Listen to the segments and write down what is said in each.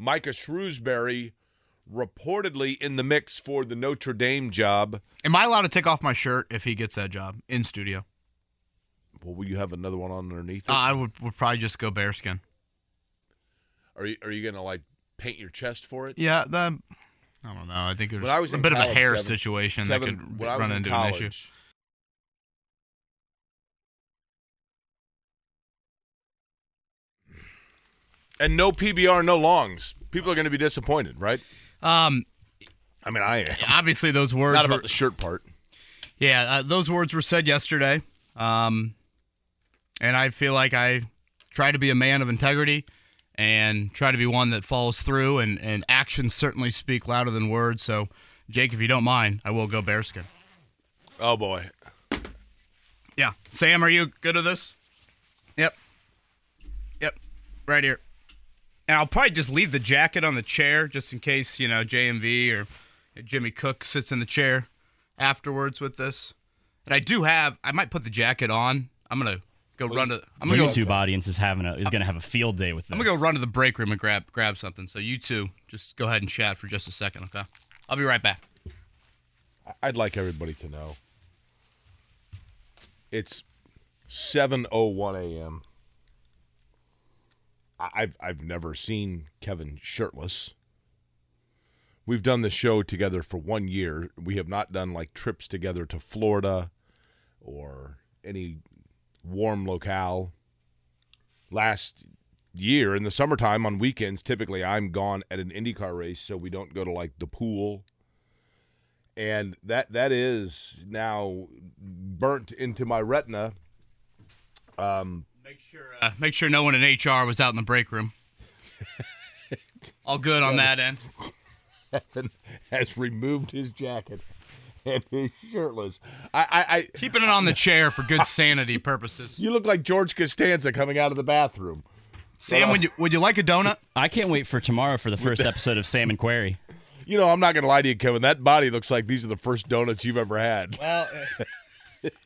Micah Shrewsberry reportedly in the mix for the Notre Dame job. Am I allowed to take off my shirt if he gets that job in studio? Well, will you have another one on underneath it? Uh, I would, would probably just go bearskin. are you are you gonna like paint your chest for it? Yeah, the, I don't know. I think there's I was a bit of a hair Kevin- situation Kevin, that could when I was run in into college, an issue. And no PBR, no longs. People are going to be disappointed, right? Um, I mean, I am. obviously those words Not were, about the shirt part. Yeah, uh, those words were said yesterday. Um, and I feel like I try to be a man of integrity and try to be one that follows through, and, and actions certainly speak louder than words. So, Jake, if you don't mind, I will go bearskin. Oh boy. Yeah. Sam, are you good at this? Yep. Yep. Right here. And I'll probably just leave the jacket on the chair just in case, you know, JMV or Jimmy Cook sits in the chair afterwards with this. And I do have I might put the jacket on. I'm gonna go run to I'm gonna go YouTube audience is having a is going to have a field day with this. I'm gonna go run to the break room and grab grab something. So you two just go ahead and chat for just a second, okay? I'll be right back. I'd like everybody to know. It's 7:01 a.m. I've I've never seen Kevin shirtless. We've done the show together for one year. We have not done like trips together to Florida or any warm locale. Last year in the summertime on weekends, typically I'm gone at an IndyCar race, so we don't go to like the pool and that that is now burnt into my retina. Um, Make sure uh, make sure no one in HR was out in the break room. All good on that end. Evan has removed his jacket and he's shirtless. I, I, I Keeping it on the chair for good sanity purposes. you look like George Costanza coming out of the bathroom. Sam, would you would you like a donut? I can't wait for tomorrow for the first episode of Sam and Query. You know, I'm not going to lie to you, Kevin. That body looks like these are the first donuts you've ever had. Well,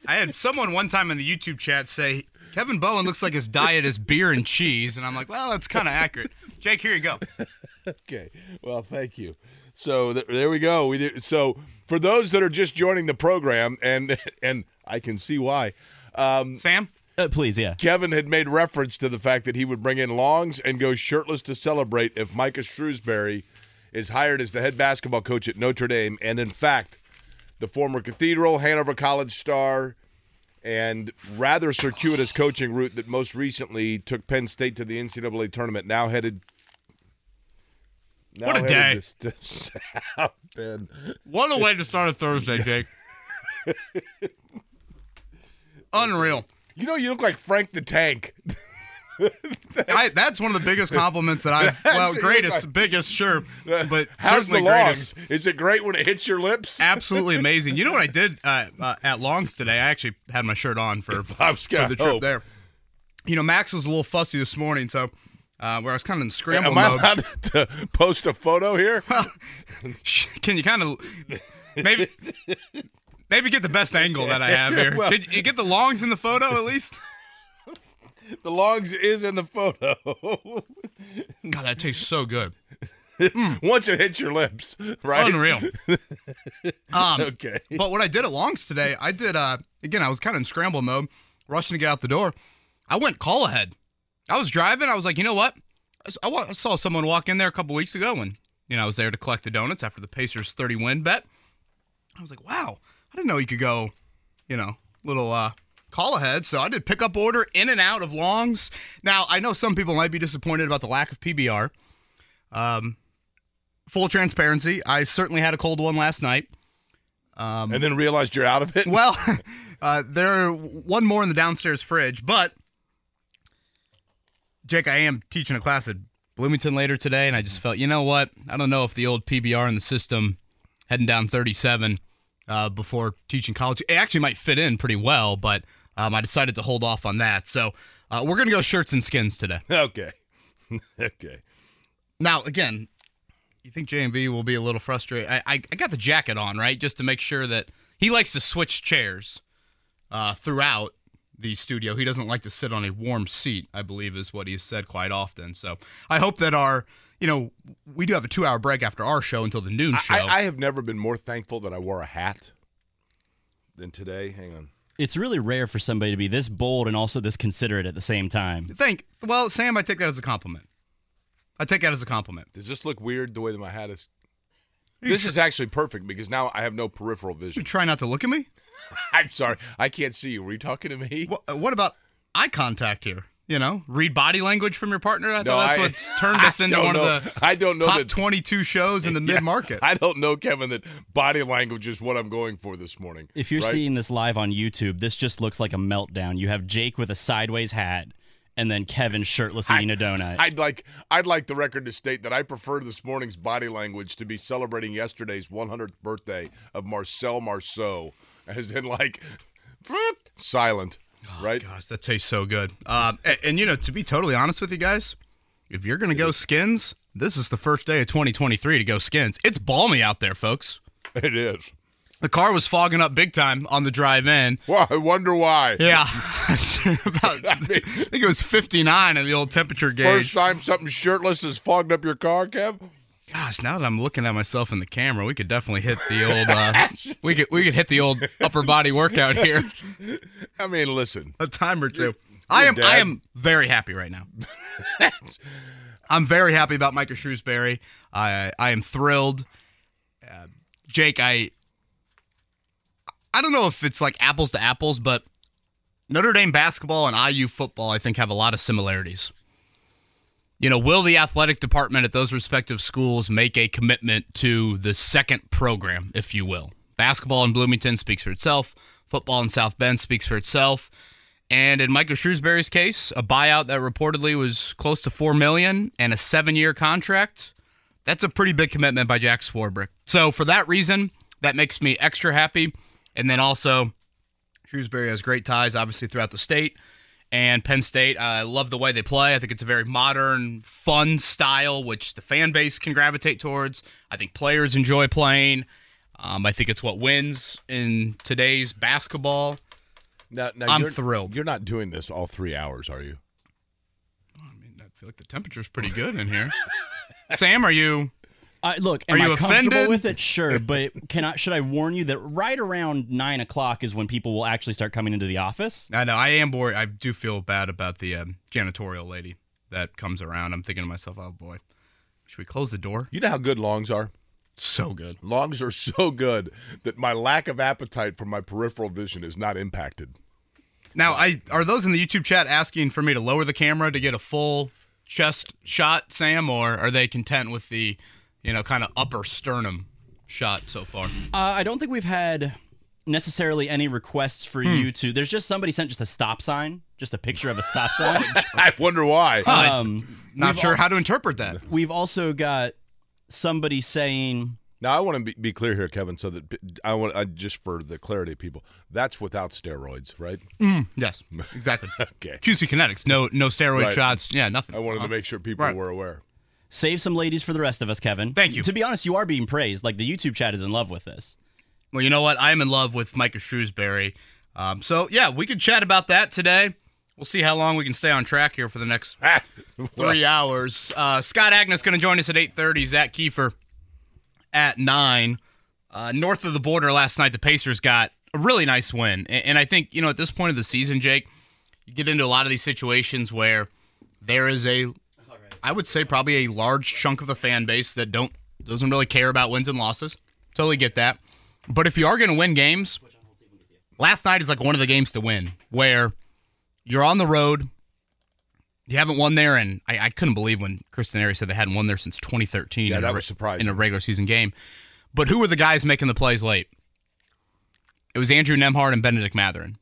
I had someone one time in the YouTube chat say Kevin Bowen looks like his diet is beer and cheese, and I'm like, well, that's kind of accurate. Jake, here you go. Okay. Well, thank you. So th- there we go. We did. So for those that are just joining the program, and and I can see why. Um, Sam, Uh, please, yeah. Kevin had made reference to the fact that he would bring in longs and go shirtless to celebrate if Micah Shrewsberry is hired as the head basketball coach at Notre Dame. And in fact, the former Cathedral, Hanover College star, and rather circuitous coaching route that most recently took Penn State to the NCAA tournament now headed. Now What a headed day. To, to South Bend. what a way to start a Thursday, Jake. Unreal. You know, you look like Frank the Tank. I, that's one of the biggest compliments that I've. Well, That's- greatest, biggest, sure, but How's the certainly greatest. longs? Is it great when it hits your lips? Absolutely amazing. You know what I did uh, uh, at Longs today? I actually had my shirt on for, for the trip hope. there. You know, Max was a little fussy this morning, so uh, where I was kind of in scramble Am I mode. allowed to post a photo here? Can you kind of maybe maybe get the best angle that I have here? Well- Did you get the longs in the photo at least? The logs is in the photo. God, that tastes so good. Once it hits your lips, right? Unreal. Um, Okay. But what I did at Longs today, I did. Uh, again, I was kind of in scramble mode, rushing to get out the door. I went call ahead. I was driving. I was like, you know what? I s- I, wa- I saw someone walk in there a couple weeks ago, and you know I was there to collect the donuts after the Pacers 30 win bet. I was like, wow, I didn't know you could go, you know, little uh, call ahead. So I did pick up order in and out of Longs. Now I know some people might be disappointed about the lack of PBR. Um, full transparency, I certainly had a cold one last night. Um, And then realized you're out of it. well, uh, there one more in the downstairs fridge, but Jake, I am teaching a class at Bloomington later today, and I just felt, you know what? I don't know if the old PBR in the system heading down 37 uh, before teaching college. It actually might fit in pretty well, but um, I decided to hold off on that. So uh, we're going to go shirts and skins today. Okay. okay. Now, again, you think JMV will be a little frustrated? I, I, I got the jacket on, right? Just to make sure that he likes to switch chairs uh, throughout the studio. He doesn't like to sit on a warm seat, I believe is what he's said quite often. So I hope that our, you know, we do have a two hour break after our show until the noon show. I, I have never been more thankful that I wore a hat than today. Hang on. It's really rare for somebody to be this bold and also this considerate at the same time. Thank, well, Sam, I take that as a compliment. I take that as a compliment. Does this look weird the way that my hat is? This is actually perfect because now I have no peripheral vision. You vision. try not to look at me? I'm sorry. I can't see you. Were you talking to me? What, what about eye contact here? You know, read body language from your partner. I No, thought that's I- what's turned I us into one know. of the I don't know top that- 22 shows in the Yeah, mid market. I don't know, Kevin, that body language is what I'm going for this morning. If you're right? seeing this live on YouTube, this just looks like a meltdown. You have Jake with a sideways hat and then Kevin shirtless eating a donut. I'd like I'd like the record to state that I prefer this morning's body language to be celebrating yesterday's 100th birthday of Marcel Marceau, as in like silent, right? Gosh, that tastes so good. Um, and, and, you know, to be totally honest with you guys, if you're gonna go skins, this is the first day of 2023 to go skins. It's balmy out there, folks. It is. The car was fogging up big time on the drive in. Well, I wonder why. Yeah, About, I think it was 59 on the old temperature gauge. First time something shirtless has fogged up your car, Kev. Gosh, now that I'm looking at myself in the camera, we could definitely hit the old. Uh, we could we could hit the old upper body workout here. I mean, listen. A time or two. I am dad. I am very happy right now. I'm very happy about Micah Shrewsberry. I I am thrilled. Uh, Jake, I I don't know if it's like apples to apples, but Notre Dame basketball and IU football, I think, have a lot of similarities. You know, will the athletic department at those respective schools make a commitment to the second program, if you will? Basketball in Bloomington speaks for itself. Football in South Bend speaks for itself. And in Michael Shrewsberry's case, a buyout that reportedly was close to four million and a seven-year contract. That's a pretty big commitment by Jack Swarbrick. So for that reason, that makes me extra happy. And then also, Shrewsberry has great ties, obviously, throughout the state. And Penn State, I love the way they play. I think it's a very modern, fun style, which the fan base can gravitate towards. I think players enjoy playing. Um, I think it's what wins in today's basketball. Now, now I'm you're, thrilled. You're not doing this all three hours, are you? I mean, I feel like the temperature's pretty good in here. Sam, are you? I, look, am Are you I comfortable offended? with it? Sure, but can I? Should I warn you that right around nine o'clock is when people will actually start coming into the office? I know I am bored. I do feel bad about the um, janitorial lady that comes around. I'm thinking to myself, oh boy, should we close the door? You know how good longs are? So good. Longs are so good that my lack of appetite for my peripheral vision is not impacted. Now, I are those in the YouTube chat asking for me to lower the camera to get a full chest shot, Sam, or are they content with the, you know, kind of upper sternum shot so far? Uh, I don't think we've had necessarily any requests for you to. There's just somebody sent just a stop sign, just a picture of a stop sign. I wonder why. um, Not sure al- how to interpret that. We've also got somebody saying Now I want to be, be clear here, Kevin, so that I want I, just for the clarity of people, that's without steroids, right? Yes, exactly. Okay. QC Kinetics, no no steroid Right. shots. Yeah, nothing. I wanted Uh, to make sure people right. were aware. Save some ladies for the rest of us, Kevin. Thank you. To be honest, you are being praised. Like the YouTube chat is in love with this. Well, you know what? I am in love with Micah Shrewsberry. Um, so yeah, we could chat about that today. We'll see how long we can stay on track here for the next three hours. Uh, Scott Agness going to join us at 8.30. Zak Keefer at 9. Uh, north of the border last night, the Pacers got a really nice win. And, and I think, you know, at this point of the season, Jake, you get into a lot of these situations where there is a, I would say probably a large chunk of the fan base that don't doesn't really care about wins and losses. Totally get that. But if you are going to win games, last night is like one of the games to win where you're on the road. You haven't won there, and I, I couldn't believe when Chris Denari said they hadn't won there since 2013. Yeah, in that a was surprising. in a regular season game. But who were the guys making the plays late? It was Andrew Nembhard and Bennedict Mathurin.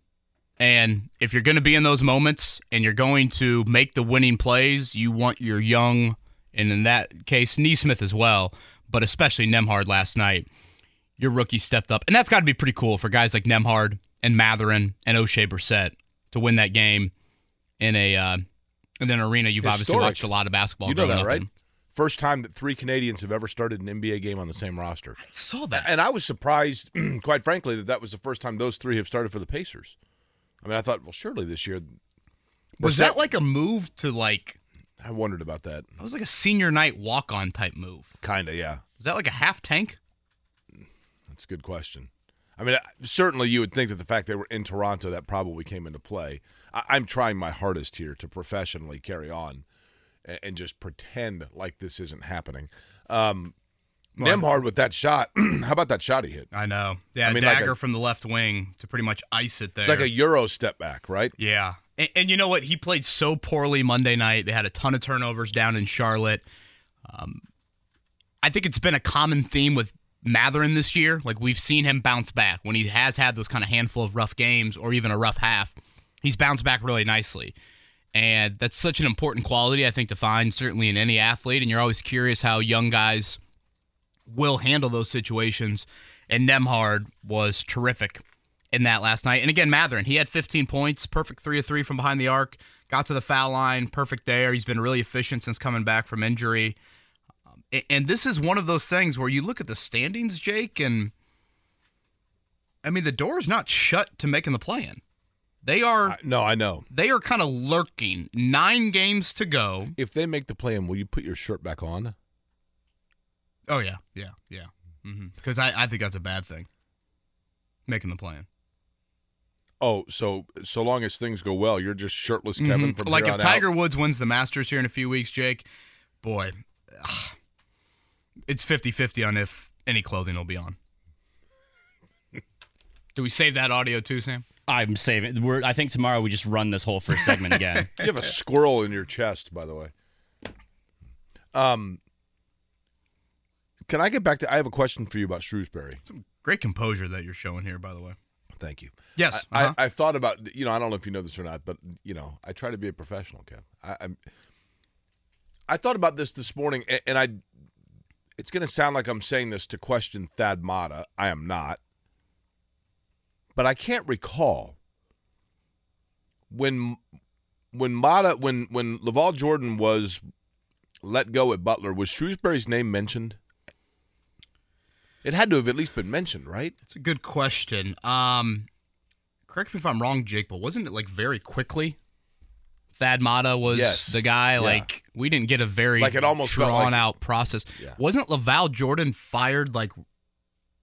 And if you're going to be in those moments and you're going to make the winning plays, you want your young, and in that case, Nesmith as well, but especially Nembhard last night. Your rookie stepped up, and that's got to be pretty cool for guys like Nembhard and Mathurin and Oshae Brissett to win that game in a uh, in an arena you've obviously watched a lot of basketball. You know that, right? in. First time that three Canadians have ever started an NBA game on the same roster. I Saw that. And I was surprised, quite frankly, that that was the first time those three have started for the Pacers. I mean, I thought, well, surely this year. Was Brissett- that like a move to like? I wondered about that. That was like a senior night walk on type move. Kind of, yeah. Was that like a half tank? That's a good question. I mean, certainly you would think that the fact they were in Toronto that probably came into play. I, I'm trying my hardest here to professionally carry on and, and just pretend like this isn't happening. Um, Well, Nembhard with that shot. how about that shot he hit? I know. Yeah, I mean, like dagger a- from the left wing to pretty much ice it there. It's like a Euro step back, right? yeah. And, and you know what? He played so poorly Monday night. They had a ton of turnovers down in Charlotte. Um, I think it's been a common theme with Mathurin this year. Like we've seen him bounce back when he has had those kind of handful of rough games or even a rough half. He's bounced back really nicely. And that's such an important quality, I think, to find certainly in any athlete. And you're always curious how young guys will handle those situations. And Nembhard was terrific in that last night. And again, Mathurin, he had 15 points, perfect three of three from behind the arc, got to the foul line, perfect there. He's been really efficient since coming back from injury. Um, and this is one of those things where you look at the standings, Jake, and I mean the door is not shut to making the play-in. They are I, no, I know. they are kind of lurking. Nine games to go. If they make the play in, will you put your shirt back on? Oh yeah, yeah, yeah. Because I, I think that's a bad thing. Making the plan. Oh, so so long as things go well, you're just shirtless, Kevin. Mhm. From like here if on out? Tiger Woods wins the Masters here in a few weeks, Jake, boy, ah, it's 50-50 on if any clothing will be on. Do we save that audio too, Sam? I'm saving. We're, I think tomorrow we just run this whole first segment again. You have a squirrel in your chest, by the way. Um, can I get back to? I have a question for you about Shrewsberry. Some great composure that you're showing here, by the way. Thank you. Yes, I, uh-huh. I, I thought about you know I don't know if you know this or not, but you know I try to be a professional, Kev. I, I'm. I thought about this this morning, a- and I. It's going to sound like I'm saying this to question Thad Matta. I am not. But I can't recall when when Matta when when LaVall Jordan was let go at Butler was Shrewsberry's name mentioned? It had to have at least been mentioned, right? It's a good question. Um, correct me if I'm wrong, Jake, but wasn't it like very quickly? Thad Matta was Yes. the guy. Yeah. Like we didn't get a very Like, it almost drawn like- out process. Yeah. Wasn't LaVall Jordan fired like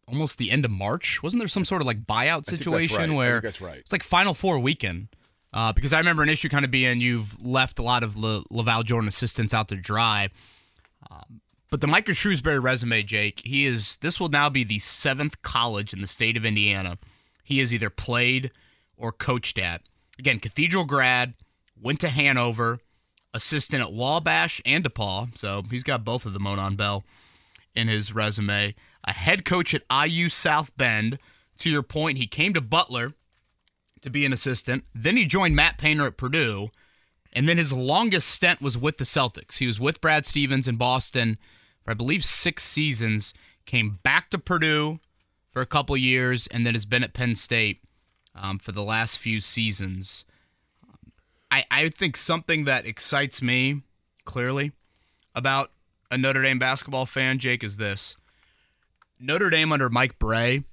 almost the end of March? Wasn't there some sort of like buyout I think that's situation right. Where that's right. it's like Final Four weekend? Uh, because I remember an issue kind of being you've left a lot of La- LaVall Jordan assistants out to dry. Um, but the Micah Shrewsberry resume, Jake, he is. This will now be the seventh college in the state of Indiana he has either played or coached at. Again, Cathedral grad, went to Hanover, assistant at Wabash and DePaul, so he's got both of the Monon Bell in his resume. A head coach at IU South Bend. To your point, he came to Butler to be an assistant. Then he joined Matt Painter at Purdue. And then his longest stint was with the Celtics. He was with Brad Stevens in Boston for, I believe, six seasons. Came back to Purdue for a couple years, and then has been at Penn State um, for the last few seasons. I, I think something that excites me clearly about a Notre Dame basketball fan, Jake, is this. Notre Dame under Mike Brey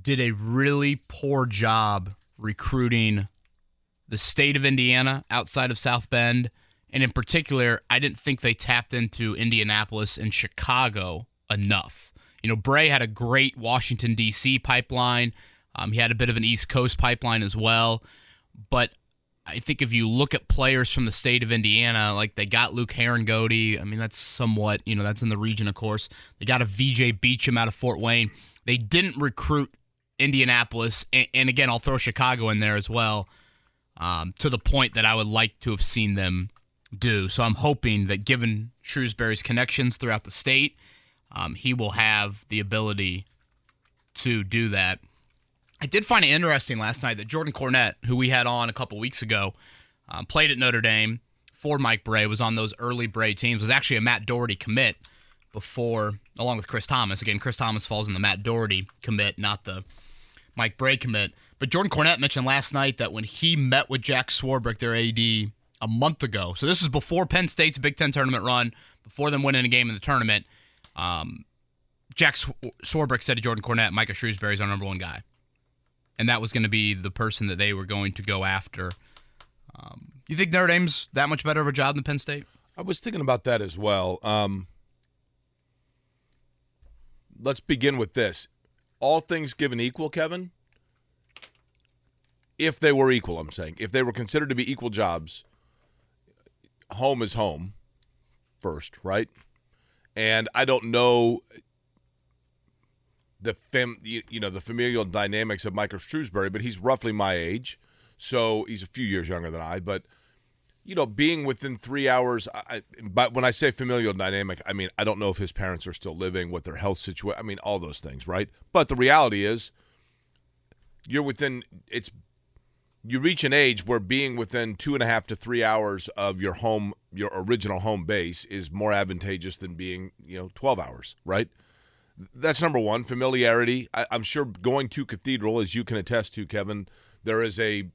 did a really poor job recruiting the state of Indiana outside of South Bend. And in particular, I didn't think they tapped into Indianapolis and Chicago enough. You know, Brey had a great Washington, D.C. pipeline. Um, he had a bit of an East Coast pipeline as well. But I think if you look at players from the state of Indiana, like they got Luke Harangody. I mean, that's somewhat, you know, that's in the region, of course. They got a VJ Beachem out of Fort Wayne. They didn't recruit Indianapolis. And, and again, I'll throw Chicago in there as well um, to the point that I would like to have seen them do. So I'm hoping that given Shrewsberry's connections throughout the state, um, he will have the ability to do that. I did find it interesting last night that Jordan Cornette, who we had on a couple weeks ago, um, played at Notre Dame, for Mike Brey was on those early Brey teams. Was actually a Matt Doherty commit before, along with Chris Thomas. Again, Chris Thomas falls in the Matt Doherty commit, not the Mike Brey commit. But Jordan Cornette mentioned last night that when he met with Jack Swarbrick, their AD, a month ago. So this is before Penn State's Big Ten tournament run, before them winning a game in the tournament. Um, Jack Sw- Swarbrick said to Jordan Cornette, Micah Shrewsberry is our number one guy. And that was going to be the person that they were going to go after. Um, you think Notre Dame's that much better of a job than Penn State? I was thinking about that as well. Um, let's begin with this. All things given equal, Kevin, if they were equal, I'm saying, if they were considered to be equal jobs, home is home first, right? And I don't know the fam, you, know, the familial dynamics of Michael Shrewsberry, but he's roughly my age, so he's a few years younger than I. But you know, being within three hours, I, but when I say familial dynamic, I mean I don't know if his parents are still living, what their health situation. I mean all those things, right? But the reality is, you're within. It's you reach an age where being within two and a half to three hours of your home, your original home base, is more advantageous than being, you know, 12 hours, right? That's number one. Familiarity. I, I'm sure going to Cathedral, as you can attest to, Kevin, there is a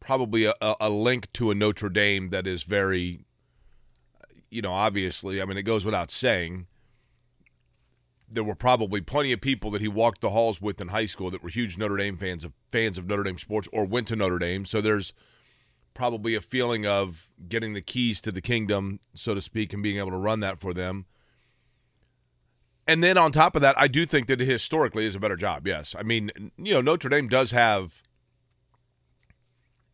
probably a, a link to a Notre Dame that is very, you know, obviously. I mean, it goes without saying there were probably plenty of people that he walked the halls with in high school that were huge Notre Dame fans of fans of Notre Dame sports or went to Notre Dame. So there's probably a feeling of getting the keys to the kingdom, so to speak, and being able to run that for them. And then on top of that, I do think that it historically is a better job. Yes, I mean, you know, Notre Dame does have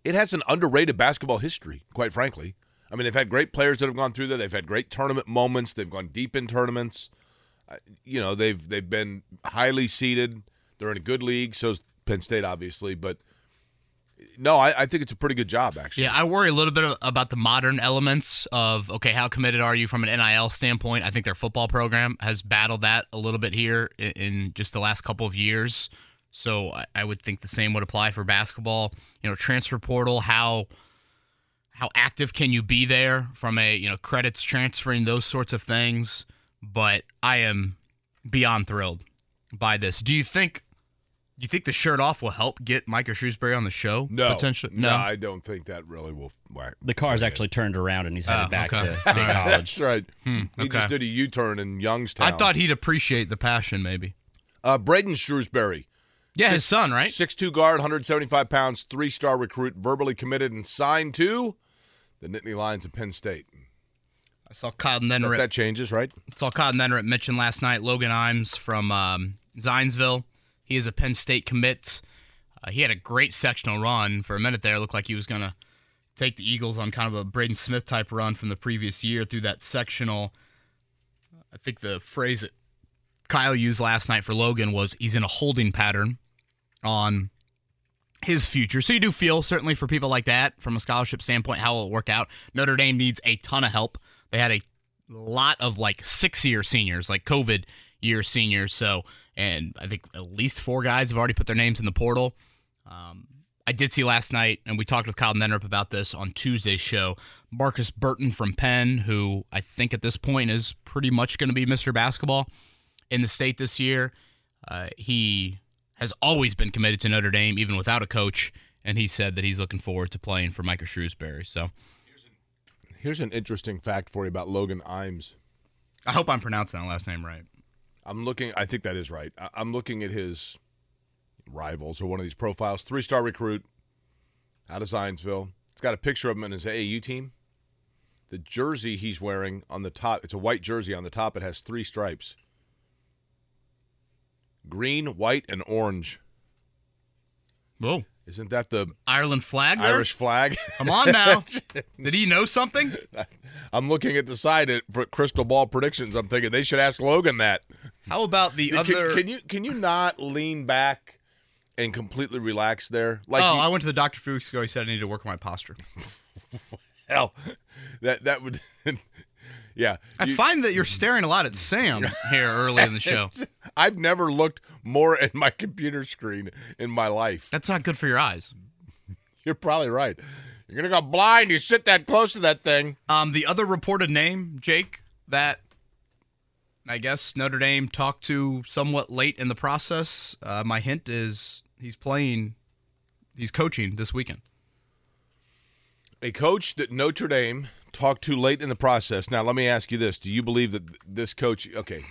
it has an underrated basketball history, quite frankly. I mean, they've had great players that have gone through there. They've had great tournament moments. They've gone deep in tournaments you know they've they've been highly seeded. They're in a good league. So Penn State, obviously, but no, I, I think it's a pretty good job actually. Yeah, I worry a little bit about the modern elements of okay, how committed are you from an NIL standpoint? I think their football program has battled that a little bit here in, in just the last couple of years. So I, I would think the same would apply for basketball. You know, transfer portal, how how active can you be there from a you know credits transferring those sorts of things but I am beyond thrilled by this. Do you think? Do you think the shirt off will help get Micah Shrewsberry on the show? No, potentially. No, I don't think that really will. Whack, The car's actually turned around and he's headed Oh, back okay. to State College. That's right. He okay. just did a U-turn in Youngstown. I thought he'd appreciate the passion, maybe. uh, Braden Shrewsberry, Yeah, his son, right? six-two guard, 175 pounds, three-star recruit, verbally committed and signed to the Nittany Lions of Penn State. I saw Kyle Neddenriep. that changes, right? saw Kyle Neddenriep mention last night. Logan Imes from um, Zionsville. He is a Penn State commit. Uh, he had a great sectional run for a minute there. It looked like he was going to take the Eagles on kind of a Braden Smith type run from the previous year through that sectional. I think the phrase that Kyle used last night for Logan was he's in a holding pattern on his future. So you do feel, certainly for people like that, from a scholarship standpoint, how it will work out. Notre Dame needs a ton of help. They had a lot of like six year seniors, like COVID year seniors. So, and I think at least four guys have already put their names in the portal. Um, I did see last night, and we talked with Kyle Neddenriep about this on Tuesday's show. Markus Burton from Penn, who I think at this point is pretty much going to be Mr. Basketball in the state this year. Uh, he has always been committed to Notre Dame, even without a coach, and he said that he's looking forward to playing for Micah Shrewsberry. So Here's an interesting fact for you about Logan Imes. I hope I'm pronouncing that last name right. I'm looking. I think that is right. I- I'm looking at his rivals or one of these profiles. Three star recruit out of Zionsville. It's got a picture of him in his AAU team. The jersey he's wearing on the top. It's a white jersey on the top. It has three stripes: green, white, and orange. Whoa. Isn't that the Ireland flag there? Irish flag? Come on now. Did he know something? I'm looking at the side at, for crystal ball predictions. I'm thinking they should ask Logan that. How about the Can, other? can you can you not lean back and completely relax there? Like oh, you- I went to the doctor a few weeks ago. He said I need to work on my posture. hell, that that would, yeah. I you- find that you're staring a lot at Sam here early in the show. I've never looked more at my computer screen in my life. That's not good for your eyes. You're probably right. You're gonna go blind. You sit that close to that thing. Um, the other reported name, Jake, that I guess Notre Dame talked to somewhat late in the process. Uh, my hint is he's playing, he's coaching this weekend. A coach that Notre Dame talked to late in the process. Now, let me ask you this: Do you believe that this coach? Okay,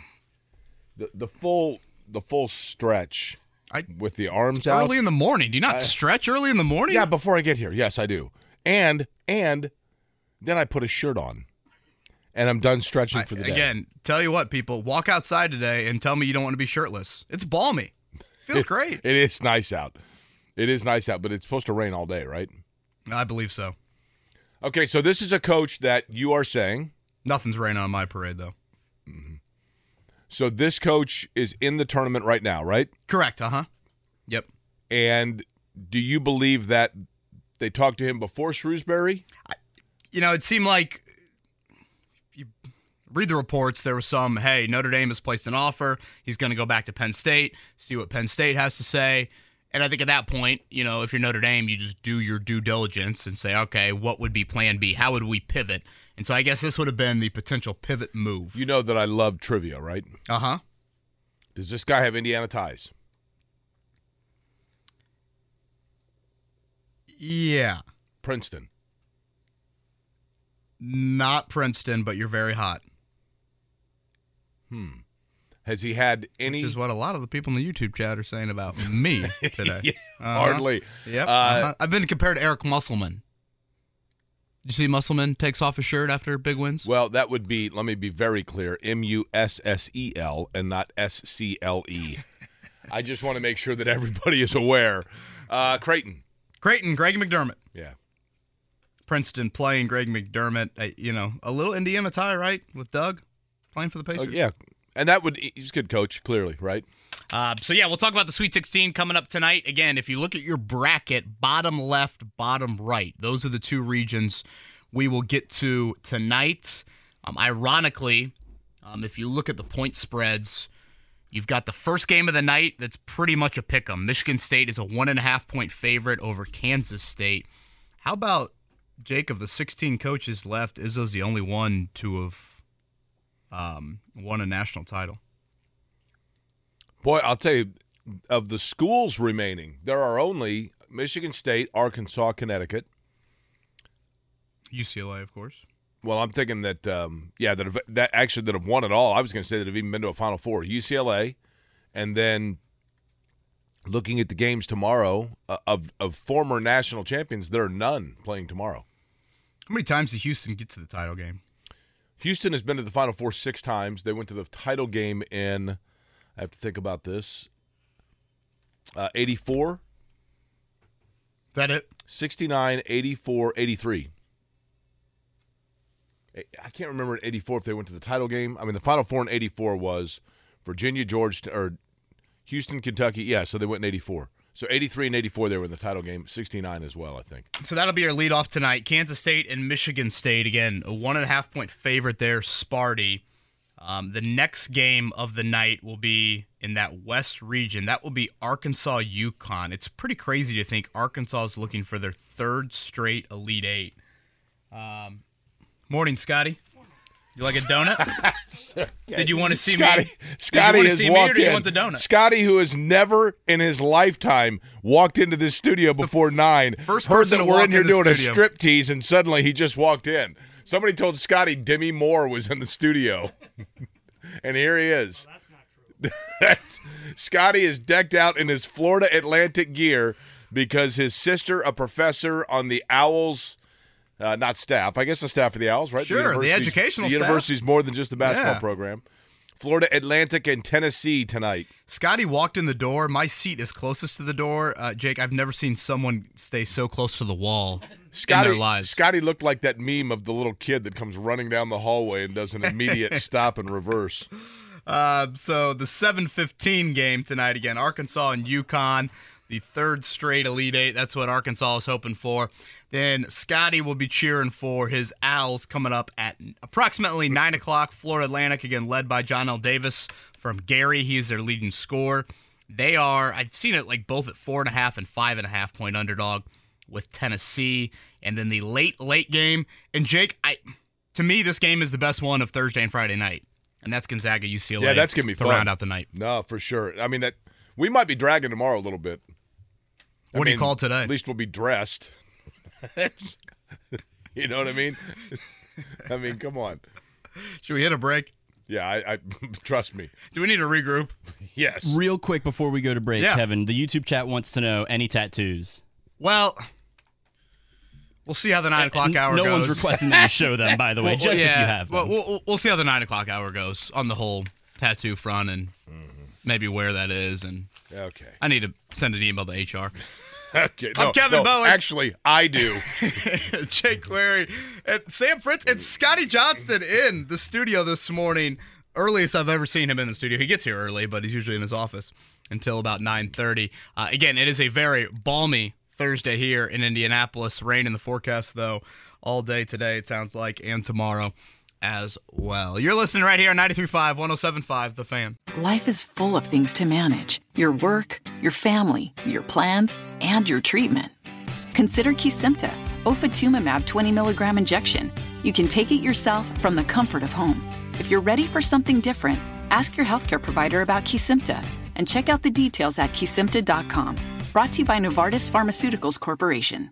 the the full the full stretch I- with the arms out. Early in the morning. Do you not stretch early in the morning? Yeah, before I get here. Yes, I do. And and then I put a shirt on. And I'm done stretching for the day. again, tell you what, people, walk outside today and tell me you don't want to be shirtless. It's balmy. Feels great. It is nice out. It is nice out, but it's supposed to rain all day, right? I believe so. Okay, so this is a coach that you are saying. Nothing's raining on my parade, though. So this coach is in the tournament right now, right? Correct. Uh huh. Yep. And do you believe that they talked to him before Shrewsberry? You know, it seemed like if you read the reports, there was some, hey, Notre Dame has placed an offer. He's going to go back to Penn State, see what Penn State has to say. And I think at that point, you know, if you're Notre Dame, you just do your due diligence and say, okay, what would be plan B? How would we pivot? And so I guess this would have been the potential pivot move. You know that I love trivia, right? Uh huh. Does this guy have Indiana ties? Yeah. Princeton. Not Princeton, but you're very hot. Has he had any? Which is what a lot of the people in the YouTube chat are saying about me today. Yeah, Uh-huh. Hardly. Yep. Uh, uh-huh. I've been compared to Eric Musselman. You see, Musselman takes off his shirt after big wins. Well, that would be, let me be very clear, M U S S E L and not S C L E. I just want to make sure that everybody is aware. Uh, Creighton. Creighton, Greg McDermott. Yeah. Princeton playing Greg McDermott. Uh, you know, a little Indiana tie, right? With Doug playing for the Oh, Pacers. yeah. And that would, he's a good coach, clearly, right? Uh, so yeah, we'll talk about the Sweet 16 coming up tonight. Again, if you look at your bracket, bottom left, bottom right, those are the two regions we will get to tonight. Um, ironically, um, if you look at the point spreads, you've got the first game of the night that's pretty much a pick 'em. Michigan State is a one and a half point favorite over Kansas State. How about Jake? Of the 16 coaches left, Izzo's the only one to have um, won a national title. Boy, I'll tell you, of the schools remaining, there are only Michigan State, Arkansas, Connecticut. UCLA, of course. Well, I'm thinking that, um, yeah, that have, that actually that have won it all. I was going to say that have even been to a Final Four. UCLA, and then looking at the games tomorrow uh, of of former national champions, there are none playing tomorrow. How many times did Houston get to the title game? Houston has been to the Final Four six times. They went to the title game in, I have to think about this, uh, 84, Is that it? 69, 84, 83. I- I can't remember in 84 if they went to the title game. I mean, the Final Four in 84 was Virginia, Georgia, or Houston, Kentucky. Yeah, so they went in 84. So 83 and 84, they were in the title game. 69 as well, I think. So that'll be our lead off tonight. Kansas State and Michigan State. Again, a one and a half point favorite there, Sparty. Um, the next game of the night will be in that West region. That will be Arkansas UConn. It's pretty crazy to think Arkansas is looking for their third straight Elite Eight. Um, morning, Scotty. You like a donut? Did you want to see Scotty, me? Scotty did you want to has see me or walked do you in. want the donut? Scotty, who has never in his lifetime walked into this studio before nine, first heard person that to we're in here doing studio. a strip tease, and suddenly he just walked in. Somebody told Scotty Demi Moore was in the studio, and here he is. That's Scotty is decked out in his Florida Atlantic gear because his sister, a professor on the Owls. Uh, not staff. I guess the staff of the Owls, right? Sure, the university's- educational The staff. university's more than just the basketball Yeah. program. Florida Atlantic and Tennessee tonight. Scotty walked in the door. My seat is closest to the door. Uh, Jake, I've never seen someone stay so close to the wall Scotty, in their lives. Scotty looked like that meme of the little kid that comes running down the hallway and does an immediate stop and reverse. Uh, so the 7:15 game tonight again, Arkansas and UConn, the third straight Elite Eight. That's what Arkansas is hoping for. Then Scotty will be cheering for his Owls coming up at approximately nine o'clock. Florida Atlantic again, led by Johnell Davis from Gary. He is their leading scorer. They are. I've seen it like both at four and a half and five and a half point underdog. with Tennessee, and then the late late game. And Jake, I to me this game is the best one of Thursday and Friday night, and that's Gonzaga UCLA. Yeah, that's gonna be to fun. round out the night. No, for sure. I mean that we might be dragging tomorrow a little bit. I What do you mean, call today? At least we'll be dressed. you know what I mean? I mean, come on. Should we hit a break? Yeah, I, I trust me. Do we need to regroup? Yes. Real quick before we go to break, Yeah. Kevin, the YouTube chat wants to know any tattoos. Well, we'll see how the nine eh, o'clock hour no goes. one's requesting that you show them, by the way, Well, just yeah, if you have well, them. we'll, we'll- we'll see how the nine o'clock hour goes on the whole tattoo front and mm-hmm. maybe where that is. And Okay. I need to send an email to HR. Okay. I'm Kevin no, Bowen. Actually, I do. Jake Query and Sam Fritz and Scotty Johnston in the studio this morning. Earliest I've ever seen him in the studio. He gets here early, but he's usually in his office until about 9:30. Uh, again, it is a very balmy Thursday here in Indianapolis. Rain in the forecast though all day today. It sounds like and tomorrow as well. You're listening right here on 93.5, 107.5 The Fan. Life is full of things to manage your work, your family, your plans, and your treatment. Consider Kesimpta, ofatumumab 20 milligram injection. You can take it yourself from the comfort of home. If you're ready for something different, ask your healthcare provider about Kesimpta and check out the details at kesimpta.com. Brought to you by Novartis Pharmaceuticals Corporation.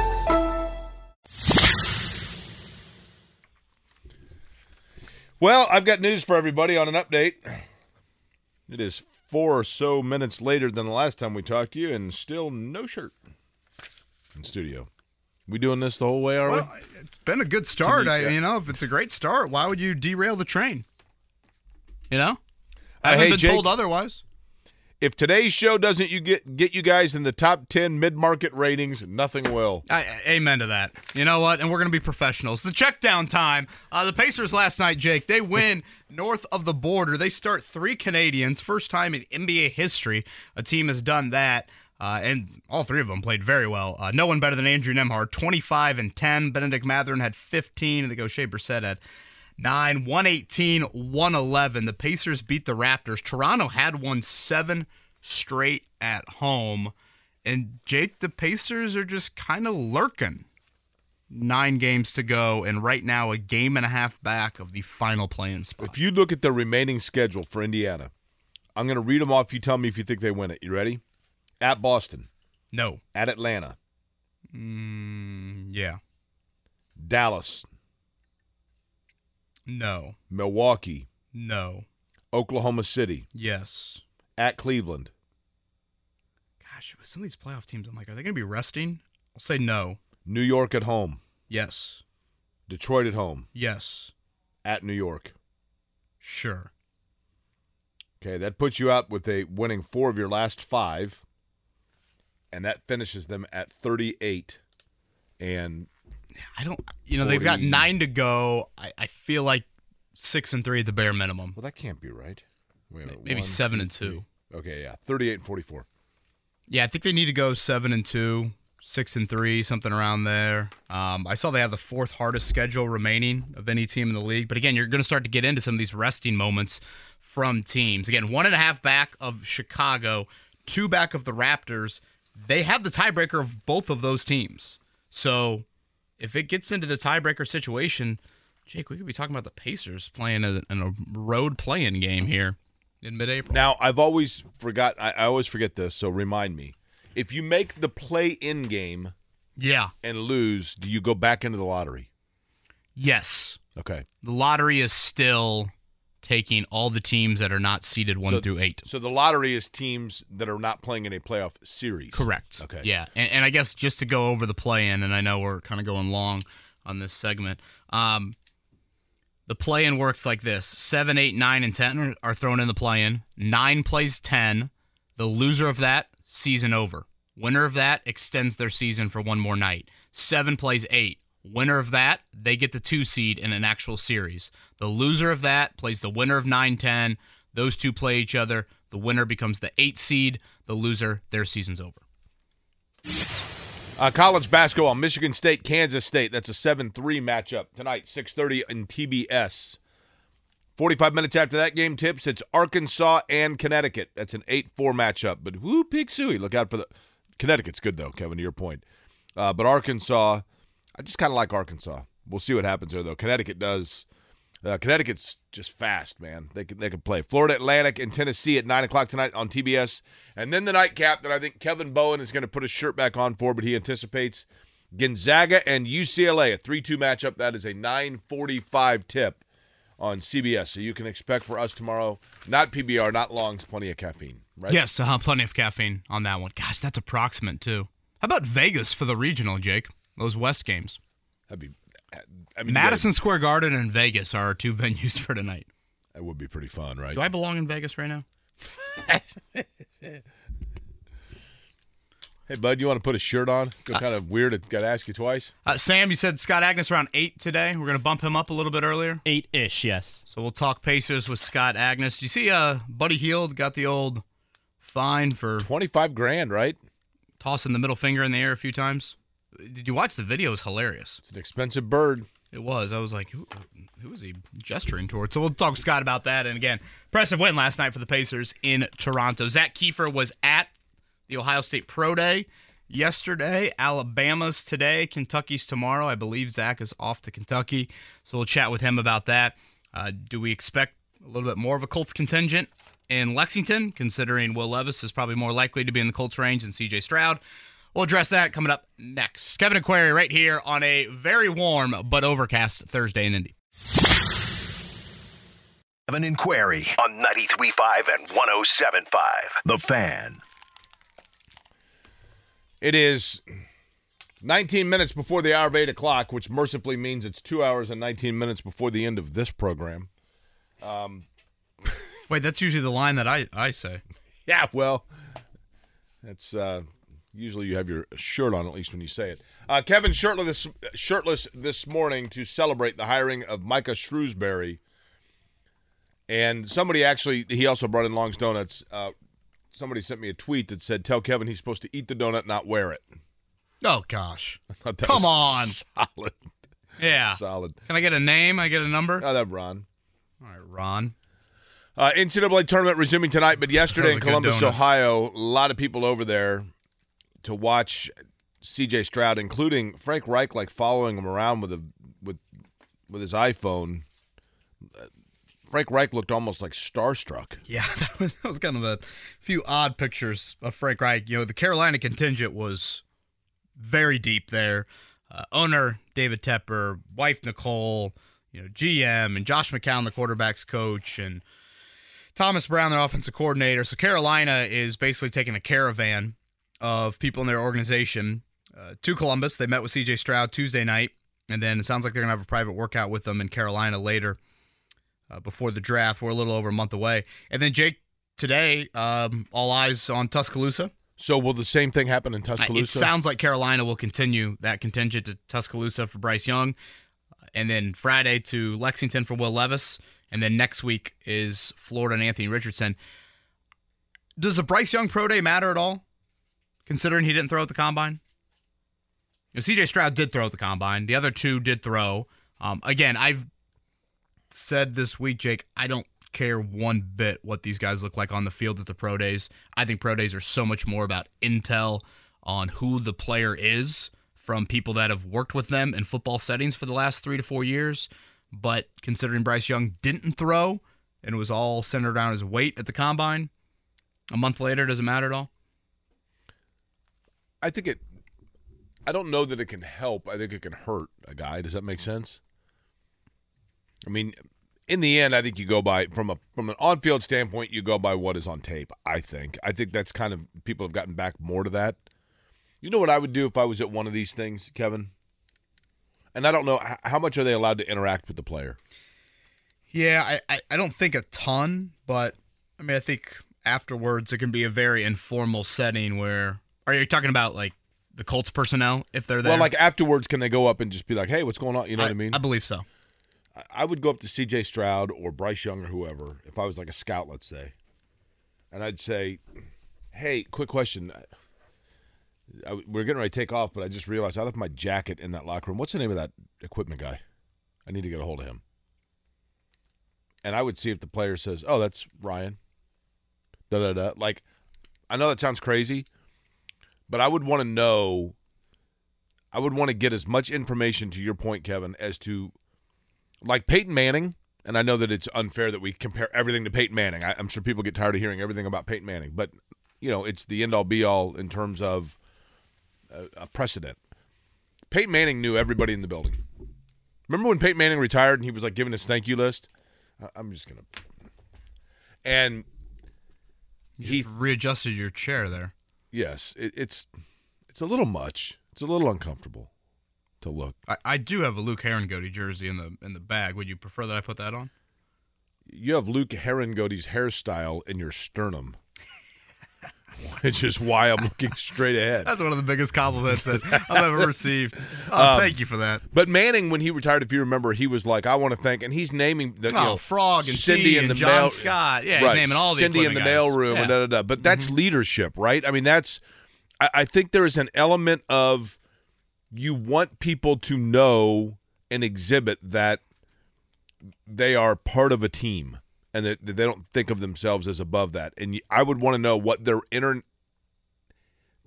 Well, I've got news for everybody on an update. It is four or so minutes later than the last time we talked to you, and still no shirt in studio. We doing this the whole way, are we? It's been a good start. You- I, you know, if it's a great start, why would you derail the train? You know, I Uh, haven't hey, been Jake. told otherwise. If today's show doesn't you get get you guys in the top ten mid market ratings, nothing will. I, amen to that. You know what? And we're to be professionals. The check down time. Uh, the Pacers last night, Jake, they win north of the border. They start three Canadians. First time in NBA history a team has done that. Uh, and all three of them played very well. Uh, no one better than Andrew Nembhard, 25 and 10. Bennedict Mathurin had 15. And the Oshae Brissett had 9, 118, 111. The Pacers beat the Raptors. Toronto had won seven straight at home. And Jake, the Pacers are just kind of lurking. Nine games to go, and right now a game and a half back of the final playing spot. If you look at the remaining schedule for Indiana, I'm going to read them off. You tell me if you think they win it. You ready? At Boston, no, at Atlanta, mm, yeah, Dallas, no, Milwaukee, no, Oklahoma City, yes. at Cleveland, Gosh, with some of these playoff teams, I'm like, are they going to be resting? I'll say no. New York at home, Yes, Detroit at home, yes, at New York. sure. Okay, that puts you out with a winning four of your last five, and that finishes them at 38. And I don't, you know, they've got nine to go. I, I feel like six and three at the bare minimum. well, that can't be right. Wait minute, Maybe one, seven and three. two. Okay, yeah, 38 and 44. Yeah, I think they need to go seven and two, six and three, something around there. Um, I saw they have the fourth hardest schedule remaining of any team in the league. But again, you're going to start to get into some of these resting moments from teams. Again, one and a half back of Chicago, two back of the Raptors. They have the tiebreaker of both of those teams. So if it gets into the tiebreaker situation, Jake, we could be talking about the Pacers playing a, in a road playing game here in mid-April. Now, I've always forgot, I, I always forget this, so remind me. If you make the play in game yeah. and lose, do you go back into the lottery? Yes. Okay. the lottery is still taking all the teams that are not seeded one So- through eight. So the lottery is teams that are not playing in a playoff series. Correct. Okay. Yeah, and, and I guess just to go over the play-in, and I know we're kind of going long on this segment. Um, the play-in works like this: seven, eight, nine, and ten are, are thrown in the play-in. Nine plays ten. The loser of that season over. Winner of that extends their season for one more night. Seven plays eight. Winner of that, they get the two seed in an actual series. The loser of that plays the winner of 9 10. Those two play each other. The winner becomes the eight seed. The loser, their season's over. Uh, college basketball, Michigan State, Kansas State. That's a 7-3 matchup tonight, 6:30 in TBS. 45 minutes after that game tips, it's Arkansas and Connecticut. That's an 8-4 matchup. But whoo, pig suey. Look out for the Connecticut's good though, Kevin. To your point, uh, but Arkansas, I just kind of like Arkansas. We'll see what happens there though. Connecticut does. Uh, Connecticut's just fast, man. They can they can play. Florida Atlantic and Tennessee at nine o'clock tonight on TBS, and then the nightcap that I think Kevin Bowen is going to put his shirt back on for, but he anticipates Gonzaga and UCLA a three-two matchup. That is a nine forty-five tip on CBS. So you can expect for us tomorrow, not PBR, not longs, plenty of caffeine, right? Yes, uh, plenty of caffeine on that one. Gosh, that's approximate too. How about Vegas for the regional, Jake? Those West games. That'd be. I mean, Madison Square Garden and Vegas are our two venues for tonight. That would be pretty fun, right? Do I belong in Vegas right now? Hey, bud, you want to put a shirt on? Feel kind of weird. I got to ask you twice. Uh, Sam, you said Scott Agness around eight today. We're going to bump him up a little bit earlier. Eight ish, yes. So we'll talk Pacers with Scott Agness. You see, uh, Buddy Hield got the old fine for 25 grand, right? Tossing the middle finger in the air a few times. Did you watch the video? It was hilarious. It's an expensive bird. It was. I was like, who, who is he gesturing towards? So we'll talk to Scott about that. And again, impressive win last night for the Pacers in Toronto. Zak Keefer was at the Ohio State Pro Day yesterday. Alabama's today. Kentucky's tomorrow. I believe Zach is off to Kentucky. So we'll chat with him about that. Uh, do we expect a little bit more of a Colts contingent in Lexington, considering Will Levis is probably more likely to be in the Colts range than CJ Stroud? We'll address that coming up next. Kevin and Query right here on a very warm but overcast Thursday in Indy. Kevin and Query on 93.5 and 107.5. The Fan. It is 19 minutes before the hour of 8 o'clock, which mercifully means it's two hours and 19 minutes before the end of this program. Um, Wait, that's usually the line that I, I say. Yeah, well, that's uh, usually you have your shirt on, at least when you say it. Uh, Kevin shirtless, shirtless this morning to celebrate the hiring of Micah Shrewsberry. And somebody actually, he also brought in Long's Donuts. Uh, somebody sent me a tweet that said, "Tell Kevin he's supposed to eat the donut, not wear it." Oh gosh, come on, solid, yeah, solid. Can I get a name? I get a number. Oh, that Ron. All right, Ron. Uh, NCAA tournament resuming tonight, but yesterday in Columbus. Ohio, a lot of people over there to watch C.J. Stroud, including Frank Reich, like following him around with a with with his iPhone. Uh, Frank Reich looked almost like starstruck. Yeah, that was, that was kind of a few odd pictures of Frank Reich. You know, the Carolina contingent was very deep there. Uh, owner David Tepper, wife Nicole, you know, GM, and Josh McCown, the quarterback's coach, and Thomas Brown, their offensive coordinator. So Carolina is basically taking a caravan of people in their organization uh, to Columbus. They met with CJ Stroud Tuesday night, and then it sounds like they're going to have a private workout with them in Carolina later uh, before the draft. We're a little over a month away. And then Jake, today, um, all eyes on Tuscaloosa. So will the same thing happen in Uh, Tuscaloosa? It sounds like Carolina will continue that contingent to Tuscaloosa for Bryce Young, and then Friday to Lexington for Will Levis, and then next week is Florida and Anthony Richardson. Does the Bryce Young pro day matter at all, considering he didn't throw at the combine? You know, CJ Stroud did throw at the combine. The other two did throw. Um, again, I've said this week, Jake, I don't care one bit what these guys look like on the field at the pro days. I think pro days are so much more about intel on who the player is from people that have worked with them in football settings for the last three to four years. But considering Bryce Young didn't throw and was all centered around his weight at the combine, a month later, doesn't matter at all? I think it. I don't know that it can help. I think it can hurt a guy. Does that make mm-hmm. sense? I mean, in the end, I think you go by from a from an on field standpoint, you go by what is on tape. I think. I think that's kind of people have gotten back more to that. You know what I would do if I was at one of these things, Kevin? And I don't know how much are they allowed to interact with the player. Yeah, I, I, I don't think a ton, but I mean, I think afterwards it can be a very informal setting where. Are you talking about like the Colts personnel if they're there. Well, like afterwards, can they go up and just be like, "Hey, what's going on?" You know what I mean? I believe so. I- I would go up to C.J. Stroud or Bryce Young or whoever if I was like a scout, let's say, and I'd say, "Hey, quick question. I, we're getting ready to take off, but I just realized I left my jacket in that locker room. What's the name of that equipment guy? I need to get a hold of him." And I would see if the player says, "Oh, that's Ryan." Da da da. Like, I know that sounds crazy, but I would want to know. I would want to get as much information to your point, Kevin, as to like Peyton Manning, and I know that it's unfair that we compare everything to Peyton Manning. I, I'm sure people get tired of hearing everything about Peyton Manning, but you know it's the end all be all in terms of a, a precedent. Peyton Manning knew everybody in the building. Remember when Peyton Manning retired and he was like giving his thank you list? I'm just gonna. And he readjusted your chair there. Yes, it, it's it's a little much. It's a little uncomfortable to look. I, I do have a Luke Harangody jersey in the in the bag. Would you prefer that I put that on? You have Luke Harangody's hairstyle in your sternum, which is why I'm looking straight ahead. That's one of the biggest compliments that I've ever received. Oh, Um, thank you for that. But Manning, when he retired, if you remember, he was like, "I want to thank," and he's naming the you Oh, know, Frog and Cindy T in the John mail, Scott. Yeah, he's naming all the Cindy in the mailroom and da da da. But that's leadership, right? I mean, that's. I, I think there is an element of you want people to know and exhibit that they are part of a team and that, they don't think of themselves as above that. And I would want to know what their inner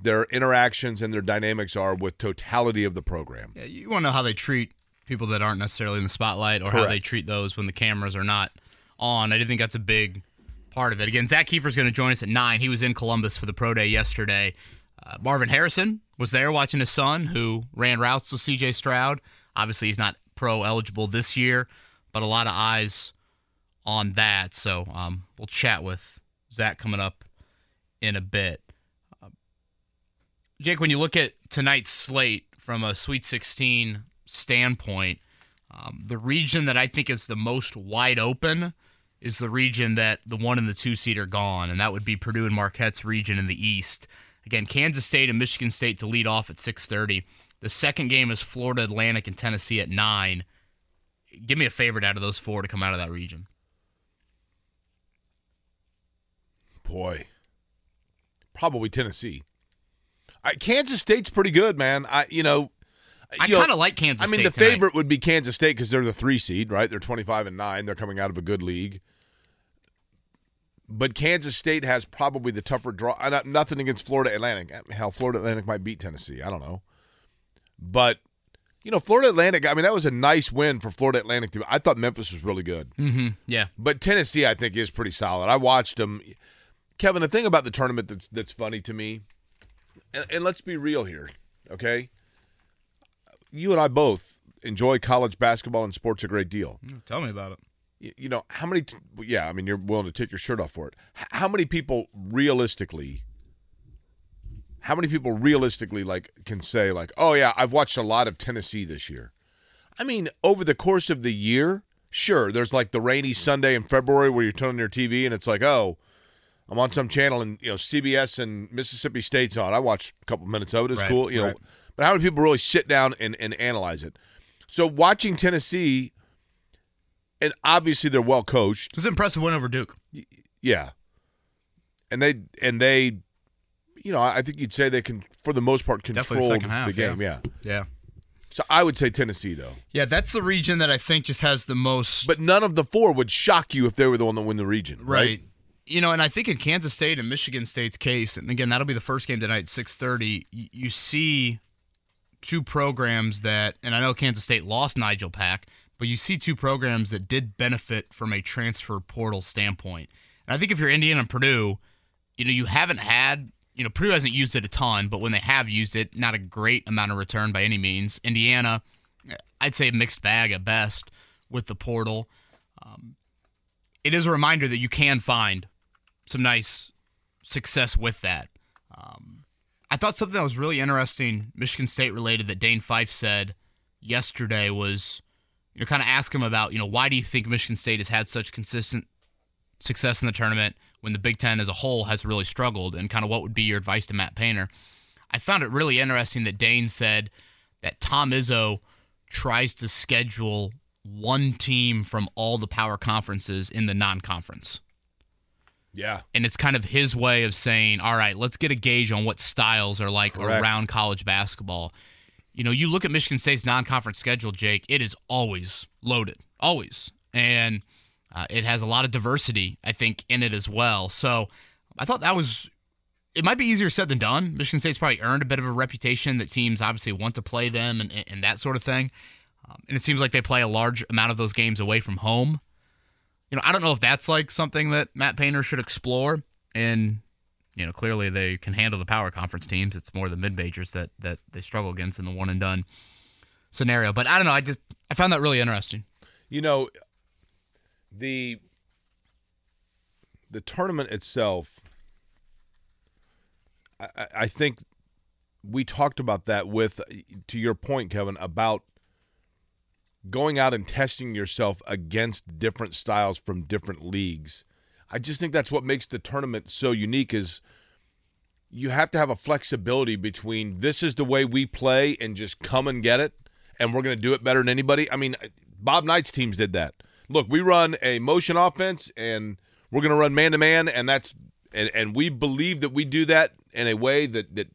their interactions and their dynamics are with totality of the program. Yeah, you want to know how they treat people that aren't necessarily in the spotlight or how they treat those when the cameras are not on. I do think that's a big part of it. Again, Zak Keefer's going to join us at 9. He was in Columbus for the pro day yesterday. Uh, Marvin Harrison was there watching his son, who ran routes with CJ Stroud. Obviously, he's not pro eligible this year, but a lot of eyes on that. So um, we'll chat with Zak coming up in a bit. Jake, when you look at tonight's slate from a Sweet 16 standpoint, um, the region that I think is the most wide open is the region that the one and the two seed are gone, and that would be Purdue and Marquette's region in the East. Again, Kansas State and Michigan State to lead off at 6:30. The second game is Florida Atlantic and Tennessee at nine. Give me a favorite out of those four to come out of that region. Boy, probably Tennessee. I, Kansas State's pretty good, man. I you know, I kinda like Kansas State. I mean, State the tonight. favorite would be Kansas State because they're the three seed, right? They're twenty five and nine. They're coming out of a good league. But Kansas State has probably the tougher draw. not- Nothing against Florida Atlantic. Hell, Florida Atlantic might beat Tennessee. I don't know. But you know, Florida Atlantic. I mean, that was a nice win for Florida Atlantic. To, I thought Memphis was really good. Mm-hmm. Yeah. But Tennessee, I think, is pretty solid. I watched them. Kevin, the thing about the tournament that's that's funny to me, and, and let's be real here, okay? You and I both enjoy college basketball and sports a great deal. Mm, tell me about it. You, you know how many? T- yeah, I mean, you're willing to take your shirt off for it. H- how many people realistically? How many people realistically like can say like, "Oh yeah, I've watched a lot of Tennessee this year." I mean, over the course of the year, sure, there's like the rainy Sunday in February where you turn on your TV and it's like, "Oh, I'm on some channel and you know CBS and Mississippi State's on." I watched a couple minutes of it. It's Right, cool, you know. right. But how many people really sit down and, and analyze it? So watching Tennessee, and obviously they're well coached. It was an impressive win over Duke. Yeah. And they and they you know, I think you'd say they can for the most part control second half, the game, yeah. Yeah. So I would say Tennessee though. Yeah, that's the region that I think just has the most But none of the four would shock you if they were the one that win the region, right? right. You know, and I think in Kansas State and Michigan State's case, and again, that'll be the first game tonight six thirty. You, see two programs that, and I know Kansas State lost Nigel Pack, but you see two programs that did benefit from a transfer portal standpoint. And I think if you're Indiana and Purdue, you know, you haven't had, you know, Purdue hasn't used it a ton, but when they have used it, not a great amount of return by any means. Indiana, I'd say mixed bag at best with the portal. Um, it is a reminder that you can find some nice success with that. Um, I thought something that was really interesting, Michigan State related, that Dane Fife said yesterday was, you know, kind of ask him about, you know, why do you think Michigan State has had such consistent success in the tournament when the Big Ten as a whole has really struggled, and kind of what would be your advice to Matt Painter? I found it really interesting that Dane said that Tom Izzo tries to schedule one team from all the power conferences in the non-conference. Yeah. And it's kind of his way of saying, all right, let's get a gauge on what styles are like Correct. around college basketball. You know, you look at Michigan State's non conference schedule, Jake, it is always loaded, always. And uh, it has a lot of diversity, I think, in it as well. So I thought that was, it might be easier said than done. Michigan State's probably earned a bit of a reputation that teams obviously want to play them and, and that sort of thing. Um, and it seems like they play a large amount of those games away from home you know, I don't know if that's like something that Matt Painter should explore. And you know, clearly they can handle the power conference teams. It's more the mid majors that that they struggle against in the one and done scenario. But I don't know. I just I found that really interesting. You know, the the tournament itself. I, I- I think we talked about that with, to your point, Kevin, about going out and testing yourself against different styles from different leagues. I just think that's what makes the tournament so unique is you have to have a flexibility between this is the way we play and just come and get it and we're going to do it better than anybody. I mean, Bob Knight's teams did that. Look, we run a motion offense and we're going to run man to man and that's and, and we believe that we do that in a way that that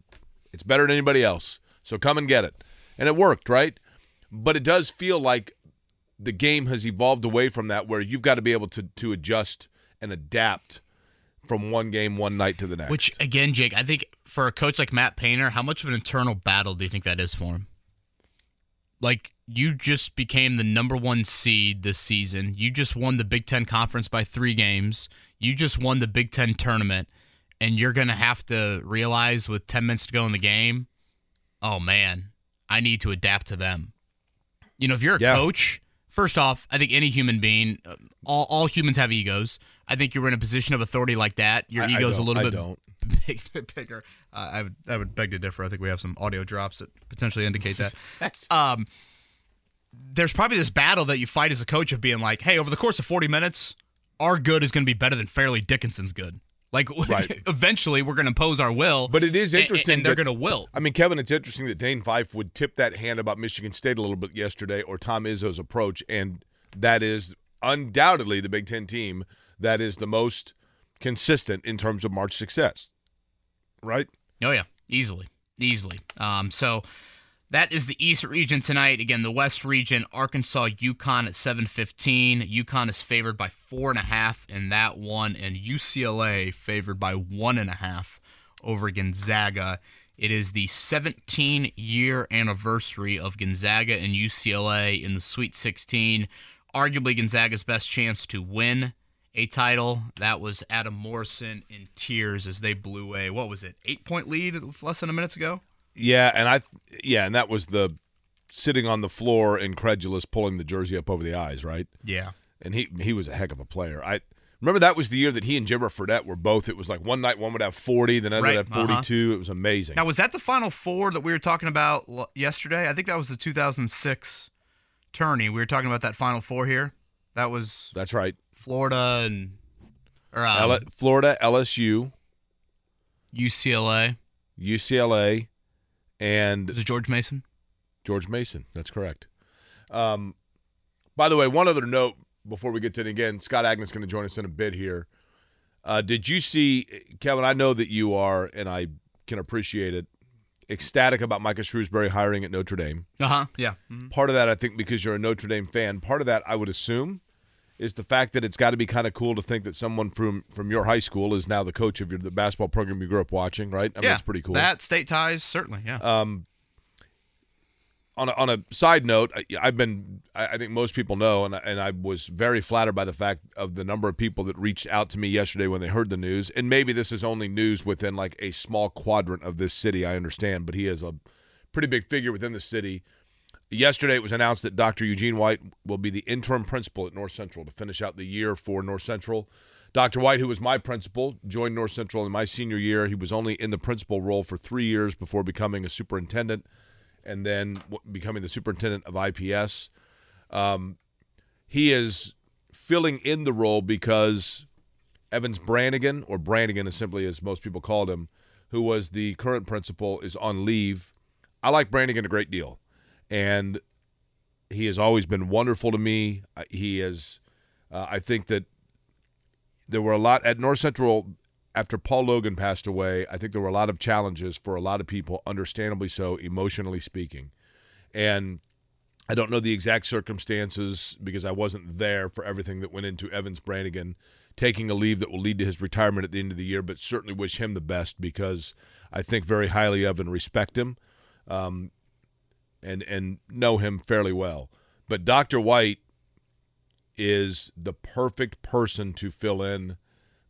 it's better than anybody else. So come and get it. And it worked, right? But it does feel like the game has evolved away from that where you've got to be able to to adjust and adapt from one game one night to the next. Which again, Jake, I think for a coach like Matt Painter, how much of an internal battle do you think that is for him? Like you just became the number one seed this season. You just won the Big Ten conference by three games. You just won the Big Ten tournament, and you're gonna have to realize with ten minutes to go in the game, oh man, I need to adapt to them. You know, if you're a Yeah. coach, first off, I think any human being, uh, all all humans have egos. I think you're in a position of authority like that. Your I- I ego's a little I bit don't. big, bigger. Uh, I would I would beg to differ. I think we have some audio drops that potentially indicate that. um, there's probably this battle that you fight as a coach of being like, hey, over the course of 40 minutes, our good is going to be better than Fairleigh Dickinson's good. Like, Right. eventually, we're going to impose our will. But it is interesting. and, they're going to wilt. I mean, Kevin, it's interesting that Dane Fife would tip that hand about Michigan State a little bit yesterday, or Tom Izzo's approach, and that is undoubtedly the Big Ten team that is the most consistent in terms of March success. Right? Oh yeah, easily, easily. Um, so that is the East region tonight. Again, the West region, Arkansas, UConn at seven fifteen. UConn is favored by four and a half in that one, and UCLA favored by one and a half over Gonzaga. It is the 17 year anniversary of Gonzaga and UCLA in the Sweet 16. Arguably Gonzaga's best chance to win a title. That was Adam Morrison in tears as they blew a what was it, eight point lead less than a minute ago. Yeah, and I yeah, and that was the sitting on the floor incredulous pulling the jersey up over the eyes, right? Yeah. And he he was a heck of a player. I remember that was the year that he and Jimmer Fredette were both it was like one night one would have 40, the other Right, would have uh-huh. 42. It was amazing. Now was that the Final Four that we were talking about l- yesterday? I think that was the 2006 tourney. We were talking about that Final Four here. That was That's right. Florida and or um, L- Florida, LSU, UCLA. UCLA, and Was it George Mason? George Mason. That's correct. Um, by the way, one other note before we get to it again, Scott Agness going to join us in a bit here. Uh, did you see, Kevin? I know that you are, and I can appreciate it, ecstatic about Micah Shrewsberry hiring at Notre Dame. Uh huh. Yeah. Mhm. Part of that, I think, because you're a Notre Dame fan. Part of that, I would assume, is the fact that it's got to be kind of cool to think that someone from from your high school is now the coach of your the basketball program you grew up watching. Right? I mean, yeah, that's pretty cool. That state ties certainly. Yeah. Um, on a, on a side note, I, I've been I, I think most people know, and I, and I was very flattered by the fact of the number of people that reached out to me yesterday when they heard the news. And maybe this is only news within like a small quadrant of this city. I understand, but he is a pretty big figure within the city. Yesterday, it was announced that Dr. Eugene White will be the interim principal at North Central to finish out the year for North Central. Dr. White, who was my principal, joined North Central in my senior year. He was only in the principal role for three years before becoming a superintendent and then becoming the superintendent of IPS. Um, he is filling in the role because Evans Brannigan, or Brannigan as simply as most people called him, who was the current principal, is on leave. I like Brannigan a great deal, and he has always been wonderful to me. He is, uh, I think that there were a lot at North Central after Paul Loggan passed away. I think there were a lot of challenges for a lot of people, understandably so, emotionally speaking, and I don't know the exact circumstances because I wasn't there for everything that went into Evans Brannigan taking a leave that will lead to his retirement at the end of the year, but certainly wish him the best because I think very highly of and respect him um, and, and know him fairly well. But Dr. White is the perfect person to fill in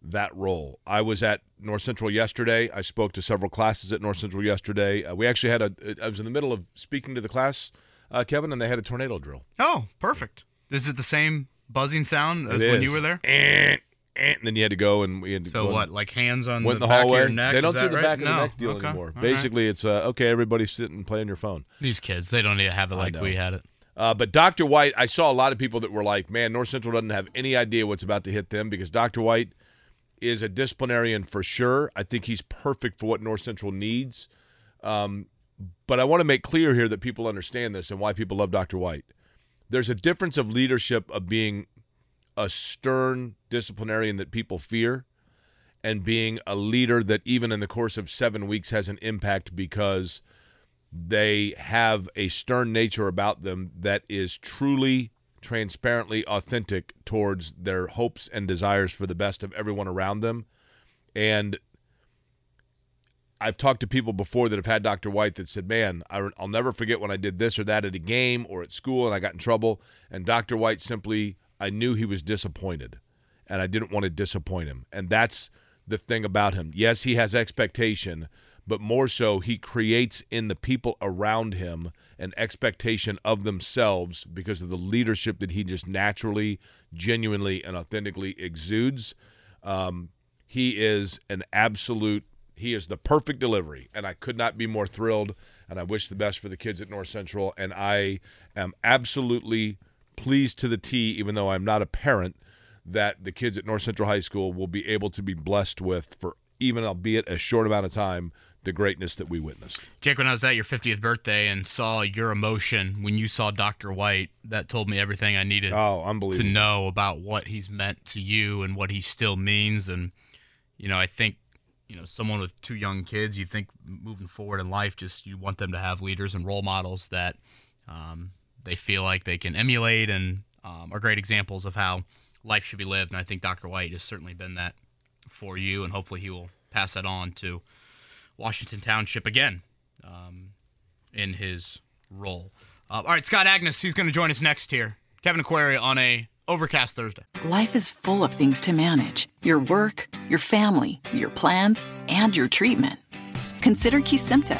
that role. I was at North Central yesterday. I spoke to several classes at North Central yesterday. Uh, we actually had a, I was in the middle of speaking to the class, uh, Kevin, and they had a tornado drill. Oh, perfect. Is it the same buzzing sound as It when you were there? Eh, and then you had to go and we had to So go what, like hands on the of hallway. your neck? They don't do the right? back of the neck deal Okay. anymore. All right. Basically, it's uh, okay. Everybody sit and play on your phone. These kids, they don't need to have it like we had it. Uh, but Dr. White, I saw a lot of people that were like, man, North Central doesn't have any idea what's about to hit them because Dr. White is a disciplinarian for sure. I think he's perfect for what North Central needs. Um, but I want to make clear here that people understand this and why people love Dr. White. There's a difference of leadership of being a stern disciplinarian that people fear and being a leader that even in the course of seven weeks has an impact because they have a stern nature about them that is truly transparently authentic towards their hopes and desires for the best of everyone around them and I've talked to people before that have had Dr. White that said, "Man, I, will never forget when I did this or that at a game or at school and I got in trouble." And Dr. White simply, I knew he was disappointed, and I didn't want to disappoint him. And that's the thing about him. Yes, he has expectation, but more so, he creates in the people around him an expectation of themselves because of the leadership that he just naturally, genuinely, and authentically exudes. Um, he is an absolute he is the perfect delivery and i could not be more thrilled and i wish the best for the kids at north central and i am absolutely pleased to the t even though i'm not a parent that the kids at north central high school will be able to be blessed with for even albeit a short amount of time the greatness that we witnessed Jake, when I was at your 50th birthday and saw your emotion when you saw Dr. White, that told me everything I needed oh unbelievable. to know about what he's meant to you and what he still means. And, you know, I think, you know, someone with two young kids, you think moving forward in life, just you want them to have leaders and role models that um, they feel like they can emulate and um, are great examples of how life should be lived. And I think Dr. White has certainly been that for you. And hopefully he will pass that on to Washington Township again um, in his role. Uh, all right, Scott Agness, he's going to join us next here. Kevin and Query on a overcast Thursday. Life is full of things to manage your work, your family, your plans, and your treatment. Consider Kesimpta,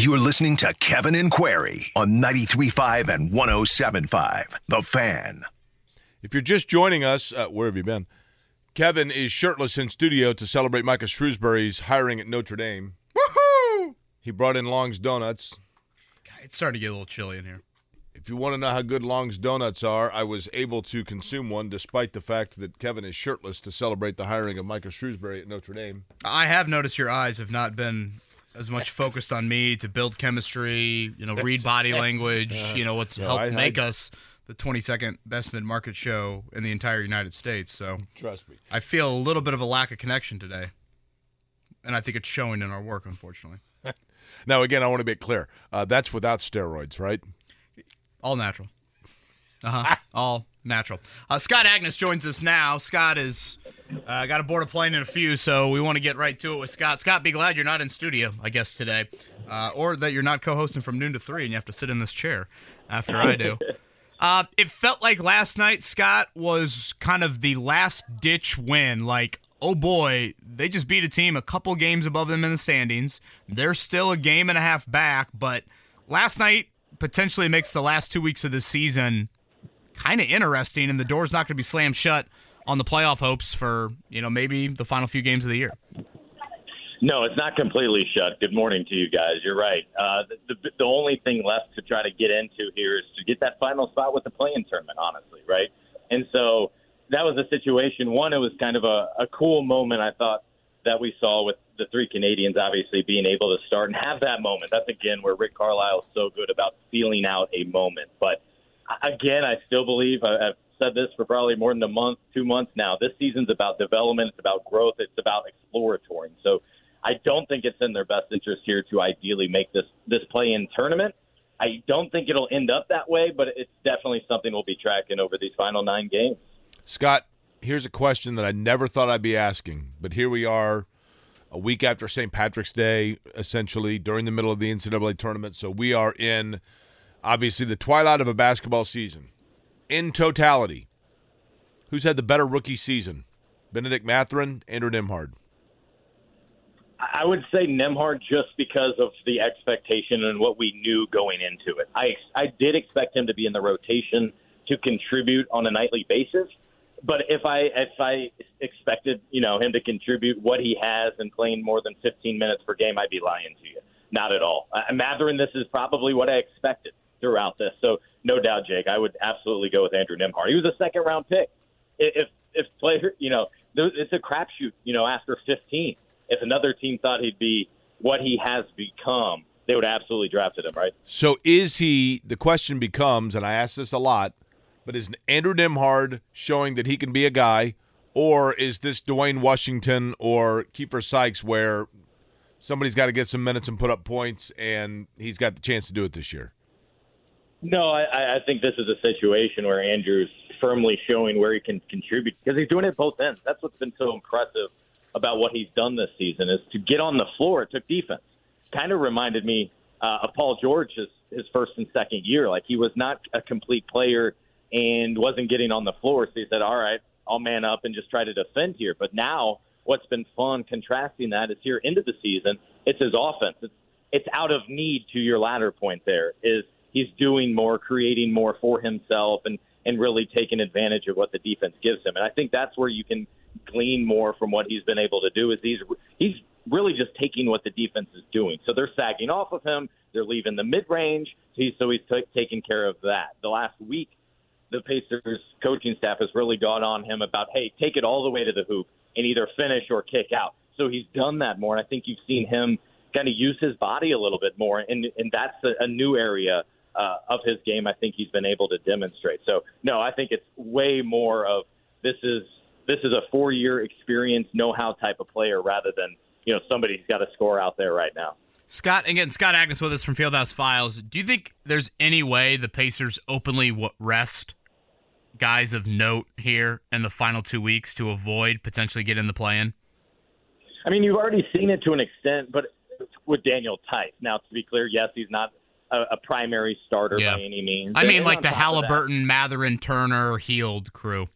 You are listening to Kevin and Query on 93.5 and 107.5. The Fan. If you're just joining us, uh, where have you been? Kevin is shirtless in studio to celebrate Micah Shrewsberry's hiring at Notre Dame. Woohoo! He brought in Long's Donuts. It's starting to get a little chilly in here. If you want to know how good Long's Donuts are, I was able to consume one despite the fact that Kevin is shirtless to celebrate the hiring of Micah Shrewsberry at Notre Dame. I have noticed your eyes have not been as much focused on me to build chemistry, you know, read body language, you know, what's No, helped I- I- make us the 22nd best mid market show in the entire United States. So Trust me. I feel a little bit of a lack of connection today. And I think it's showing in our work, unfortunately. Now, again, I want to be clear. Uh, that's without steroids, right? All natural. Uh huh. All Natural. Uh, Scott Agness joins us now. Scott is uh, got to board a plane in a few, so we want to get right to it with Scott. Scott, be glad you're not in studio, I guess today, uh, or that you're not co-hosting from noon to three, and you have to sit in this chair after I do. Uh, it felt like last night, Scott, was kind of the last ditch win. Like, oh boy, they just beat a team a couple games above them in the standings. They're still a game and a half back, but last night potentially makes the last two weeks of the season kind of interesting, and the door's not going to be slammed shut on the playoff hopes for you know maybe the final few games of the year. No, it's not completely shut. Good morning to you guys. You're right. Uh, the, the, the only thing left to try to get into here is to get that final spot with the playing tournament, honestly, right? And so that was a situation. One, it was kind of a, a cool moment, I thought, that we saw with the three Canadians obviously being able to start and have that moment. That's, again, where Rick Carlisle is so good about feeling out a moment. But again, I still believe, I've said this for probably more than a month, two months now. This season's about development, it's about growth, it's about exploratory. So I don't think it's in their best interest here to ideally make this this play in tournament. I don't think it'll end up that way, but it's definitely something we'll be tracking over these final nine games. Scott, here's a question that I never thought I'd be asking, but here we are a week after St. Patrick's Day, essentially during the middle of the NCAA tournament. So we are in obviously the twilight of a basketball season. In totality, who's had the better rookie season? Bennedict Mathurin, Andrew Nembhard. I would say Nembhard just because of the expectation and what we knew going into it. I I did expect him to be in the rotation to contribute on a nightly basis, but if I if I expected you know him to contribute what he has and playing more than 15 minutes per game, I'd be lying to you. Not at all. Uh, Mathurin, this is probably what I expected throughout this. So no doubt, Jake, I would absolutely go with Andrew Nembhard. He was a second round pick. If if player, you know, it's a crapshoot. You know, after 15 if another team thought he'd be what he has become, they would absolutely drafted him, right? So is he? The question becomes, and I ask this a lot, but is Andrew Nembhard showing that he can be a guy, or is this Duane Washington or Keifer Sykes where somebody's got to get some minutes and put up points, and he's got the chance to do it this year? No, I, I think this is a situation where Andrew's firmly showing where he can contribute because he's doing it both ends. That's what's been so impressive about what he's done this season is to get on the floor. It took defense. Kind of reminded me uh, of Paul George's his first and second year. Like he was not a complete player and wasn't getting on the floor. So he said, "All right, I'll man up and just try to defend here." But now, what's been fun contrasting that is here into the season, it's his offense. It's it's out of need to your latter point. There is he's doing more, creating more for himself, and and really taking advantage of what the defense gives him. And I think that's where you can glean more from what he's been able to do is he's he's really just taking what the defense is doing. So they're sagging off of him. They're leaving the mid range. He's, so he's t- taking care of that. The last week, the Pacers coaching staff has really gone on him about, hey, take it all the way to the hoop and either finish or kick out. So he's done that more. And I think you've seen him kind of use his body a little bit more. And, and that's a, a new area uh, of his game I think he's been able to demonstrate. So, no, I think it's way more of this is this is a four year experience, know how type of player rather than, you know, somebody who's got a score out there right now. Scott, again, Scott Agness with us from Fieldhouse Files. Do you think there's any way the Pacers openly rest guys of note here in the final two weeks to avoid potentially getting the play in? I mean, you've already seen it to an extent, but with Daniel Theis. Now, to be clear, yes, he's not a, a primary starter yeah. by any means. I mean, and like the Halliburton, Mathurin, Turner, Hield crew.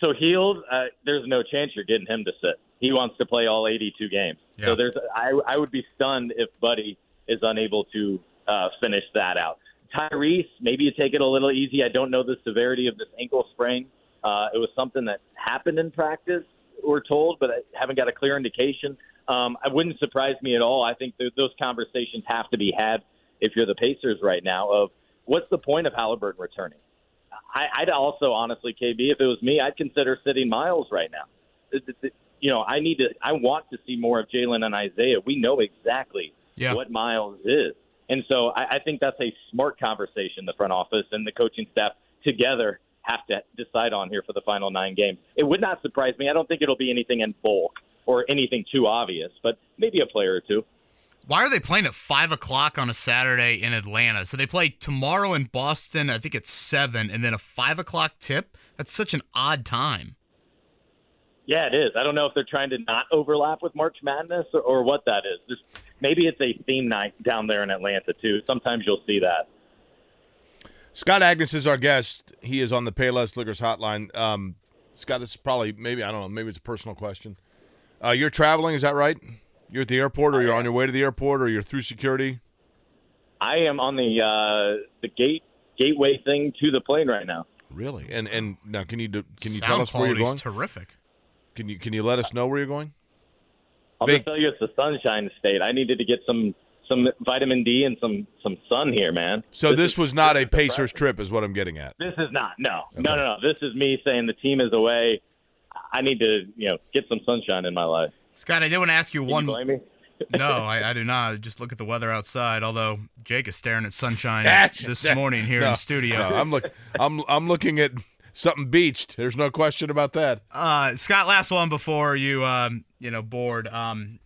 So Hield, uh, there's no chance you're getting him to sit. He wants to play all 82 games. Yeah. So there's, I, I would be stunned if Buddy is unable to uh, finish that out. Tyrese, maybe you take it a little easy. I don't know the severity of this ankle sprain. Uh, it was something that happened in practice, we're told, but I haven't got a clear indication. Um, it wouldn't surprise me at all. I think th- those conversations have to be had if you're the Pacers right now of what's the point of Halliburton returning? I, I'd also honestly, KB, if it was me, I'd consider sitting Miles right now. It, it, it, you know, I need to, I want to see more of Jalen and Isaiah. We know exactly yeah. what Miles is. And so I, I think that's a smart conversation the front office and the coaching staff together have to decide on here for the final nine games. It would not surprise me. I don't think it'll be anything in bulk or anything too obvious, but maybe a player or two. Why are they playing at five o'clock on a Saturday in Atlanta? So they play tomorrow in Boston. I think it's seven, and then a five o'clock tip. That's such an odd time. Yeah, it is. I don't know if they're trying to not overlap with March Madness or, or what that is. Just, maybe it's a theme night down there in Atlanta too. Sometimes you'll see that. Scott Agness is our guest. He is on the Payless Liquors hotline. Um, Scott, this is probably maybe I don't know. Maybe it's a personal question. Uh, you're traveling, is that right? You're at the airport, or you're on your way to the airport, or you're through security. I am on the uh, the gate gateway thing to the plane right now. Really? And and now can you do, can you Sound tell us where you're going? Terrific. Can you can you let us know where you're going? I'll Vac- just tell you, it's the sunshine state. I needed to get some some vitamin D and some some sun here, man. So this, is- was not a is Pacers trip, is what I'm getting at. This is not. No, no, no, no. This is me saying the team is away. I need to, you know, get some sunshine in my life. Scott, I did want to ask you Can one. you blame me? no, I, I do not. Just look at the weather outside. Although Jake is staring at sunshine That's- this that- morning here no, in studio. no, I'm look I'm I'm looking at something beached. There's no question about that. Uh, Scott, last one before you, um, you know, bored. Um,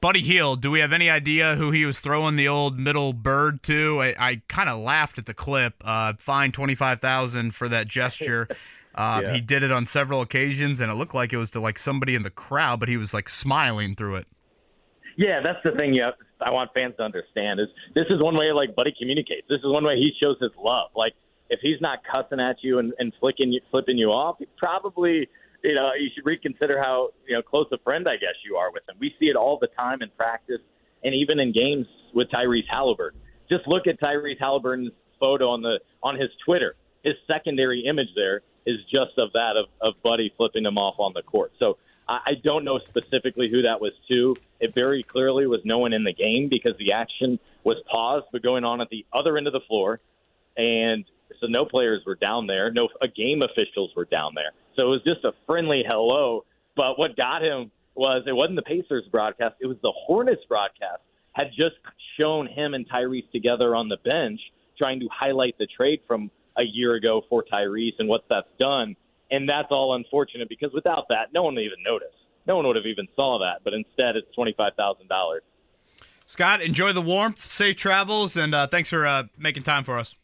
Buddy Hield, do we have any idea who he was throwing the old middle bird to? I, I kind of laughed at the clip. Uh, fine twenty five thousand for that gesture. Uh, Yeah. He did it on several occasions, and it looked like it was to like somebody in the crowd, but he was like smiling through it. Yeah, that's the thing. Yeah, I want fans to understand is this is one way like Buddy communicates. This is one way he shows his love. Like if he's not cussing at you and, and flicking you, flipping you off, probably you know you should reconsider how you know close a friend I guess you are with him. We see it all the time in practice and even in games with Tyrese Halliburton. Just look at Tyrese Halliburton's photo on the on his Twitter. His secondary image there is just of that of, of Buddy flipping him off on the court. So I, I don't know specifically who that was to. It very clearly was no one in the game because the action was paused, but going on at the other end of the floor, and so no players were down there. No game officials were down there. So it was just a friendly hello. But what got him was it wasn't the Pacers broadcast; it was the Hornets broadcast had just shown him and Tyrese together on the bench, trying to highlight the trade from a year ago for Tyrese and what that's done. And that's all unfortunate because without that, no one would even notice. No one would have even saw that. But instead, it's twenty five thousand dollars. Scott, enjoy the warmth, safe travels, and uh, thanks for uh, making time for us.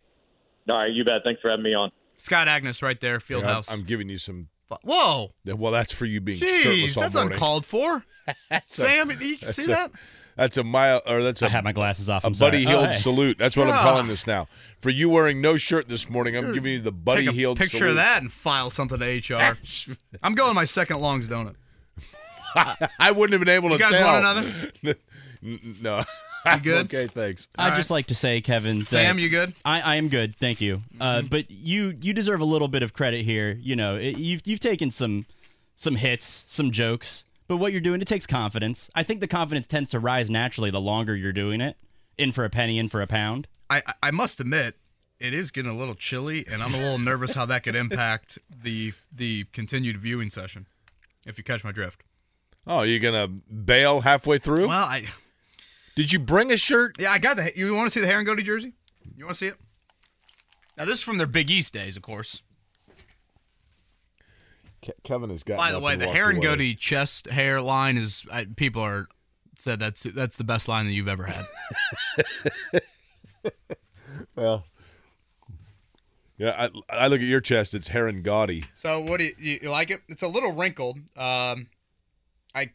All right, you bet. Thanks for having me on. Scott Agness, right there, Field Yeah, I'm- House. I'm, giving you some. Whoa, Well, that's for you being jeez, shirtless all that's morning. uncalled for. That's a- Sam, you can that's see a- that? That's a mile, or that's a. I had my glasses off. A I'm sorry. buddy Oh, hey. salute. That's what I'm Ah. calling this now. For you wearing no shirt this morning, I'm giving you the buddy Take a heeled picture salute. of that and file something to HR. I'm going my second longs donut. I wouldn't have been able You to guys tell. want another? N- no. You good? okay, thanks. I'd just like to say, Kevin. That Sam, you good? I, I am good, thank you. Uh, but you you deserve a little bit of credit here. You know, it, you've you've taken some some hits, some jokes, but what you're doing it takes confidence. I think the confidence tends to rise naturally the longer you're doing it. In for a penny, in for a pound. I, I- I must admit, it is getting a little chilly, and I'm a little nervous how that could impact the the continued viewing session. If you catch my drift. Oh, you're gonna bail halfway through? Well, I Did you bring a shirt? yeah, I got the. You want to see the hair and goatee jersey? You want to see it? Now this is from their Big East days, of course. Ke- Kevin has got. By the way, the hair and goatee chest hair line is I, people are said that's that's the best line that you've ever had. Well, yeah, I, I look at your chest. It's hair and gaudy. So what do you, you, like it? It's a little wrinkled. Um, I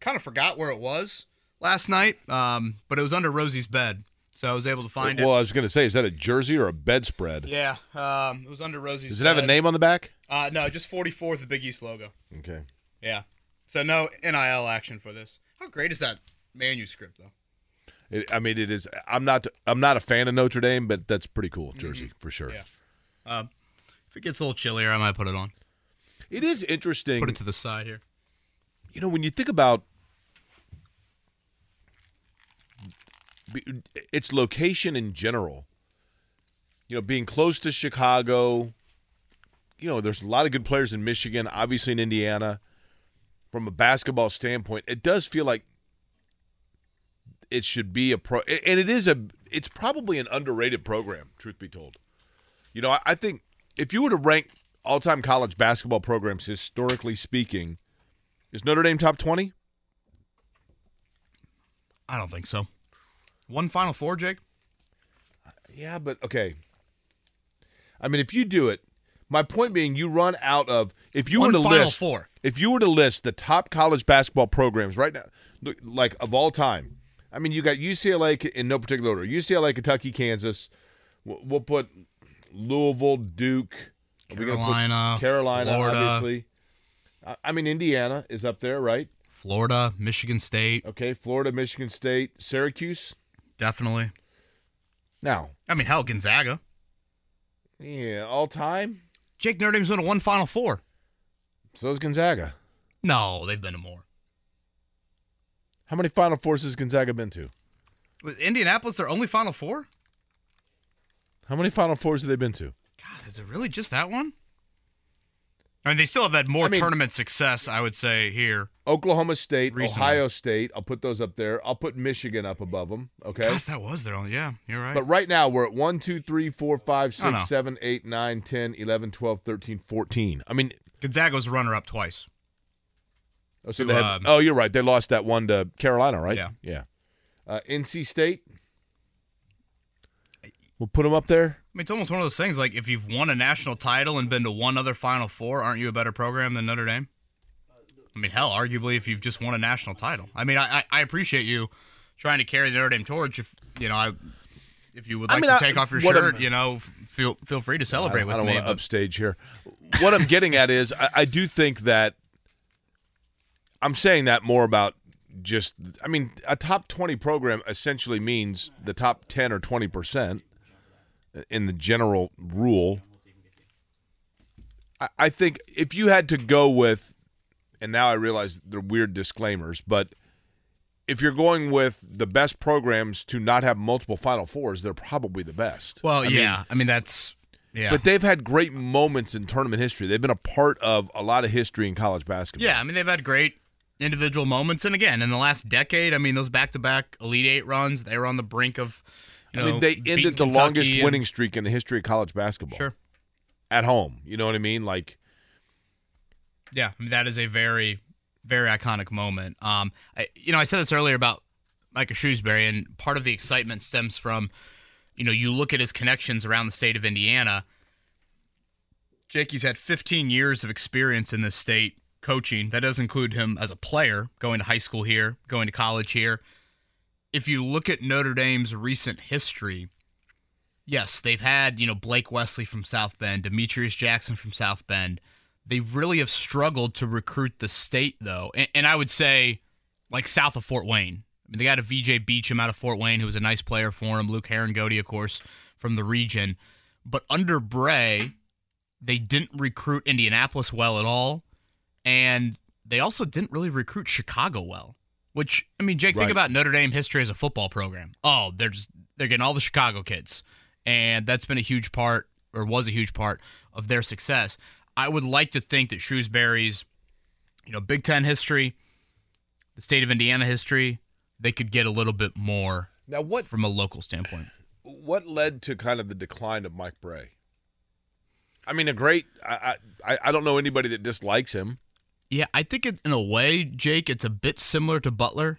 kind of forgot where it was last night, um, but it was under Rosie's bed, so I was able to find well, it. Well, I was gonna say, is that a jersey or a bedspread? Yeah, um, it was under Rosie's. Does it have a name on the back? Uh, no, just 44th, the Big East logo. Okay. Yeah. So no NIL action for this. How great is that manuscript though? It, I mean, it is. I'm not. I'm not a fan of Notre Dame, but that's pretty cool jersey for sure. Yeah. Um, if it gets a little chillier, I might put it on. It is interesting. Put it to the side here. you know, when you think about its location in general, you know, being close to Chicago, you know, there's a lot of good players in Michigan, obviously in Indiana. From a basketball standpoint, it does feel like it should be a pro, and it is a. It's probably an underrated program, truth be told. You know, I, I think if you were to rank all-time college basketball programs historically speaking, is Notre Dame top twenty? I don't think so. One Final Four, Jake. Yeah, but okay. I mean, if you do it, my point being, you run out of if you One were to Final list Four. if you were to list the top college basketball programs right now, like of all time. I mean, you got UCLA in no particular order: UCLA, Kentucky, Kansas. We'll, we'll put Louisville, Duke, Are we gonna put Carolina, Carolina, Florida. obviously. I- I mean, Indiana is up there, right? Florida, Michigan State, Okay, Florida, Michigan State, Syracuse. definitely. Now, I mean, hell, Gonzaga. yeah, all time. Jake Notre Dame's been to one Final Four. So is Gonzaga. No, they've been to more. How many Final Fours has Gonzaga been to? Was Indianapolis their only Final Four? How many Final Fours have they been to? God, is it really just that one? I mean, they still have had more I mean- tournament success, I would say, here. Oklahoma State, Recently. Ohio State. I'll put those up there. I'll put Michigan up above them. Okay. Gosh, that was their only. Yeah, you're right. But right now we're at 1, 2, 3, 4, 5, Oh, no. 6, 7, 8, 9, 10, 11, 12, 13, 14. I mean, Gonzaga was runner up twice. oh, so To, they had, um, oh, you're right. They lost that one to Carolina, right? Yeah. Yeah. Uh, NC State. We'll put them up there. I mean, it's almost one of those things like if you've won a national title and been to one other Final Four, aren't you a better program than Notre Dame? I mean, hell, arguably, if you've just won a national title. I mean, I, I, I appreciate you trying to carry the Notre Dame torch. If you know, I, if you would I like mean, to I- take off your shirt, I'm- you know, feel feel free to celebrate I with I don't me. want to upstage here. What I'm getting at is I, I do think that I'm saying that more about just I mean a top 20 program essentially means the top 10 or 20 percent in the general rule. I, I think if you had to go with, and now I realize they're weird disclaimers, but if you're going with the best programs to not have multiple Final Fours, they're probably the best. well, I mean, yeah. I mean, that's yeah. but they've had great moments in tournament history. They've been a part of a lot of history in college basketball. Yeah, I mean they've had great individual moments, and again, in the last decade, I mean those back-to-back Elite Eight runs, they were on the brink of. You know, I mean, they ended the Kentucky longest and- winning streak in the history of college basketball. Sure. At home. You know what I mean? Like, Yeah, I mean, that is a very, very iconic moment. Um, I, you know, I said this earlier about Micah Shrewsberry, and part of the excitement stems from, you know, you look at his connections around the state of Indiana. Jakey's had 15 years of experience in this state coaching. That does include him as a player, going to high school here, going to college here. If you look at Notre Dame's recent history, yes, they've had, you know, Blake Wesley from South Bend, Demetrius Jackson from South Bend. They really have struggled to recruit the state, though. And, and I would say, like, south of Fort Wayne. I mean, they got a VJ Beachem out of Fort Wayne, who was a nice player for him. Luke Harangody, of course, from the region. But under Brey, they didn't recruit Indianapolis well at all. And they also didn't really recruit Chicago well. Which, I mean, Jake, think about Notre Dame history as a football program. Oh, they're just, they're getting all the Chicago kids. And that's been a huge part, or was a huge part, of their success. I would like to think that Shrewsberry's, you know, Big Ten history, the state of Indiana history, they could get a little bit more now what from a local standpoint. what led to kind of the decline of Mike Brey? I mean, a great. I I, I don't know anybody that dislikes him. Yeah, I think it, in a way, Jake, it's a bit similar to Butler.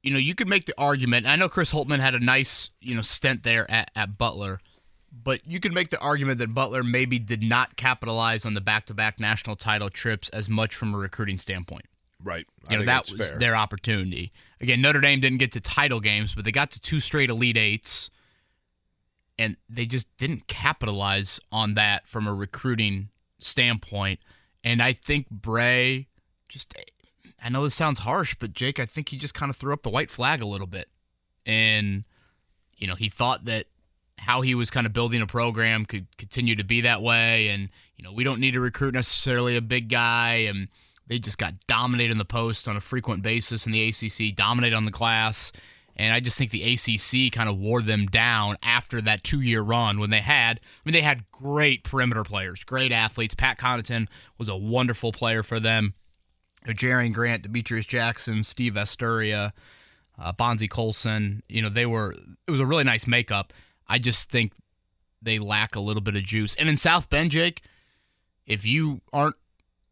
You know, you could make the argument. I know Chris Holtmann had a nice, you know, stint there at, at Butler, but you could make the argument that Butler maybe did not capitalize on the back-to-back national title trips as much from a recruiting standpoint. Right. I You know, that was fair. their opportunity. Again, Notre Dame didn't get to title games, but they got to two straight Elite Eights, and they just didn't capitalize on that from a recruiting standpoint. And I think Brey just, I know this sounds harsh, but Jake, I think he just kind of threw up the white flag a little bit. And, you know, he thought that how he was kind of building a program could continue to be that way. And, you know, we don't need to recruit necessarily a big guy. And they just got dominated in the post on a frequent basis in the ACC, dominated on the glass. And I just think the ACC kind of wore them down after that two year run when they had, I mean, they had great perimeter players, great athletes. Pat Connaughton was a wonderful player for them. Jerian Grant, Demetrius Jackson, Steve Vasturia, uh, Bonzie Colson. You know, they were, it was a really nice makeup. I just think they lack a little bit of juice. And in South Bend, Jake, if you aren't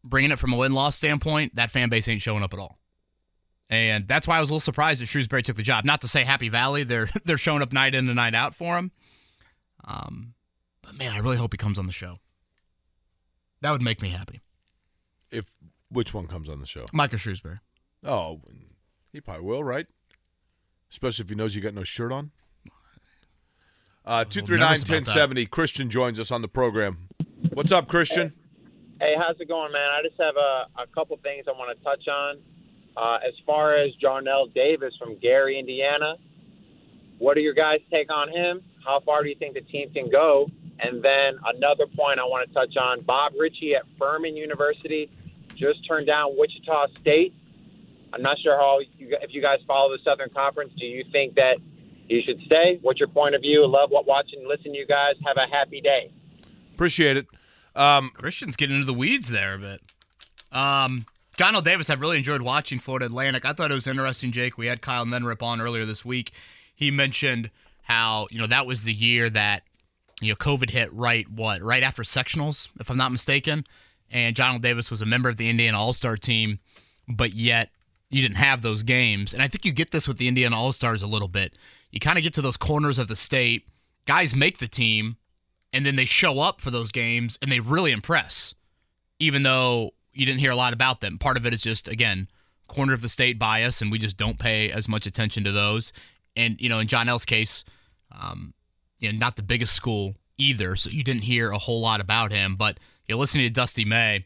bringing it from a win loss standpoint, that fan base ain't showing up at all. And that's why I was a little surprised that Shrewsberry took the job. Not to say Happy Valley, they're they're showing up night in and night out for him. Um, but man, I really hope he comes on the show. That would make me happy. If which one comes on the show? Micah Shrewsberry. Oh, he probably will, right? Especially if he knows you got no shirt on. Uh, two three nine ten seventy. Christian joins us on the program. What's up, Christian? Hey, how's it going, man? I just have a, a couple things I want to touch on. Uh, as far as Johnell Davis from Gary, Indiana, what are your guys' take on him? How far do you think the team can go? And then another point I want to touch on: Bob Richey at Furman University just turned down Wichita State. I'm not sure how you, if you guys follow the Southern Conference. Do you think that he should stay? What's your point of view? Love what watching, and listen to you guys. Have a happy day. Appreciate it. Um, Christian's getting into the weeds there a bit. Um, L. Davis, I've really enjoyed watching Florida Atlantic. I thought it was interesting, Jake. We had Kyle Neddenriep on earlier this week. He mentioned how, you know, that was the year that, you know, COVID hit right, what, right after sectionals, if I'm not mistaken. And L. Davis was a member of the Indiana All Star team, but yet you didn't have those games. And I think you get this with the Indiana All Stars a little bit. You kind of get to those corners of the state, guys make the team, and then they show up for those games and they really impress, even though you didn't hear a lot about them. Part of it is just, again, corner of the state bias, and we just don't pay as much attention to those. And, you know, in Johnell's case, um, you know, not the biggest school either, so you didn't hear a whole lot about him. But you know, listening to Dusty May,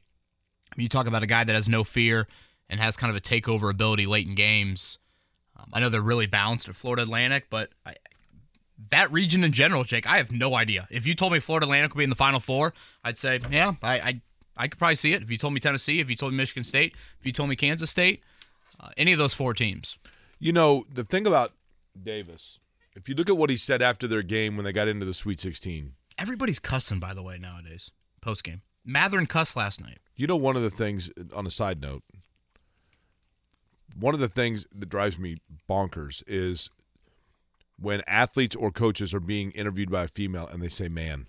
you talk about a guy that has no fear and has kind of a takeover ability late in games. Um, I know they're really balanced at Florida Atlantic, but I, that region in general, Jake, I have no idea. If you told me Florida Atlantic would be in the Final Four, I'd say, yeah, I, I, I could probably see it. If you told me Tennessee, if you told me Michigan State, if you told me Kansas State, uh, any of those four teams. You know, the thing about Davis, if you look at what he said after their game when they got into the Sweet 16, everybody's cussing, by the way, nowadays, post game. Mathurin cussed last night. You know, one of the things, on a side note, one of the things that drives me bonkers is when athletes or coaches are being interviewed by a female and they say man.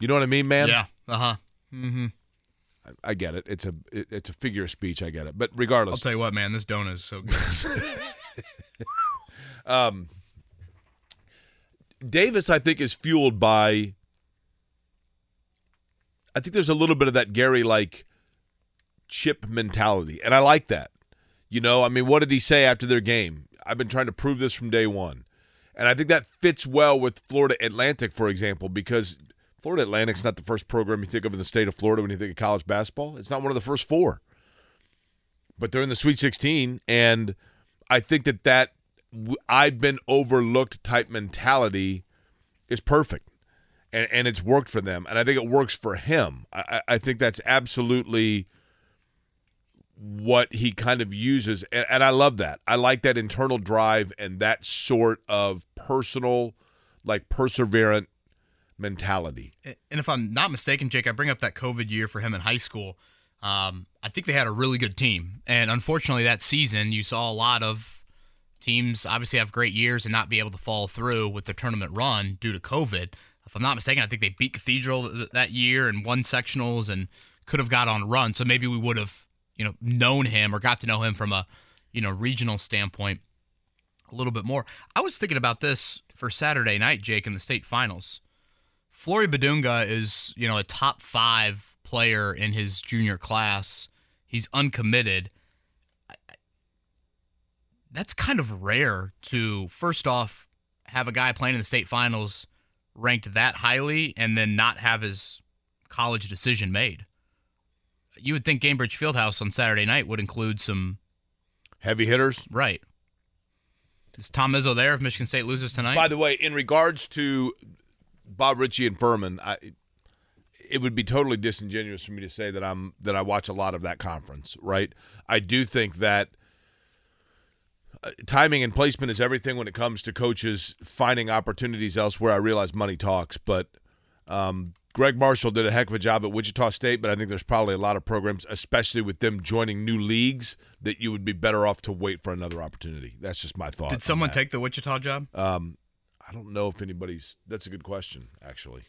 You know what I mean, man? Yeah. Uh huh. Mm-hmm. I, I, get it. It's a it, it's a figure of speech. I get it. But regardless, I'll tell you what, man. This donut is so good. um, Davis, I think, is fueled by. I think there's a little bit of that Gary like chip mentality, and I like that. You know, I mean, what did he say after their game? I've been trying to prove this from day one. And I think that fits well with Florida Atlantic, for example, because Florida Atlantic's not the first program you think of in the state of Florida when you think of college basketball. It's not one of the first four. But they're in the Sweet 16, and I think that that I've been overlooked type mentality is perfect. And, and it's worked for them. And I think it works for him. I, I think that's absolutely what he kind of uses and, and, I love that. I like that internal drive and that sort of personal like perseverant mentality. And if I'm not mistaken, Jake, I bring up that COVID year for him in high school. Um, I think they had a really good team. And unfortunately that season you saw a lot of teams obviously have great years and not be able to follow through with the tournament run due to COVID. If I'm not mistaken, I think they beat Cathedral that year and won sectionals and could have got on a run. So maybe we would have you know known him or got to know him from a you know regional standpoint a little bit more. I was thinking about this for Saturday night, Jake, in the state finals. Flory Bidunga is you know a top five player in his junior class. He's uncommitted. That's kind of rare to first off have a guy playing in the state finals ranked that highly and then not have his college decision made you would think Gainbridge Fieldhouse on Saturday night would include some heavy hitters, right? Is Tom Izzo there if Michigan State loses tonight? By the way, in regards to Bob Richey and Furman, I, it would be totally disingenuous for me to say that I'm that I watch a lot of that conference. Right? I do think that uh, timing and placement is everything when it comes to coaches finding opportunities elsewhere. I realize money talks, but um, Gregg Marshall did a heck of a job at Wichita State, but I think there's probably a lot of programs, especially with them joining new leagues, that you would be better off to wait for another opportunity. That's just my thought. Did someone take the Wichita job? Um, I don't know if anybody's. That's a good question, actually.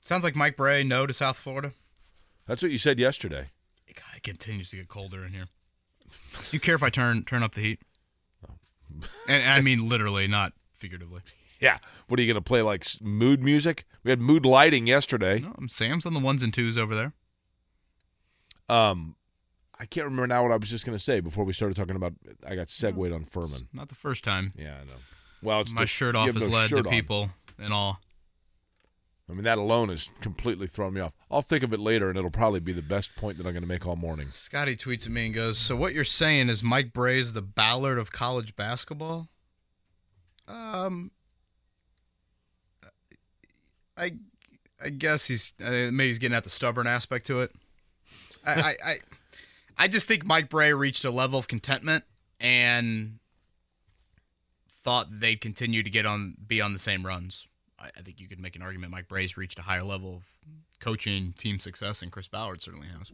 Sounds like Mike Brey no to South Florida. That's what you said yesterday. It continues to get colder in here. you care if I turn turn up the heat? And, I mean literally, not figuratively. Yeah. What are you going to play like mood music? We had mood lighting yesterday. No, Sam's on the ones and twos over there. Um, I can't remember now what I was just going to say before we started talking about. I got segued on Furman. Not the first time. Yeah, I know. Well, it's My the- shirt off has no led to shirt on. people and all. I mean, that alone has completely thrown me off. I'll think of it later, and it'll probably be the best point that I'm going to make all morning. Scotty tweets at me and goes, "So what you're saying is Mike Brey's the Ballard of college basketball?" Um, I, I guess he's uh, maybe he's getting at the stubborn aspect to it. I, I, I, I just think Mike Bray reached a level of contentment and thought they'd continue to get on, be on the same runs. I, I think you could make an argument Mike Brey's reached a higher level of coaching team success than Chris Ballard certainly has.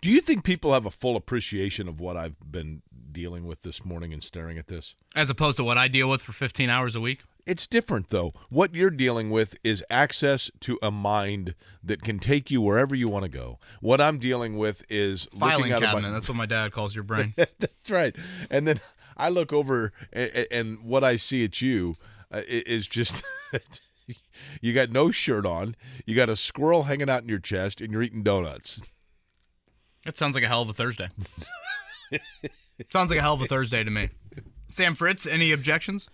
Do you think people have a full appreciation of what I've been dealing with this morning and staring at this? As opposed to what I deal with for 15 hours a week? It's different, though. What you're dealing with is access to a mind that can take you wherever you want to go. What I'm dealing with is Filing cabinet. My, That's what my dad calls your brain. That's right. And then I look over, and, and what I see at you uh, is just you got no shirt on, you got a squirrel hanging out in your chest, and you're eating donuts. That sounds like a hell of a Thursday. sounds like a hell of a Thursday to me. Sam Fritz, any objections?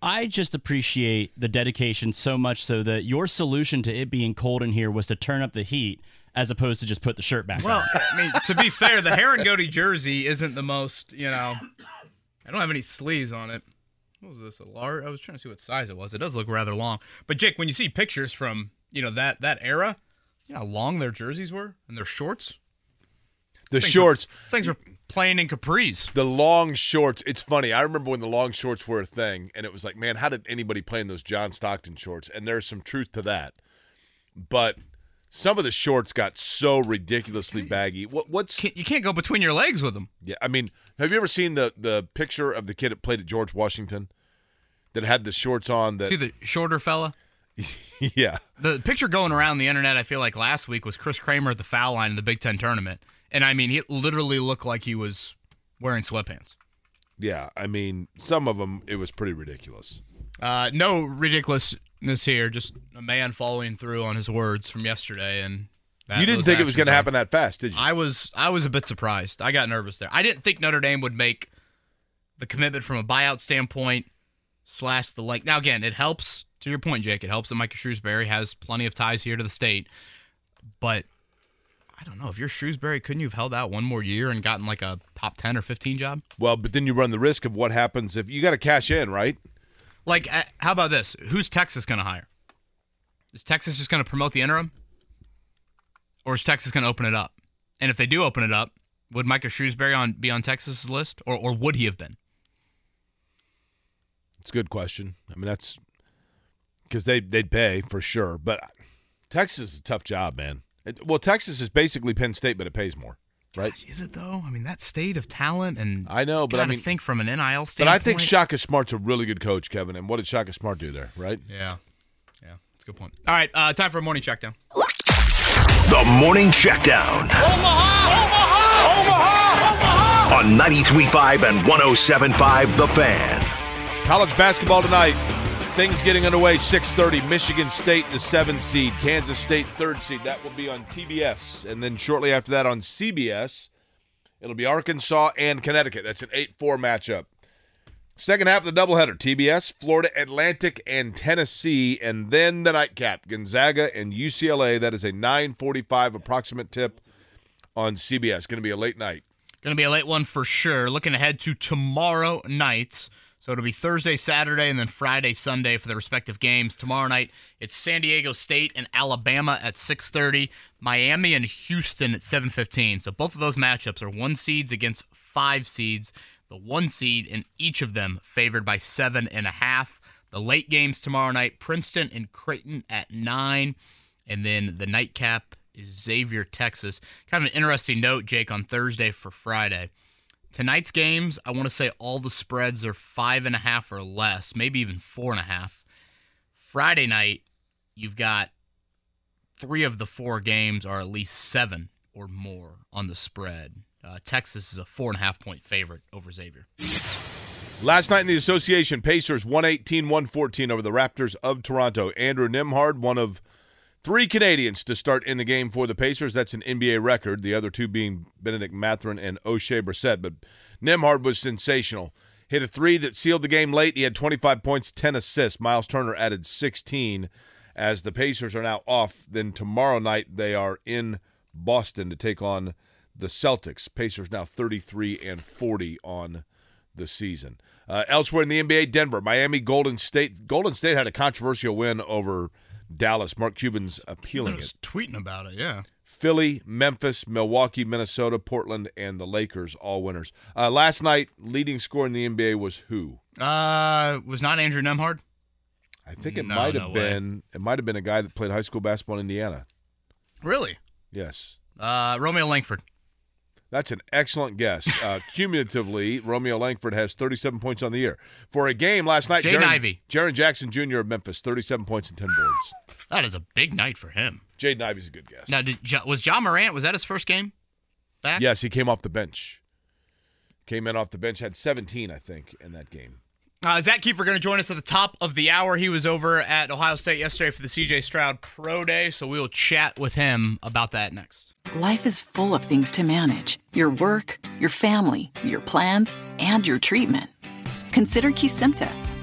I just appreciate the dedication so much so that your solution to it being cold in here was to turn up the heat as opposed to just put the shirt back Well, on. Well, I mean, to be fair, the Harangody jersey isn't the most, you know. I don't have any sleeves on it. What was this? A large? I was trying to see what size it was. It does look rather long. But Jake, when you see pictures from you know that that era, you know how long their jerseys were and their shorts. The Things shorts. things are playing in capris. The long shorts. It's funny. I remember when the long shorts were a thing, and it was like, man, how did anybody play in those John Stockton shorts? And there's some truth to that. But some of the shorts got so ridiculously baggy. What what's you can't go between your legs with them. Yeah, I mean, have you ever seen the the picture of the kid that played at George Washington that had the shorts on? That See the shorter fella. yeah, The picture going around the internet, I feel like last week was Chris Kramer at the foul line in the Big Ten tournament, and I mean, he literally looked like he was wearing sweatpants. yeah. I mean, some of them it was pretty ridiculous. Uh, no ridiculousness here, just a man following through on his words from yesterday, and that- you didn't think it was going to happen that fast, did you? I was, I was a bit surprised. I got nervous there. I didn't think Notre Dame would make the commitment from a buyout standpoint slash the length. Now again, it helps. To your point, Jake, it helps that Micah Shrewsberry has plenty of ties here to the state, but I don't know if you're Shrewsberry, couldn't you have held out one more year and gotten like a top ten or fifteen job? Well, but then you run the risk of what happens if you got to cash in, right? Like, uh, how about this? Who's Texas going to hire? Is Texas just going to promote the interim, or is Texas going to open it up? And if they do open it up, would Micah Shrewsberry on be on Texas's list, or or would he have been? It's a good question. I mean, that's because they they'd pay for sure, but Texas is a tough job, man. It- well, Texas is basically Penn State, but it pays more, right? Is it though? I mean, that state of talent and I know, but I mean, think from an NIL standpoint. but. I think Shaka Smart's a really good coach, Kevin. And what did Shaka Smart do there, right? Yeah, yeah, that's a good point. All right, uh, time for a morning check down. The Morning Checkdown Omaha, Omaha, Omaha, Omaha. on 93.5 and 107.5 The Fan. College basketball tonight. Things getting underway. 6:30. Michigan State, the seven seed. Kansas State, third seed. That will be on TBS, and then shortly after that on CBS, it'll be Arkansas and Connecticut. That's an 8-4 matchup. Second half of the doubleheader: TBS, Florida Atlantic, and Tennessee, and then the nightcap: Gonzaga and UCLA. That is a 9:45 approximate tip on CBS. Going to be a late night. Going to be a late one for sure. Looking ahead to tomorrow nights. So it'll be Thursday, Saturday, and then Friday, Sunday for the respective games. Tomorrow night, it's San Diego State and Alabama at 6:30, Miami and Houston at 7:15. So both of those matchups are one seeds against five seeds. The one seed in each of them favored by seven and a half. The late games tomorrow night: Princeton and Creighton at nine, and then the nightcap is Xavier, Texas. Kind of an interesting note, Jake, on Thursday for Friday. Tonight's games, I want to say all the spreads are five and a half or less, maybe even four and a half. Friday night, you've got three of the four games are at least seven or more on the spread. Uh, Texas is a four and a half point favorite over Xavier. Last night in the association, Pacers 118 114 over the Raptors of Toronto. Andrew Nembhard, one of three Canadians to start in the game for the Pacers. That's an NBA record, the other two being Bennedict Mathurin and Oshae Brissett. But Nembhard was sensational. Hit a three that sealed the game late. He had 25 points, 10 assists. Miles Turner added 16 as the Pacers are now off. Then tomorrow night, they are in Boston to take on the Celtics. Pacers now 33 and 40 on the season. Uh, elsewhere in the NBA, Denver, Miami, Golden State. Golden State had a controversial win over Dallas. Mark Cuban's appealing it. tweeting about it. Yeah. Philly, Memphis, Milwaukee, Minnesota, Portland, and the Lakers all winners. Uh, last night, leading score in the NBA was who? Uh, was not Andrew Nembhard. I think it No, might no have way. been. It might have been a guy that played high school basketball in Indiana. Really? Yes. Uh, Romeo Langford. That's an excellent guess. Uh, cumulatively, Romeo Langford has 37 points on the year. For a game last night, Jaden Jaren, Ivey. Jaren Jackson Jr. of Memphis, 37 points and 10 boards. That is a big night for him. Jaden Ivey's a good guess. Now, did was John Morant? Was that his first game back? Yes, he came off the bench. Came in off the bench, had 17, I think, in that game. Uh, Zak Keefer going to join us at the top of the hour. He was over at Ohio State yesterday for the CJ Stroud Pro Day, so we will chat with him about that next. Life is full of things to manage your work, your family, your plans, and your treatment. Consider Kesimpta,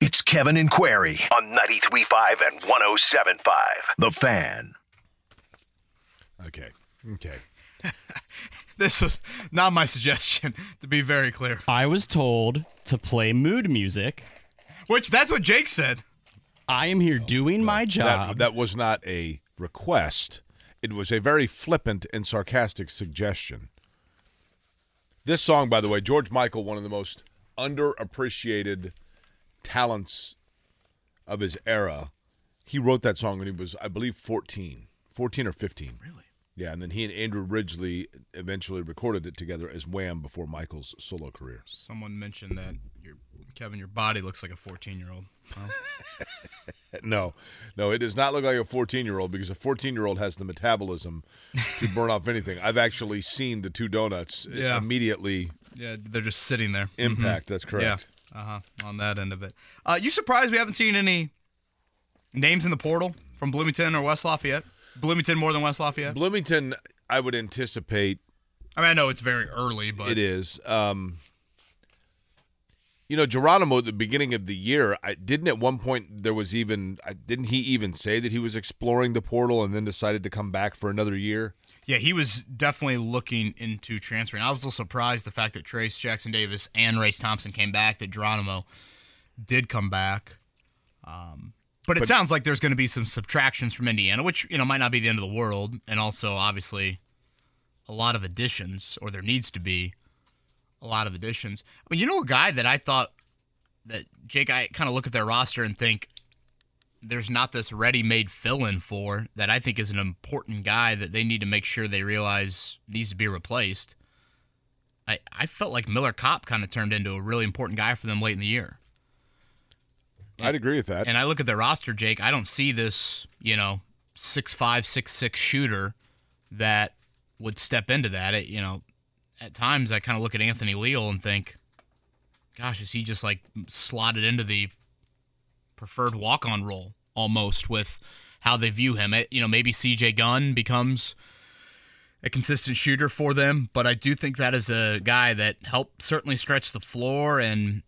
It's Kevin and Query on 93.5 and 107.5. The Fan. Okay. Okay. This was not my suggestion, to be very clear. I was told to play mood music. Which that's what Jake said. I am here doing my job. That, that was not a request. It was a very flippant and sarcastic suggestion. This song, by the way, George Michael, one of the most underappreciated talents of his era. He wrote that song when he was, I believe, 14. 14 or 15. Really? Yeah, and then he and Andrew Ridgeley eventually recorded it together as Wham before Michael's solo career. Someone mentioned that your Kevin, your body looks like a 14 year old. No, no, it does not look like a 14 year old because a 14 year old has the metabolism to burn off anything. I've actually seen the two donuts Yeah. immediately Yeah, they're just sitting there. impact. Mhm. That's correct. Yeah. Uh huh. On that end of it. Uh, you surprised we haven't seen any names in the portal from Bloomington or West Lafayette? Bloomington more than West Lafayette? Bloomington, I would anticipate I mean, I know it's very early, but it is. Um, you know, Geronimo at the beginning of the year, I didn't at one point there was even I, didn't he even say that he was exploring the portal and then decided to come back for another year? Yeah, he was definitely looking into transferring. I was a little surprised the fact that Trayce Jackson Davis and Race Thompson came back, that Geronimo did come back. Um, but it But- sounds like there's going to be some subtractions from Indiana, which you know might not be the end of the world, and also obviously a lot of additions, or there needs to be a lot of additions. I mean, you know, a guy that I thought that Jake, I kind of look at their roster and think there's not this ready-made fill-in for that I think is an important guy that they need to make sure they realize needs to be replaced. I I felt like Miller Kopp kind of turned into a really important guy for them late in the year. I'd agree with that. And I look at their roster, Jake. I don't see this, you know, six five, six six shooter that would step into that. It, you know, at times I kind of look at Anthony Leal and think, gosh, is he just like slotted into the preferred walk on role almost with how they view him? It, you know, maybe CJ Gunn becomes a consistent shooter for them, but I do think that is a guy that helped certainly stretch the floor and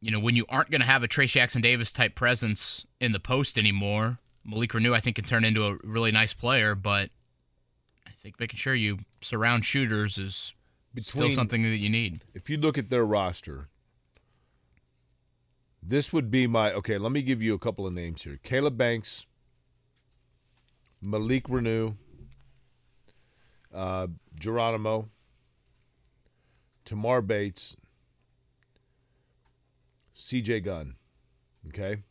you know, when you aren't going to have a Trayce Jackson Davis type presence in the post anymore, Malik Reneau, I think, can turn into a really nice player, but I think making sure you surround shooters is Still something that you need. If you look at their roster, this would be my okay. Let me give you a couple of names here: Caleb Banks, Malik Reneau, uh, Geronimo, Tamar Bates, C.J. Gunn. Okay.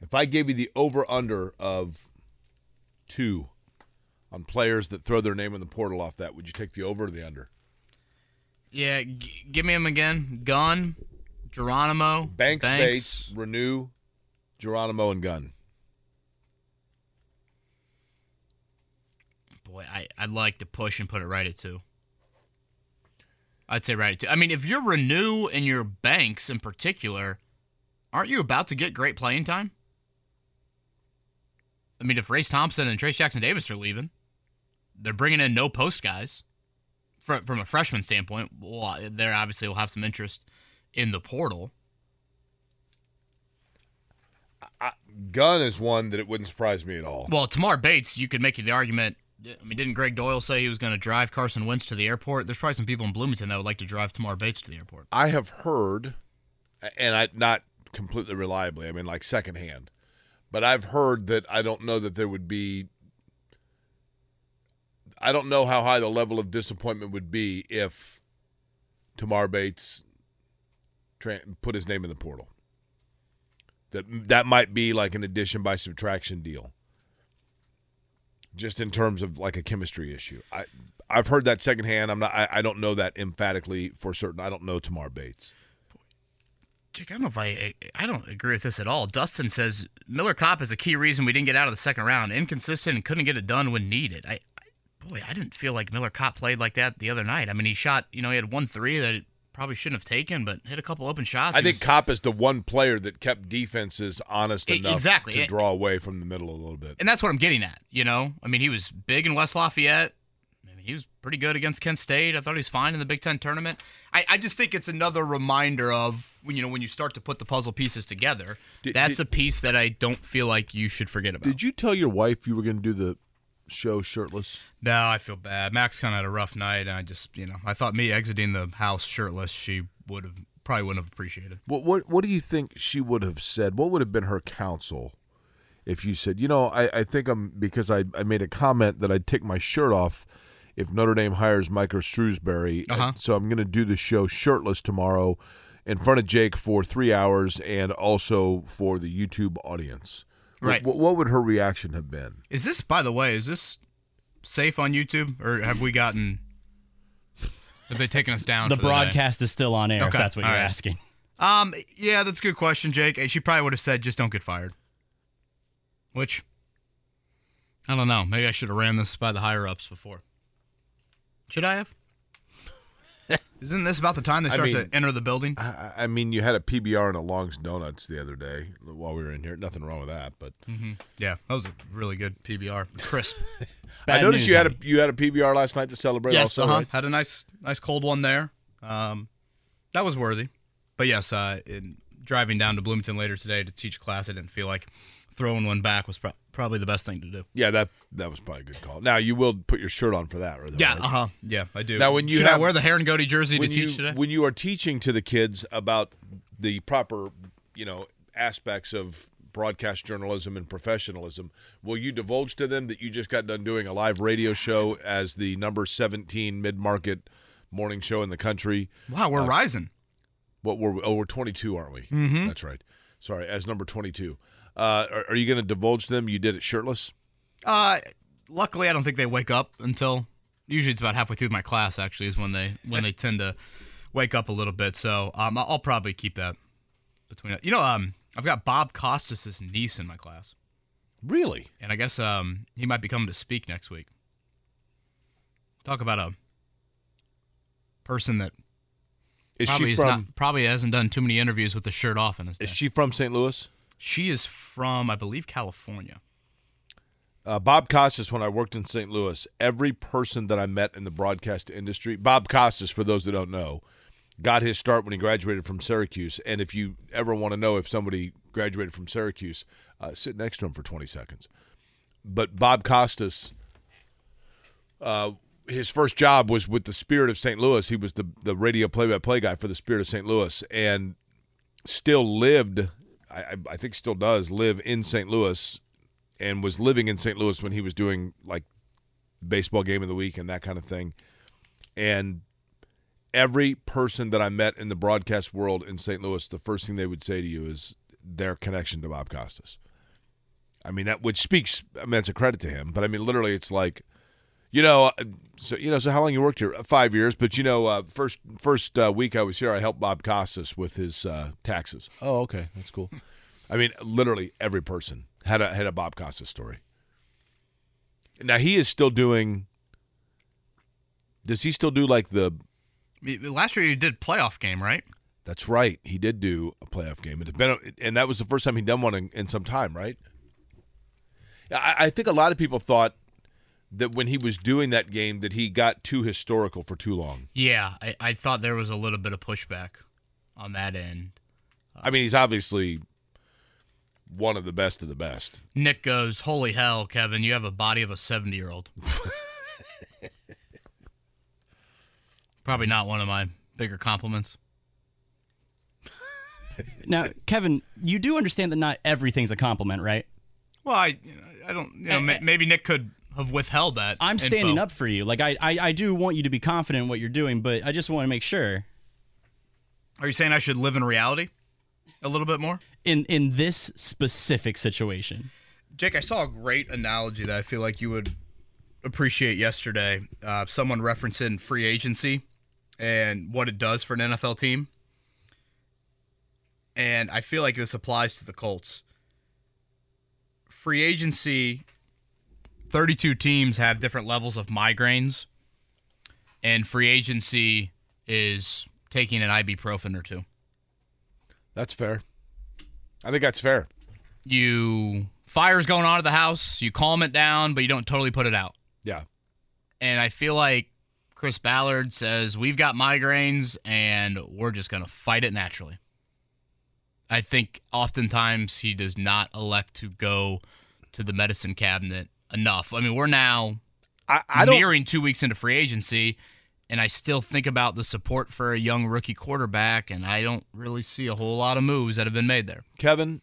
If I gave you the over/under of two on players that throw their name in the portal off that, would you take the over or the under? Yeah, g- give me him again. Gunn, Geronimo, Banks, Bates, Reneau, Geronimo, and Gunn. Boy, I, I'd like to push and put it right at two. I'd say right at two. I mean, if you're Reneau and you're Banks in particular, aren't you about to get great playing time? I mean, if Race Thompson and Trayce Jackson Davis are leaving, they're bringing in no post guys. From, from a freshman standpoint, well, they obviously will have some interest in the portal. I, Gunn is one that it wouldn't surprise me at all. Well, Tamar Bates, you could make the argument. I mean, didn't Gregg Doyle say he was going to drive Carson Wentz to the airport? There's probably some people in Bloomington that would like to drive Tamar Bates to the airport. I have heard, and I not completely reliably. I mean, like secondhand, but I've heard that I don't know that there would be. I don't know how high the level of disappointment would be if Tamar Bates tra- put his name in the portal. That that might be like an addition by subtraction deal. Just in terms of like a chemistry issue, I I've heard that secondhand. I'm not. I, I don't know that emphatically for certain. I don't know Tamar Bates. Jake, I don't know if I I don't agree with this at all. Dustin says Miller Kopp is a key reason we didn't get out of the second round. Inconsistent and couldn't get it done when needed. I, I boy, I didn't feel like Miller Kopp played like that the other night. I mean, he shot. You know, he had one three that probably shouldn't have taken, but hit a couple open shots. I He think was- Kopp is the one player that kept defenses honest E- enough exactly. to And- draw away from the middle a little bit. and that's what I'm getting at. You know, I mean, he was big in West Lafayette. I mean, he was pretty good against Kent State. I thought he was fine in the Big Ten tournament. I, I just think it's another reminder of when you know when you start to put the puzzle pieces together. Did- that's did- a piece that I don't feel like you should forget about. Did you tell your wife you were going to do the show shirtless? No, I feel bad. Max kind of had a rough night, and I just you know I thought me exiting the house shirtless, she would have probably wouldn't have appreciated. What what what do you think she would have said? What would have been her counsel if you said, you know, I, I think I'm because I, I made a comment that I'd take my shirt off if Notre Dame hires Micah Shrewsberry. Uh-huh. So I'm going to do the show shirtless tomorrow in front of Jake for three hours and also for the YouTube audience. What- Right. What, what would her reaction have been? Is this, by the way, is this safe on YouTube, or have we gotten? Have they taken us down? The for day? broadcast is still on air. If that's what all you're right. asking. Um, yeah, that's a good question, Jake. She probably would have said, "Just don't get fired." Which I don't know. Maybe I should have ran this by the higher ups before. Should I have? Isn't this about the time they I start mean, to enter the building? I, I mean, you had a PBR and a Long's Donuts the other day while we were in here. Nothing wrong with that, but hmm Yeah, that was a really good PBR, crisp. I noticed you had a you had a PBR last night to celebrate. yes, also, uh-huh. right? had a nice, nice cold one there. Um, that was worthy. But yes, uh, in driving down to Bloomington later today to teach class, I didn't feel like throwing one back was pro- probably the best thing to do. Yeah, that that was probably a good call. Now you will put your shirt on for that, right? Yeah, uh huh. Yeah, I do. Now, when you Should have, I wear the Harangody jersey to when teach you, today? when you are teaching to the kids about the proper, you know, aspects of broadcast journalism and professionalism, will you divulge to them that you just got done doing a live radio show as the number seventeen mid market morning show in the country? Wow, we're Uh, rising. What were we? Oh, we're twenty two, aren't we? Mhm. That's right. Sorry, as number twenty two. Uh, are, are you going to divulge them you did it shirtless? Uh, luckily, I don't think they wake up until usually it's about halfway through my class. Actually, is when they when they tend to wake up a little bit. So um, I'll probably keep that between. You know, um, I've got Bob Costas' niece in my class. Really? And I guess um he might be coming to speak next week. Talk about a person that Is probably from? not probably hasn't done too many interviews with the shirt off in his day. Is she from St. Louis? She is from, I believe, California. Uh, Bob Costas, when I worked in St. Louis, every person that I met in the broadcast industry, Bob Costas, for those that don't know, got his start when he graduated from Syracuse. And if you ever want to know if somebody graduated from Syracuse, uh, sit next to him for 20 seconds. But Bob Costas, uh, his first job was with the Spirit of St. Louis. He was the the radio play-by-play guy for the Spirit of St. Louis, and still lived. I, I- think still does live in St. Louis, and was living in St. Louis when he was doing like baseball game of the week and that kind of thing. And every person that I met in the broadcast world in St. Louis, the first thing they would say to you is their connection to Bob Costas. I mean that which speaks. I mean it's a credit to him, but I mean literally, it's like, you know, uh, so you know, so how long you worked here? Uh, Five years, but you know, uh, first first uh, week I was here, I helped Bob Costas with his uh, taxes. Oh, okay, that's cool. I mean, literally every person had a had a Bob Costas story. Now he is still doing. Does he still do like the? Last year he did playoff game, right? That's right. He did do a playoff game. It's been, and that was the first time he'd done one in, in some time, right? I, I think a lot of people thought that when he was doing that game that he got too historical for too long. Yeah, I, I thought there was a little bit of pushback on that end. I mean, he's obviously one of the best of the best. Nick goes, Holy hell, Kevin, you have a body of a 70 year old. Probably not one of my bigger compliments. Now, Kevin, you do understand that not everything's a compliment, right? Well, I I don't. You know, ma- maybe Nick could have withheld that. I'm standing info. up for you. Like I, I, I do want you to be confident in what you're doing, but I just want to make sure. Are you saying I should live in reality a little bit more? In in this specific situation. Jake, I saw a great analogy that I feel like you would appreciate yesterday. Uh, someone referencing free agency and what it does for an NFL team. And I feel like this applies to the Colts. Free agency, 32 teams have different levels of migraines, and free agency is taking an ibuprofen or two. That's fair. I think that's fair. You fire's going on at the house, you calm it down, but you don't totally put it out. Yeah. And I feel like Chris Ballard says, We've got migraines and we're just going to fight it naturally. I think oftentimes he does not elect to go to the medicine cabinet enough. I mean, we're now I, I nearing two weeks into free agency, and I still think about the support for a young rookie quarterback, and I don't really see a whole lot of moves that have been made there. Kevin,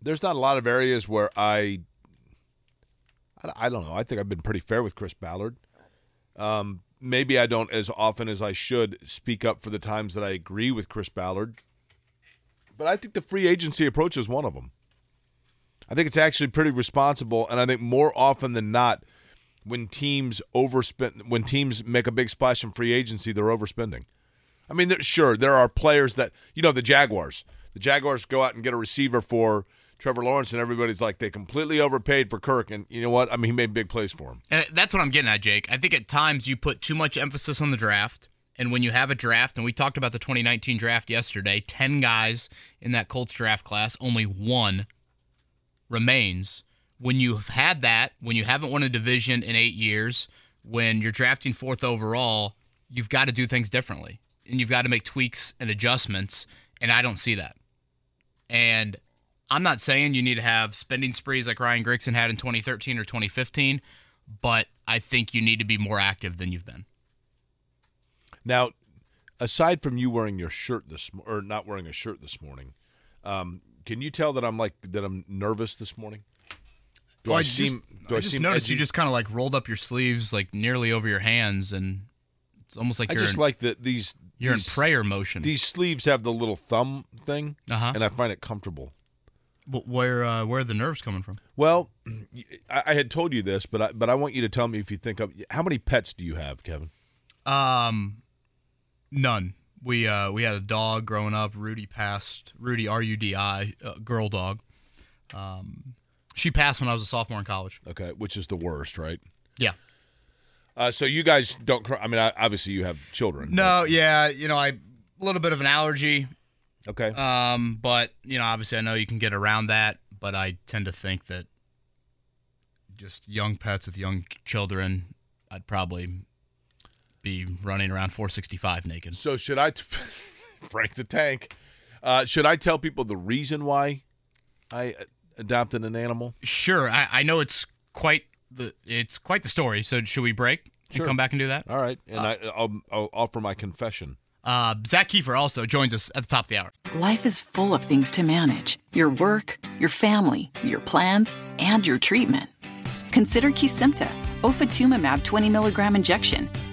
there's not a lot of areas where I, I, I don't know. I think I've been pretty fair with Chris Ballard. Um, maybe I don't as often as I should speak up for the times that I agree with Chris Ballard. But I think the free agency approach is one of them. I think it's actually pretty responsible, and I think more often than not, when teams overspend, when teams make a big splash in free agency, they're overspending. I mean, sure, there are players that you know the Jaguars. The Jaguars go out and get a receiver for Trevor Lawrence, and everybody's like they completely overpaid for Kirk, and you know what? I mean, he made big plays for him. And that's what I'm getting at, Jake. I think at times you put too much emphasis on the draft. And when you have a draft, and we talked about the 2019 draft yesterday, 10 guys in that Colts draft class, only one remains. When you've had that, when you haven't won a division in eight years, when you're drafting fourth overall, you've got to do things differently. And you've got to make tweaks and adjustments. And I don't see that. And I'm not saying you need to have spending sprees like Ryan Grigson had in 2013 or 2015, but I think you need to be more active than you've been. Now, aside from you wearing your shirt this or not wearing a shirt this morning, um, can you tell that I'm like that I'm nervous this morning? Do Well, I, just- seem? Do I, I just seem noticed you just kind of like rolled up your sleeves like nearly over your hands, and it's almost like I you're just in, like that these. You're in prayer motion. These sleeves have the little thumb thing, Uh-huh. and I find it comfortable. But where uh, where are the nerves coming from? Well, I, I had told you this, but I, but I want you to tell me if you think of how many pets do you have, Kevin? Um, none. We uh we had a dog growing up. Rudy passed. Rudy R U D I, uh, girl dog. Um, she passed when I was a sophomore in college. Okay, which is the worst, right? Yeah. Uh, so you guys don't. cr- I mean, I, obviously you have children. No, yeah, you know, I a little bit of an allergy. Okay. Um, but you know, obviously, I know you can get around that. But I tend to think that just young pets with young children, I'd probably be running around 465 naked. So should I, t- Frank the Tank? Uh, should I tell people the reason why I uh, adopted an animal? Sure, I, I know it's quite the it's quite the story. So should we break? and come back and do that. All right, and I, I'll, I'll offer my confession. Uh, Zak Keefer also joins us at the top of the hour. Life is full of things to manage your work, your family, your plans, and your treatment. Consider Kesimpta, ofatumumab 20 milligram injection.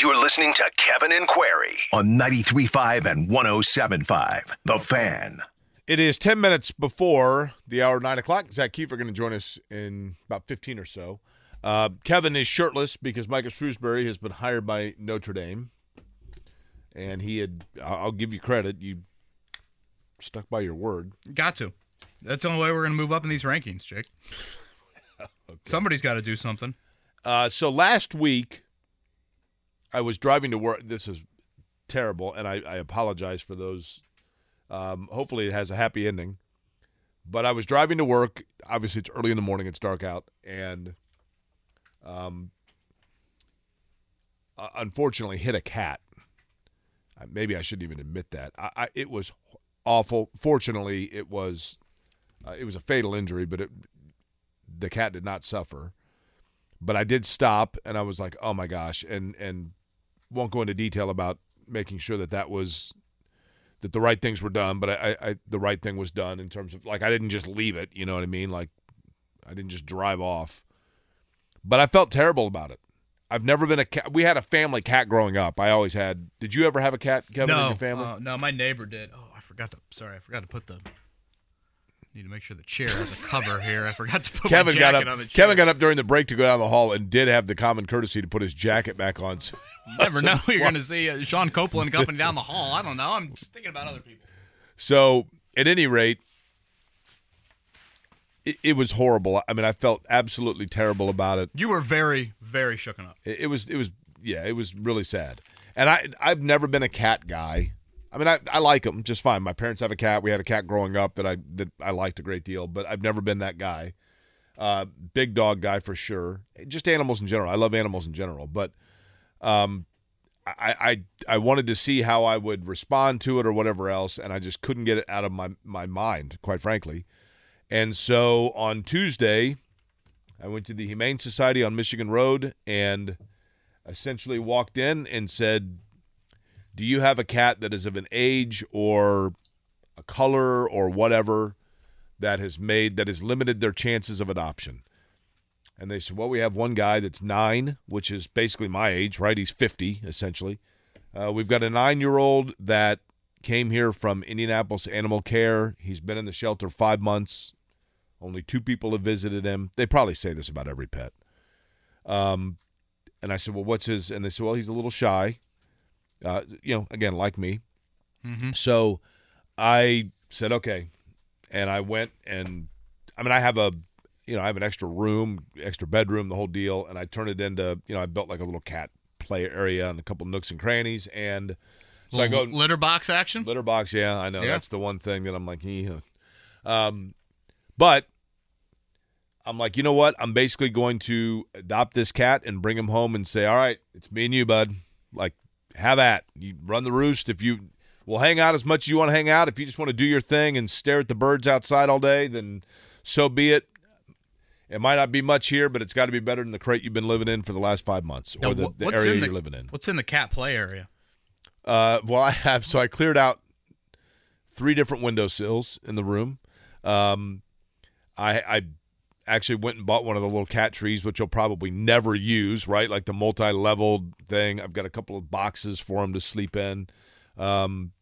You're listening to Kevin and Query on 93.5 and 107.5. The Fan. It is 10 minutes before the hour 9 o'clock. Zak Keefer going to join us in about 15 or so. Uh, Kevin is shirtless because Micah Shrewsberry has been hired by Notre Dame. And he had, I'll I'll give you credit, you stuck by your word. Got to. That's the only way we're going to move up in these rankings, Jake. Somebody's got to do something. Uh, so last week, I was driving to work. This is terrible, and I, I apologize for those. Um, hopefully, it has a happy ending. But I was driving to work. Obviously, it's early in the morning. It's dark out, and um, unfortunately, hit a cat. Maybe I shouldn't even admit that. I, I, it was awful. Fortunately, it was uh, it was a fatal injury, but it, the cat did not suffer but I did stop and I was like, oh my gosh, and and won't go into detail about making sure that that was that the right things were done, but I, I, the right thing was done in terms of like I didn't just leave it, you know what I mean? Like I didn't just drive off, but I felt terrible about it. I've never been a cat. We had a family cat growing up. I always had. Did you ever have a cat, Kevin, no, in your family? uh, no, my neighbor did. Oh, I forgot to. Sorry, I forgot to put the. Need to make sure the chair has a cover here. I forgot to put Kevin got up. on the chair. Kevin got up during the break to go down the hall and did have the common courtesy to put his jacket back on. So You never know. You're going to see uh, Sean Copeland coming down the hall. I don't know. I'm just thinking about other people. So, at any rate, it, it was horrible. I mean, I felt absolutely terrible about it. You were very, very shooken up. It, it was, it was, yeah, it was really sad. And I, I've never been a cat guy. I mean, I, I like them just fine. My parents have a cat. We had a cat growing up that I that I liked a great deal, but I've never been that guy. Uh, big dog guy for sure. Just animals in general. I love animals in general, but um, I, I I wanted to see how I would respond to it or whatever else, and I just couldn't get it out of my my mind, quite frankly. And so on Tuesday, I went to the Humane Society on Michigan Road and essentially walked in and said, "Do you have a cat that is of an age or a color or whatever that has made that has limited their chances of adoption?" And they said, "Well, we have one guy that's nine, which is basically my age, right? He's fifty essentially. Uh, we've got a nine-year-old that came here from Indianapolis Animal Care. He's been in the shelter five months. Only two people have visited him. They probably say this about every pet. Um, and I said, well, what's his? And they said, well, he's a little shy. Uh, you know, again, like me. Mhm. So I said, okay. And I went and, I mean, I have a, you know, I have an extra room, extra bedroom, the whole deal. And I turned it into, you know, I built like a little cat play area and a couple nooks and crannies. And so I go litter box action. Litter box, yeah, I know. Yeah. That's the one thing that I'm like, yeah. Um, but I'm like, you know what? I'm basically going to adopt this cat and bring him home and say, all right, it's me and you, bud. Like, have at. You run the roost. If you will hang out as much as you want to hang out, if you just want to do your thing and stare at the birds outside all day, then so be it. It might not be much here, but it's got to be better than the crate you've been living in for the last five months or Now, the, the area the, you're living in. What's in the cat play area? Uh, well, I have so I cleared out three different windowsills in the room. Um, I I actually went and bought one of the little cat trees, which you'll probably never use, right? Like the multi-leveled thing. I've got a couple of boxes for him to sleep in, um,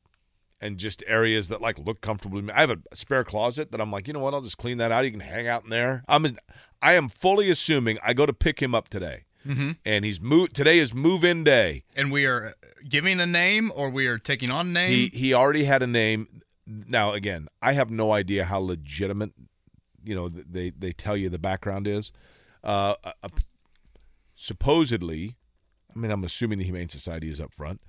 and just areas that like look comfortable. to me. I have a spare closet that I'm like, you know what? I'll just clean that out. You can hang out in there. I'm I am fully assuming I go to pick him up today. Mhm. and he's move today is move-in day. And we are giving a name or we are taking on a name? He he already had a name. Now again, I have no idea how legitimate, you know, they they tell you the background is. Uh, uh, supposedly, I mean, I'm assuming the Humane Society is up front.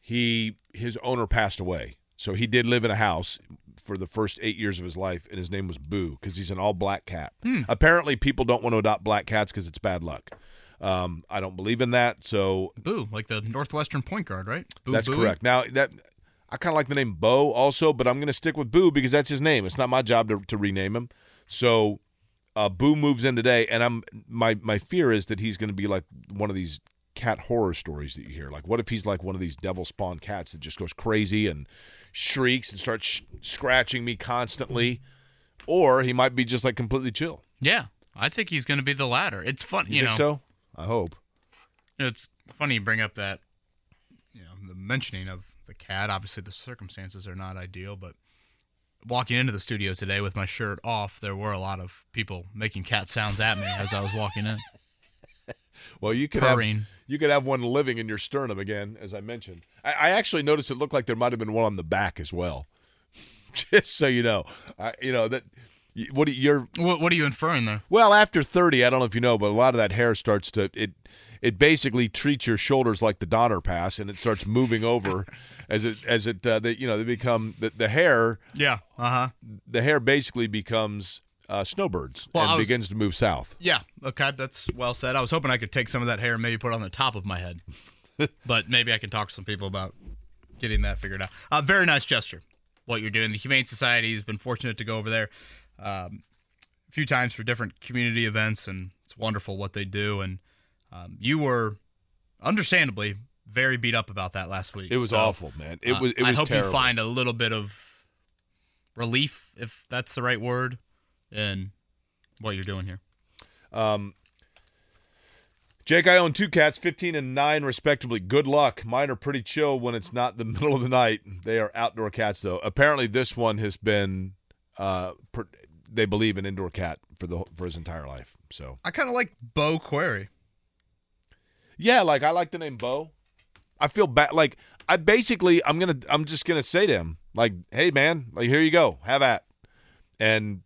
He his owner passed away, so he did live in a house for the first eight years of his life, and his name was Boo because he's an all black cat. Hmm. Apparently, people don't want to adopt black cats because it's bad luck. Um, I don't believe in that, so Boo, like the Northwestern point guard, right? Boo that's Buie? correct. Now that I kind of like the name Bo also, but I'm going to stick with Boo because that's his name. It's not my job to, to rename him. So uh, Boo moves in today, and I'm my my fear is that he's going to be like one of these cat horror stories that you hear. Like, what if he's like one of these devil spawn cats that just goes crazy and shrieks and starts sh- scratching me constantly, or he might be just like completely chill. Yeah, I think he's going to be the latter. It's fun, You, you, think know. so? I hope. It's funny you bring up that, you know, the mentioning of the cat. Obviously, the circumstances are not ideal, but walking into the studio today with my shirt off, there were a lot of people making cat sounds at me as I was walking in. Well, you could Purring. have you could have one living in your sternum again, as I mentioned. I, I actually noticed it looked like there might have been one on the back as well. Just so you know, I, you know that. What do you- you're? What, what are you inferring there? Well, after thirty, I don't know if you know, but a lot of that hair starts to it. It basically treats your shoulders like the Donner Pass, and it starts moving over as it as it uh, they, you know they become the, the hair. Yeah. Uh huh. The hair basically becomes uh, snowbirds Well, and was- begins to move south. Yeah. Okay, that's well said. I was hoping I could take some of that hair and maybe put it on the top of my head, but maybe I can talk to some people about getting that figured out. Uh, very nice gesture, what you're doing. The Humane Society has been fortunate to go over there um, a few times for different community events, and it's wonderful what they do. And um, you were, understandably, very beat up about that last week. It was So, awful, man. It uh, was. It I was hope terrible. you find a little bit of relief, if that's the right word, in what you're doing here. Um, Jake, I own two cats, 15 and 9, respectively. Good luck. Mine are pretty chill when it's not the middle of the night. They are outdoor cats, though. Apparently, this one has been, uh, per, they believe, an indoor cat for the for his entire life. So, I kind of like Bo Query. yeah, like I like the name Bo. I feel bad. Like I basically, I'm gonna, I'm just gonna say to him, like, hey man, like here you go, have at, and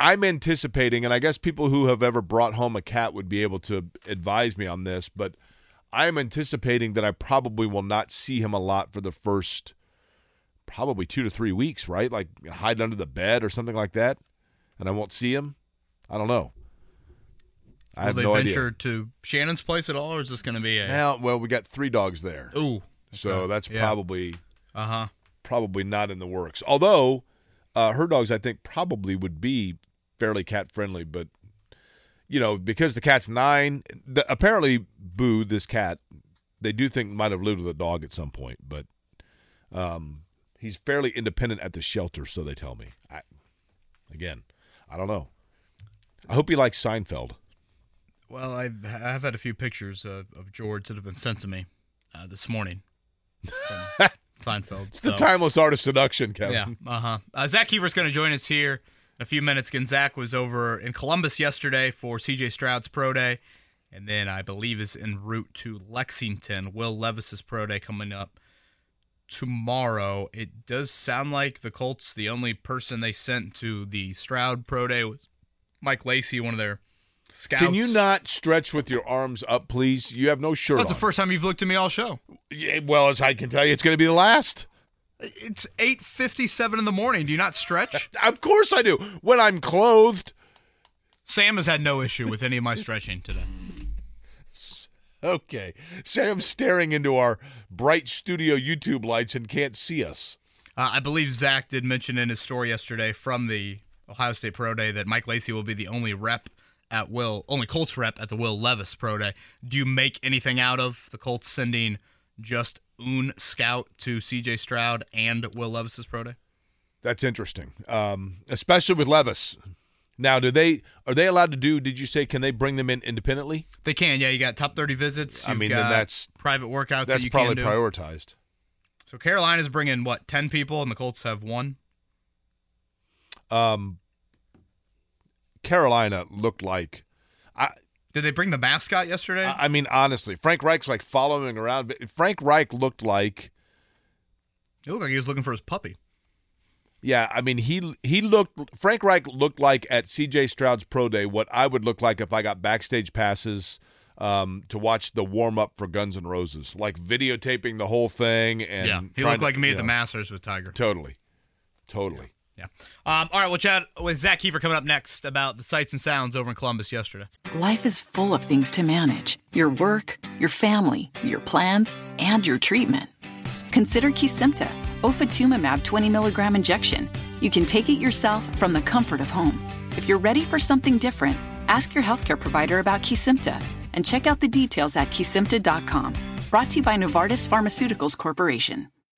I'm anticipating, and I guess people who have ever brought home a cat would be able to advise me on this, but I'm anticipating that I probably will not see him a lot for the first probably two to three weeks, right? Like hide under the bed or something like that, and I won't see him. I don't know. I Will have they no venture idea. to Shannon's place at all, or is this going to be a? Now, well, we got three dogs there. Ooh. So that's Yeah. probably Uh huh. probably not in the works. Although uh, her dogs, I think, probably would be fairly cat friendly, but you know, because the cat's nine, the, apparently Boo, this cat, they do think might have lived with a dog at some point, but um, he's fairly independent at the shelter, so they tell me. I, again, I don't know. I hope he likes Seinfeld. Well, I've, I've had a few pictures of, of George that have been sent to me uh, this morning Seinfeld. It's the timeless art of seduction, Kevin. Yeah. Uh-huh. Uh Zak Keefer's going to join us here a few minutes. Again, Zak was over in Columbus yesterday for CJ Stroud's Pro Day, and then I believe is en route to Lexington. Will Levis's Pro Day coming up tomorrow. It does sound like the Colts, the only person they sent to the Stroud Pro Day was Mike Lacey, one of their scouts. Can you not stretch with your arms up, please? You have no shirt That's on. the first time you've looked at me all show. Yeah, well, as I can tell you, it's going to be the last. It's 8:57 in the morning. Do you not stretch? of course I do. When I'm clothed. Sam has had no issue with any of my stretching today. Okay. Sam's staring into our bright studio YouTube lights and can't see us. Uh, I believe Zak did mention in his story yesterday from the Ohio State Pro Day that Mike Lacey will be the only rep at Will, only Colts rep at the Will Levis Pro Day. Do you make anything out of the Colts sending just un scout to CJ Stroud and Will Levis's Pro Day? That's interesting, um, especially with Levis. Now, do they are they allowed to do? Did you say can they bring them in independently? They can, yeah. You got top thirty visits. I mean, then that's- private workouts. That's that you probably can do. prioritized. So Carolina's bringing what ten people, and the Colts have one. Um, Carolina looked like I Did they bring the mascot yesterday? I I mean, honestly, Frank Reich's like following around. but Frank Reich looked like, it looked like he was looking for his puppy. yeah, I mean, he he looked. Frank Reich looked like at C.J. Stroud's pro day what I would look like if I got backstage passes um, to watch the warm up for Guns N' Roses, like videotaping the whole thing. And yeah, he looked to- like me at the know, Masters with Tiger. Totally, totally. Yeah. Um, all right, we'll chat with Zak Keefer coming up next about the sights and sounds over in Columbus yesterday. Life is full of things to manage your work, your family, your plans, and your treatment. Consider Kesimpta, ofatumumab 20 milligram injection. You can take it yourself from the comfort of home. If you're ready for something different, ask your healthcare provider about Kesimpta and check out the details at kesimpta.com. Brought to you by Novartis Pharmaceuticals Corporation.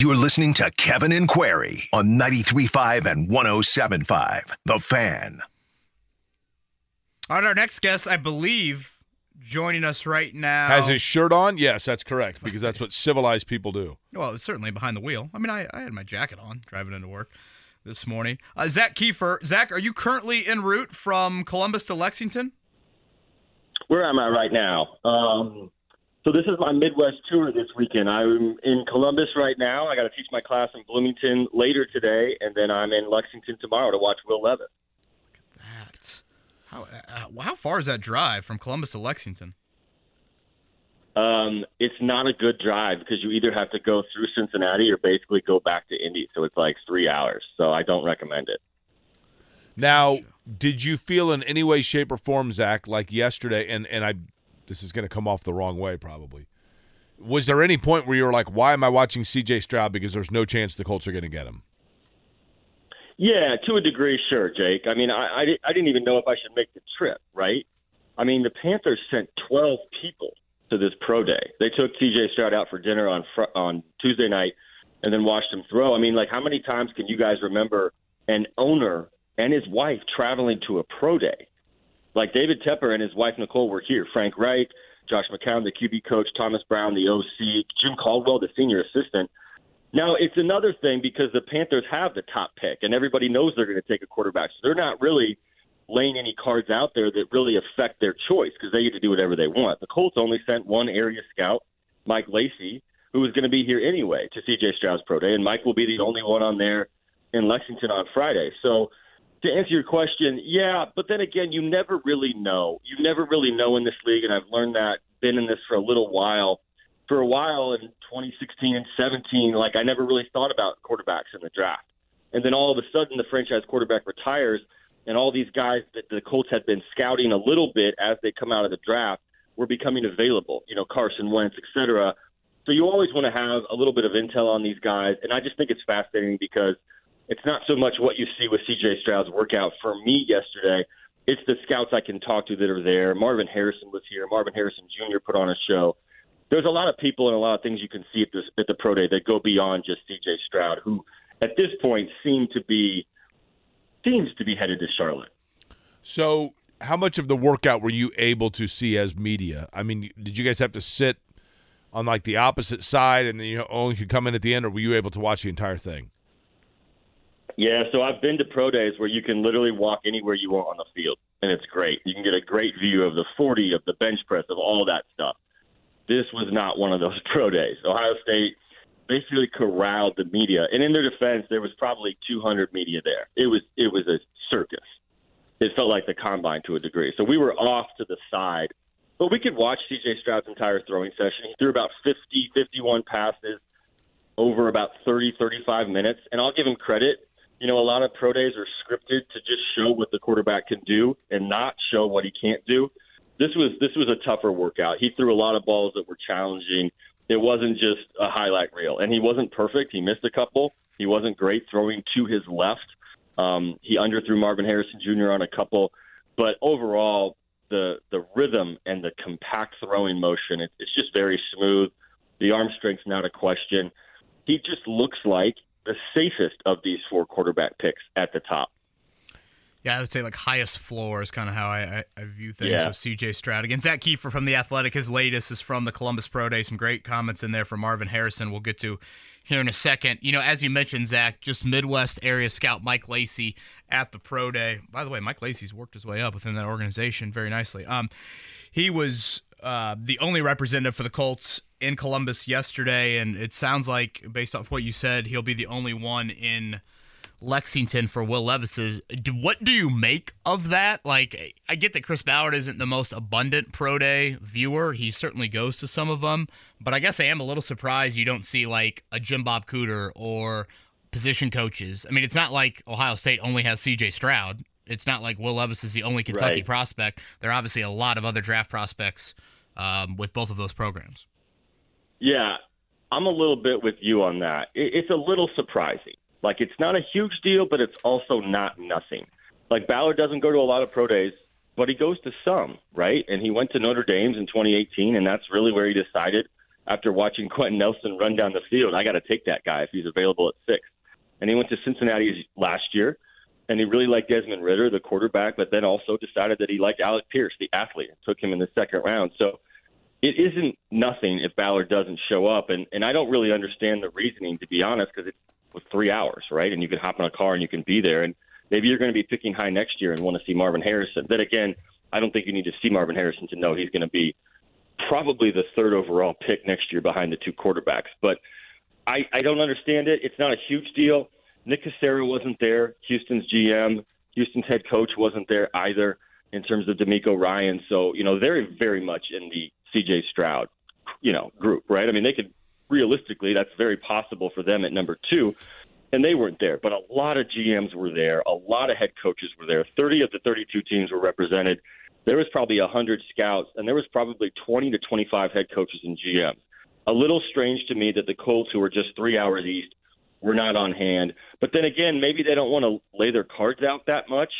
You're listening to Kevin and Query on 93.5 and 107.5. The Fan. All right, our next guest, I believe, joining us right now. Has his shirt on? Yes, that's correct because that's what civilized people do. Well, it's certainly behind the wheel. I mean, I, I had my jacket on driving into work this morning. Uh, Zak Keefer. Zak, are you currently en route from Columbus to Lexington? Where am I right now? Um, so this is my Midwest tour this weekend. I'm in Columbus right now. I got to teach my class in Bloomington later today, and then I'm in Lexington tomorrow to watch Will Levis. That's how uh, how far is that drive from Columbus to Lexington? Um, it's not a good drive because you either have to go through Cincinnati or basically go back to Indy. So it's like three hours. So I don't recommend it. Now, did you feel in any way, shape, or form, Zak, like yesterday? And and I, this is going to come off the wrong way, probably. Was there any point where you were like, "Why am I watching C.J. Stroud? Because there's no chance the Colts are going to get him." Yeah, to a degree, sure, Jake. I mean, I, I, I didn't even know if I should make the trip, right? I mean, the Panthers sent 12 people to this pro day. They took CJ Stroud out for dinner on fr- on Tuesday night and then watched him throw. I mean, like, how many times can you guys remember an owner and his wife traveling to a pro day? Like, David Tepper and his wife, Nicole, were here. Frank Reich, Josh McCown, the QB coach, Thomas Brown, the OC, Jim Caldwell, the senior assistant. Now, it's another thing because the Panthers have the top pick, and everybody knows they're going to take a quarterback. So they're not really laying any cards out there that really affect their choice because they get to do whatever they want. The Colts only sent one area scout, Mike Lacey, who was going to be here anyway to CJ Stroud's pro day, and Mike will be the only one on there in Lexington on Friday. So to answer your question, yeah, but then again, you never really know. You never really know in this league, and I've learned that, been in this for a little while. For a while in 2016 and 17, like I never really thought about quarterbacks in the draft. And then all of a sudden, the franchise quarterback retires, and all these guys that the Colts had been scouting a little bit as they come out of the draft were becoming available. You know, Carson Wentz, et cetera. So you always want to have a little bit of intel on these guys, and I just think it's fascinating because it's not so much what you see with CJ Stroud's workout for me yesterday. It's the scouts I can talk to that are there. Marvin Harrison was here. Marvin Harrison Jr. put on a show. There's a lot of people and a lot of things you can see at this at the pro day that go beyond just CJ Stroud, who at this point seem to be seems to be headed to Charlotte. So, how much of the workout were you able to see as media? I mean, did you guys have to sit on like the opposite side, and then you only could come in at the end, or were you able to watch the entire thing? Yeah, so I've been to pro days where you can literally walk anywhere you want on the field, and it's great. You can get a great view of the 40, of the bench press, of all that stuff. This was not one of those pro days. Ohio State basically corralled the media, and in their defense, there was probably 200 media there. It was it was a circus. It felt like the combine to a degree. So we were off to the side, but we could watch C.J. Stroud's entire throwing session. He threw about 50, 51 passes over about 30, 35 minutes, and I'll give him credit you know, a lot of pro days are scripted to just show what the quarterback can do and not show what he can't do. This was this was a tougher workout. He threw a lot of balls that were challenging. It wasn't just a highlight reel, and he wasn't perfect. He missed a couple. He wasn't great throwing to his left. Um, he underthrew Marvin Harrison Jr. on a couple. but overall, the the rhythm and the compact throwing motion, it, it's just very smooth. The arm strength's not a question. He just looks like the safest of these four quarterback picks at the top. Yeah, I would say like highest floor is kind of how I, I, I view things Yeah. with CJ Stroud. Again, Zak Keefer from The Athletic, his latest is from the Columbus Pro Day. Some great comments in there from Marvin Harrison we'll get to here in a second. You know, as you mentioned, Zak, just Midwest area scout Mike Lacey at the Pro Day. By the way, Mike Lacey's worked his way up within that organization very nicely. Um, he was uh, the only representative for the Colts in Columbus yesterday, and it sounds like, based off what you said, he'll be the only one in Lexington for Will Levis. What do you make of that? Like, I get that Chris Ballard isn't the most abundant pro day viewer. He certainly goes to some of them, but I guess I am a little surprised you don't see like a Jim Bob Cooter or position coaches. I mean, it's not like Ohio State only has C.J. Stroud. It's not like Will Levis is the only Kentucky Right. prospect. There are obviously a lot of other draft prospects um, with both of those programs. Yeah, I'm a little bit with you on that. It's a little surprising. Like it's not a huge deal, but it's also not nothing. Like Ballard doesn't go to a lot of pro days, but he goes to some, right? And he went to Notre Dame's in 2018, and that's really where he decided after watching Quenton Nelson run down the field, I got to take that guy if he's available at six. And he went to Cincinnati last year, and he really liked Desmond Ridder, the quarterback, but then also decided that he liked Alec Pierce, the athlete, and took him in the second round. So it isn't nothing if Ballard doesn't show up, and and I don't really understand the reasoning to be honest, because it's with three hours, right? And you can hop in a car and you can be there, and maybe you're going to be picking high next year and want to see Marvin Harrison. Then again, I don't think you need to see Marvin Harrison to know he's going to be probably the third overall pick next year behind the two quarterbacks. But I, I don't understand it. It's not a huge deal. Nick Caserio wasn't there. Houston's GM, Houston's head coach wasn't there either in terms of DeMeco Ryan. So, you know, they're very much in the CJ Stroud, you know, group, right? I mean, they could realistically, that's very possible for them at number two. And they weren't there, but a lot of GMs were there. A lot of head coaches were there. 30 of the 32 teams were represented. There was probably 100 scouts, and there was probably 20 to 25 head coaches and GMs. A little strange to me that the Colts, who were just three hours east, were not on hand. But then again, maybe they don't want to lay their cards out that much.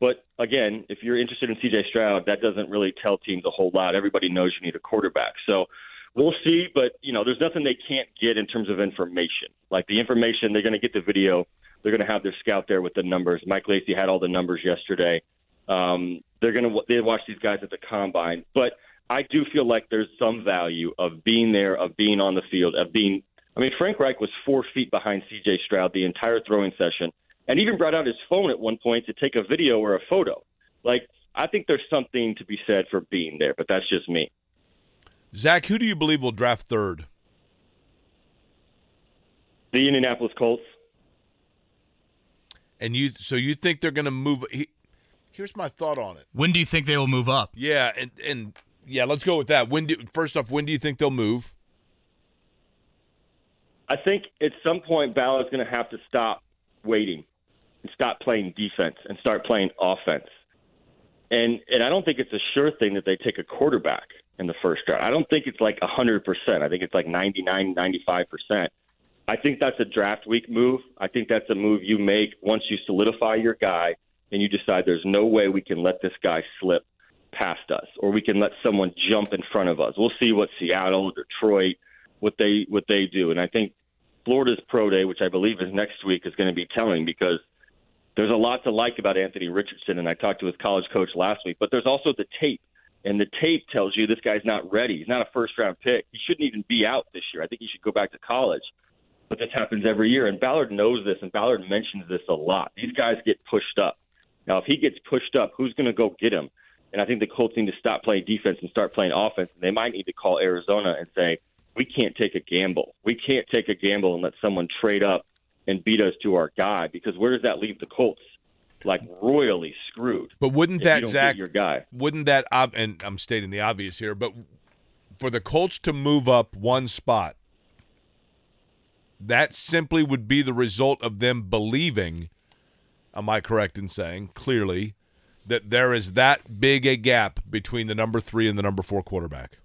But again, if you're interested in CJ Stroud, that doesn't really tell teams a whole lot. Everybody knows you need a quarterback. So we'll see. But, you know, there's nothing they can't get in terms of information. Like the information, they're going to get the video. They're going to have their scout there with the numbers. Mike Lacey had all the numbers yesterday. Um, they're going to they watch these guys at the combine. But I do feel like there's some value of being there, of being on the field, of being. I mean, Frank Reich was four feet behind C.J. Stroud the entire throwing session, and even brought out his phone at one point to take a video or a photo. Like, I think there's something to be said for being there, but that's just me. Zak, who do you believe will draft third? The Indianapolis Colts. And you, so you think they're going to move? He, here's my thought on it. When do you think they will move up? Yeah, and and yeah, let's go with that. When do first off, when do you think they'll move? I think at some point Ballard's going to have to stop waiting stop playing defense and start playing offense. And and I don't think it's a sure thing that they take a quarterback in the first round. I don't think it's like 100%. I think it's like 99, 95%. I think that's a draft week move. I think that's a move you make once you solidify your guy and you decide there's no way we can let this guy slip past us or we can let someone jump in front of us. We'll see what Seattle, Detroit, what they what they do. And I think Florida's pro day, which I believe is next week, is going to be telling because there's a lot to like about Anthony Richardson. And I talked to his college coach last week, but there's also the tape. And the tape tells you this guy's not ready. He's not a first round pick. He shouldn't even be out this year. I think he should go back to college. But this happens every year. And Ballard knows this, and Ballard mentions this a lot. These guys get pushed up. Now, if he gets pushed up, who's going to go get him? And I think the Colts need to stop playing defense and start playing offense. And they might need to call Arizona and say, we can't take a gamble. We can't take a gamble and let someone trade up and beat us to our guy because where does that leave the Colts? Like royally screwed. But wouldn't if you that Zak your guy? Wouldn't that ob- and I'm stating the obvious here, but for the Colts to move up one spot, that simply would be the result of them believing. Am I correct in saying clearly that there is that big a gap between the number three and the number four quarterback?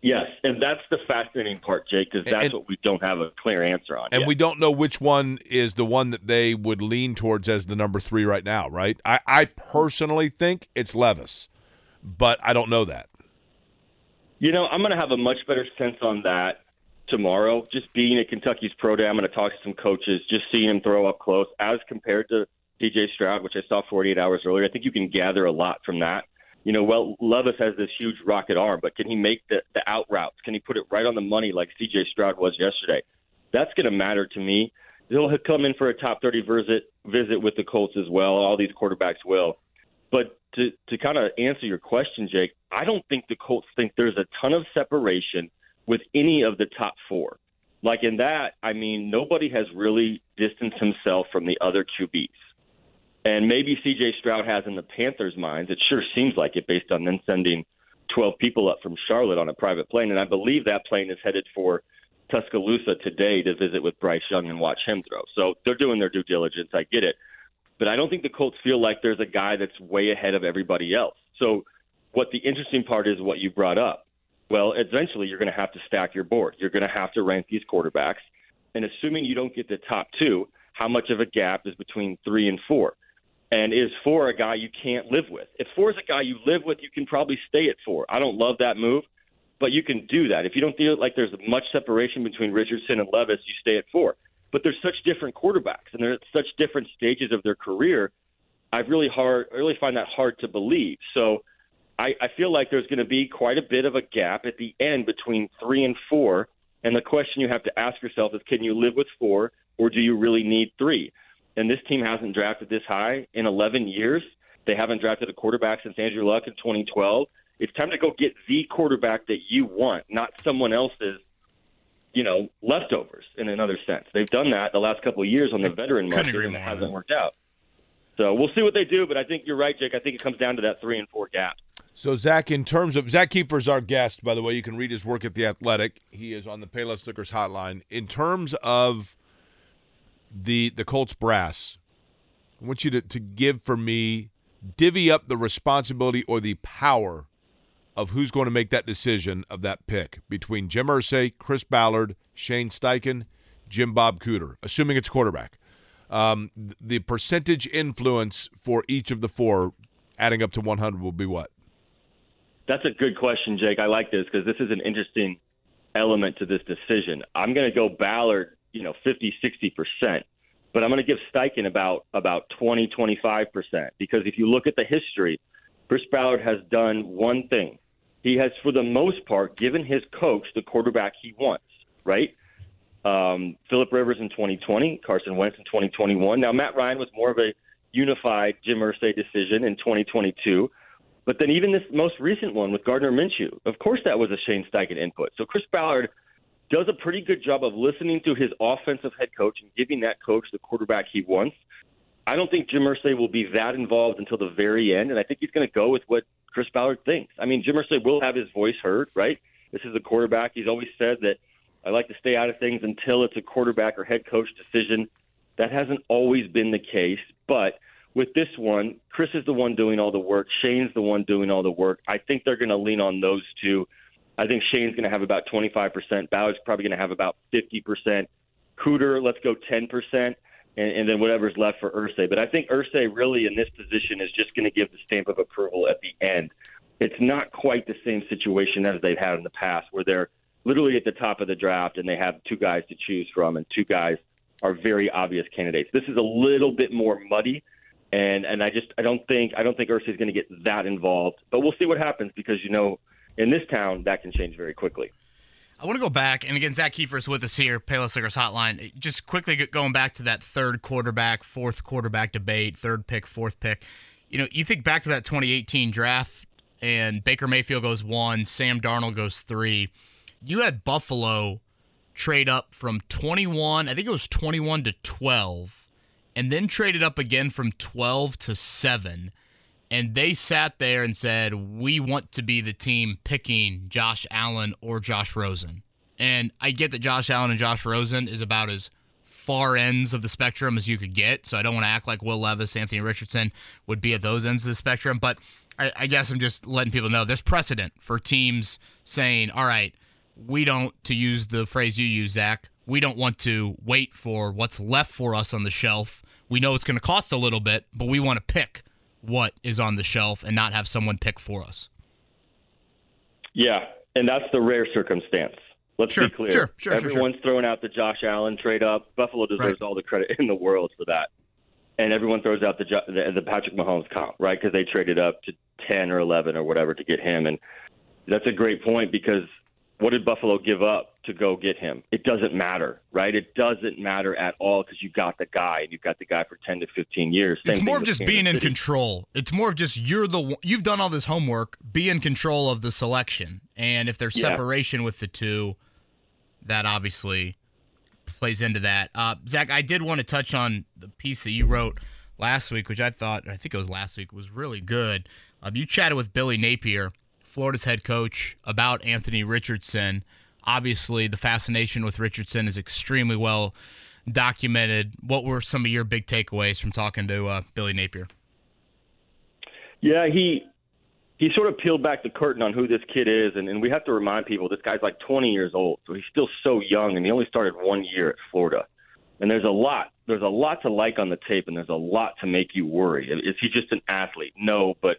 Yes, and that's the fascinating part, Jake, because that's And- what we don't have a clear answer on. And yet. we don't know which one is the one that they would lean towards as the number three right now, right? I, I personally think it's Levis, but I don't know that. You know, I'm going to have a much better sense on that tomorrow. Just being at Kentucky's pro day, I'm going to talk to some coaches, just seeing him throw up close as compared to DJ Stroud, which I saw 48 hours earlier. I think you can gather a lot from that. You know, well, Levis has this huge rocket arm, but can he make the, the out routes? Can he put it right on the money like CJ Stroud was yesterday? That's going to matter to me. He'll come in for a top 30 visit visit with the Colts as well. All these quarterbacks will. But to to kind of answer your question, Jake, I don't think the Colts think there's a ton of separation with any of the top four. Like in that, I mean, nobody has really distanced himself from the other QBs. And maybe CJ Stroud has in the Panthers' minds. It sure seems like it based on them sending 12 people up from Charlotte on a private plane. And I believe that plane is headed for Tuscaloosa today to visit with Bryce Young and watch him throw. So they're doing their due diligence. I get it. But I don't think the Colts feel like there's a guy that's way ahead of everybody else. So what the interesting part is what you brought up. Well, eventually you're going to have to stack your board. You're going to have to rank these quarterbacks. And assuming you don't get the top two, how much of a gap is between three and four? And is four a guy you can't live with? If four is a guy you live with, you can probably stay at four. I don't love that move, but you can do that. If you don't feel like there's much separation between Richardson and Levis, you stay at four. But they're such different quarterbacks, and they're at such different stages of their career. I really hard, I really find that hard to believe. So I, I feel like there's going to be quite a bit of a gap at the end between three and four. And the question you have to ask yourself is, can you live with four, or do you really need three? And this team hasn't drafted this high in 11 years. They haven't drafted a quarterback since Andrew Luck in 2012. It's time to go get the quarterback that you want, not someone else's, you know, leftovers in another sense. They've done that the last couple of years on the veteran couldn't market, agree and it more. hasn't worked out. So we'll see what they do, but I think you're right, Jake. I think it comes down to that three and four gap. So Zak, in terms of Zak Keefer's our guest, by the way, you can read his work at the Athletic. He is on the Payless Liquors hotline. In terms of the the Colts brass, I want you to, to give for me divvy up the responsibility or the power of who's going to make that decision of that pick between Jim Irsay, Chris Ballard, Shane Steichen, Jim Bob Cooter, assuming it's quarterback. Um, the percentage influence for each of the four, adding up to 100, will be what? That's a good question, Jake. I like this because this is an interesting element to this decision. I'm going to go Ballard, you know, 50, 60%, but I'm going to give Steichen about about 20, 25% because if you look at the history, Chris Ballard has done one thing. He has, for the most part, given his coach the quarterback he wants, right? Um, Philip Rivers in 2020, Carson Wentz in 2021. Now, Matt Ryan was more of a unified Jim Irsay decision in 2022. But then even this most recent one with Gardner Minshew, of course that was a Shane Steichen input. So Chris Ballard does a pretty good job of listening to his offensive head coach and giving that coach the quarterback he wants. I don't think Jim Irsay will be that involved until the very end, and I think he's going to go with what Chris Ballard thinks. I mean, Jim Irsay will have his voice heard, right? This is a quarterback. He's always said that I like to stay out of things until it's a quarterback or head coach decision. That hasn't always been the case, but with this one, Chris is the one doing all the work. Shane's the one doing all the work. I think they're going to lean on those two. I think Shane's going to have about 25%. Ballard's probably going to have about 50%. Cooter, let's go 10%, and, and then whatever's left for Irsay. But I think Irsay really in this position is just going to give the stamp of approval at the end. It's not quite the same situation as they've had in the past, where they're literally at the top of the draft and they have two guys to choose from, and two guys are very obvious candidates. This is a little bit more muddy and and I just I don't think I don't think Irsay's going to get that involved. But we'll see what happens because you know in this town that can change very quickly. I want to go back, and again, Zak Keefer is with us here, Payless Liquors Hotline. Just quickly going back to that third quarterback, fourth quarterback debate, third pick, fourth pick. You know, you think back to that 2018 draft, and Baker Mayfield goes one, Sam Darnold goes three. You had Buffalo trade up from 21, I think it was 21 to 12, and then traded up again from 12 to 7 and they sat there and said, "We want to be the team picking Josh Allen or Josh Rosen." And I get that Josh Allen and Josh Rosen is about as far ends of the spectrum as you could get. So I don't want to act like Will Levis, Anthony Richardson would be at those ends of the spectrum. But I, I guess I'm just letting people know there's precedent for teams saying, all right, we don't, to use the phrase you use, Zak, we don't want to wait for what's left for us on the shelf. We know it's going to cost a little bit, but we want to pick what is on the shelf and not have someone pick for us. Yeah, and that's the rare circumstance. Let's Sure, be clear. sure, sure, sure, sure. Everyone's throwing out the Josh Allen trade up. Buffalo deserves all the credit in the world for that. And everyone throws out the the, the Patrick Mahomes comp, right? Because they traded up to 10 or 11 or whatever to get him. And that's a great point because what did Buffalo give up to go get him? It doesn't matter, right? It doesn't matter at all because you got the guy and you've got the guy for 10 to 15 years. Same It's more of just Kansas being in City. control. It's more of just you're the one- you've done all this homework. Be in control of the selection, and if there's Yeah. separation with the two, that obviously plays into that. Uh, Zak, I did want to touch on the piece that you wrote last week, which I thought I think it was last week was really good. Um, you chatted with Billy Napier, Florida's head coach, about Anthony Richardson. Obviously, the fascination with Richardson is extremely well documented. What were some of your big takeaways from talking to uh, Billy Napier? Yeah, he he sort of peeled back the curtain on who this kid is, and, and we have to remind people this guy's like 20 years old, so he's still so young, and he only started one year at Florida. And there's a lot there's a lot to like on the tape, and there's a lot to make you worry. Is he just an athlete? No, but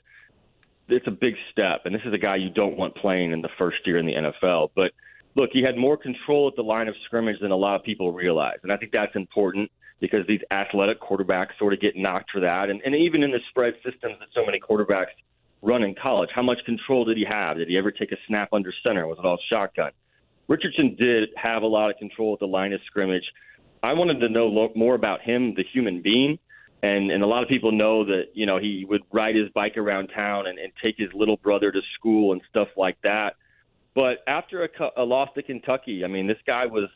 it's a big step, and this is a guy you don't want playing in the first year in the NFL. But look, he had more control at the line of scrimmage than a lot of people realize, and I think that's important because these athletic quarterbacks sort of get knocked for that, and, and even in the spread systems that so many quarterbacks run in college, how much control did he have? Did he ever take a snap under center? Was it all shotgun? Richardson did have a lot of control at the line of scrimmage. I wanted to know more about him, the human being, and and a lot of people know that you know he would ride his bike around town and, and take his little brother to school and stuff like that. But after a, a loss to Kentucky, I mean, this guy was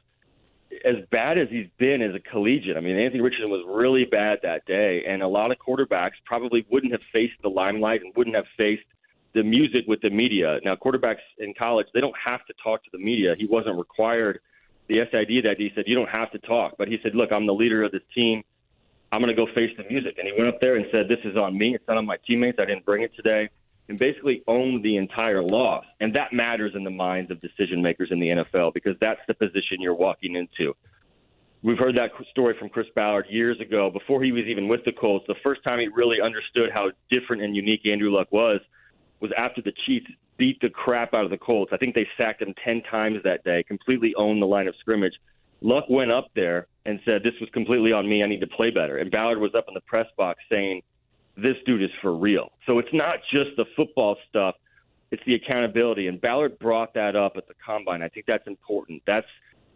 as bad as he's been as a collegiate. I mean, Anthony Richardson was really bad that day, and a lot of quarterbacks probably wouldn't have faced the limelight and wouldn't have faced the music with the media. Now, quarterbacks in college, they don't have to talk to the media. He wasn't required. The SID that he said, you don't have to talk. But he said, look, I'm the leader of this team. I'm going to go face the music. And he went up there and said, this is on me. It's not on my teammates. I didn't bring it today. And basically owned the entire loss. And that matters in the minds of decision makers in the NFL because that's the position you're walking into. We've heard that story from Chris Ballard years ago before he was even with the Colts. The first time he really understood how different and unique Andrew Luck was was after the Chiefs beat the crap out of the Colts. I think they sacked him 10 times that day, completely owned the line of scrimmage. Luck went up there and said, This was completely on me. I need to play better. And Ballard was up in the press box saying, This dude is for real. So it's not just the football stuff, it's the accountability. And Ballard brought that up at the combine. I think that's important. That's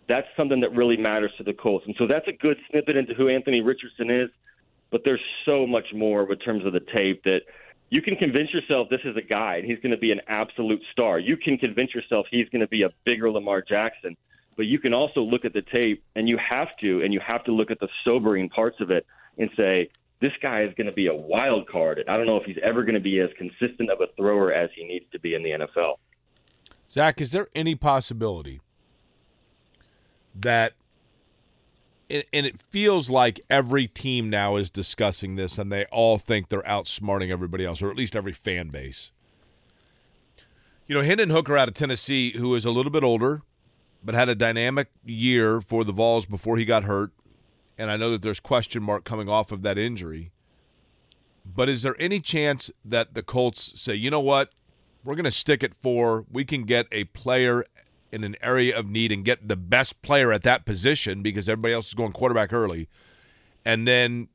that's something that really matters to the Colts. And so that's a good snippet into who Anthony Richardson is. But there's so much more in terms of the tape that you can convince yourself this is a guy and he's going to be an absolute star. You can convince yourself he's going to be a bigger Lamar Jackson. But you can also look at the tape and you have to, and you have to look at the sobering parts of it and say, this guy is going to be a wild card. I don't know if he's ever going to be as consistent of a thrower as he needs to be in the NFL. Zak, is there any possibility that, and it feels like every team now is discussing this and they all think they're outsmarting everybody else, or at least every fan base? You know, Hendon Hooker out of Tennessee, who is a little bit older, but had a dynamic year for the Vols before he got hurt. And I know that there's question mark coming off of that injury. But is there any chance that the Colts say, you know what, we're going to stick at four. We can get a player in an area of need and get the best player at that position because everybody else is going quarterback early, and then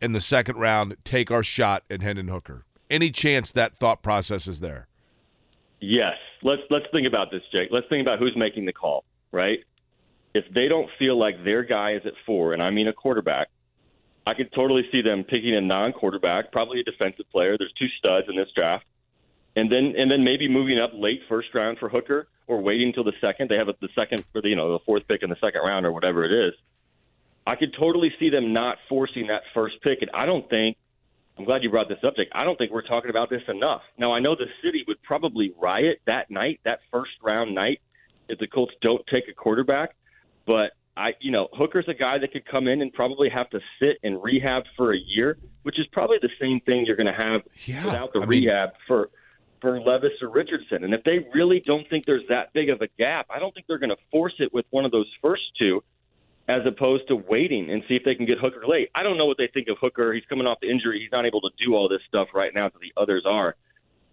in the second round take our shot at Hendon Hooker. Any chance that thought process is there? Yes. Let's let's think about this, Jake. Let's think about who's making the call, right? If they don't feel like their guy is at four, and I mean a quarterback, I could totally see them picking a non-quarterback, probably a defensive player. There's two studs in this draft, and then and then maybe moving up late first round for Hooker, or waiting until the second. They have the second for the you know the fourth pick in the second round or whatever it is. I could totally see them not forcing that first pick, and I don't think. I'm glad you brought this up, Jake. I don't think we're talking about this enough. Now I know the city would probably riot that night, that first round night, if the Colts don't take a quarterback. But I, you know, Hooker's a guy that could come in and probably have to sit and rehab for a year, which is probably the same thing you're going to have without the I mean- rehab for for Levis or Richardson. And if they really don't think there's that big of a gap, I don't think they're going to force it with one of those first two, as opposed to waiting and see if they can get Hooker late. I don't know what they think of Hooker. He's coming off the injury. He's not able to do all this stuff right now that the others are.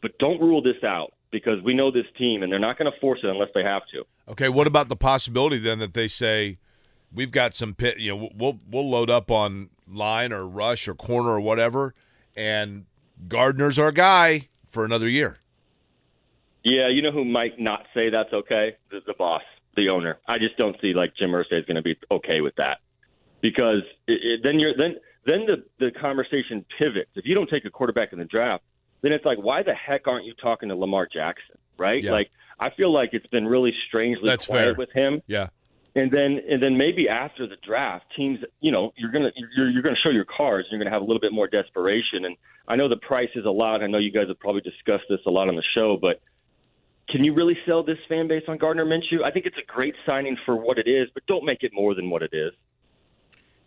But don't rule this out because we know this team, and they're not going to force it unless they have to. Okay, what about the possibility then that they say we've got some pit, you know, we'll we'll load up on line or rush or corner or whatever, and Gardner's our guy for another year. Yeah, you know who might not say that's okay? The, the boss, the owner. I just don't see like Jim Irsay is going to be okay with that because it, it, then you're then then the the conversation pivots. If you don't take a quarterback in the draft, then it's like, why the heck aren't you talking to Lamar Jackson? Right? Yeah. Like I feel like it's been really strangely That's quiet fair. with him. Yeah. And then and then maybe after the draft, teams, you know, you're gonna you're you're gonna show your cards. You're gonna have a little bit more desperation. And I know the price is a lot. I know you guys have probably discussed this a lot on the show, but can you really sell this fan base on Gardner Minshew? I think it's a great signing for what it is, but don't make it more than what it is.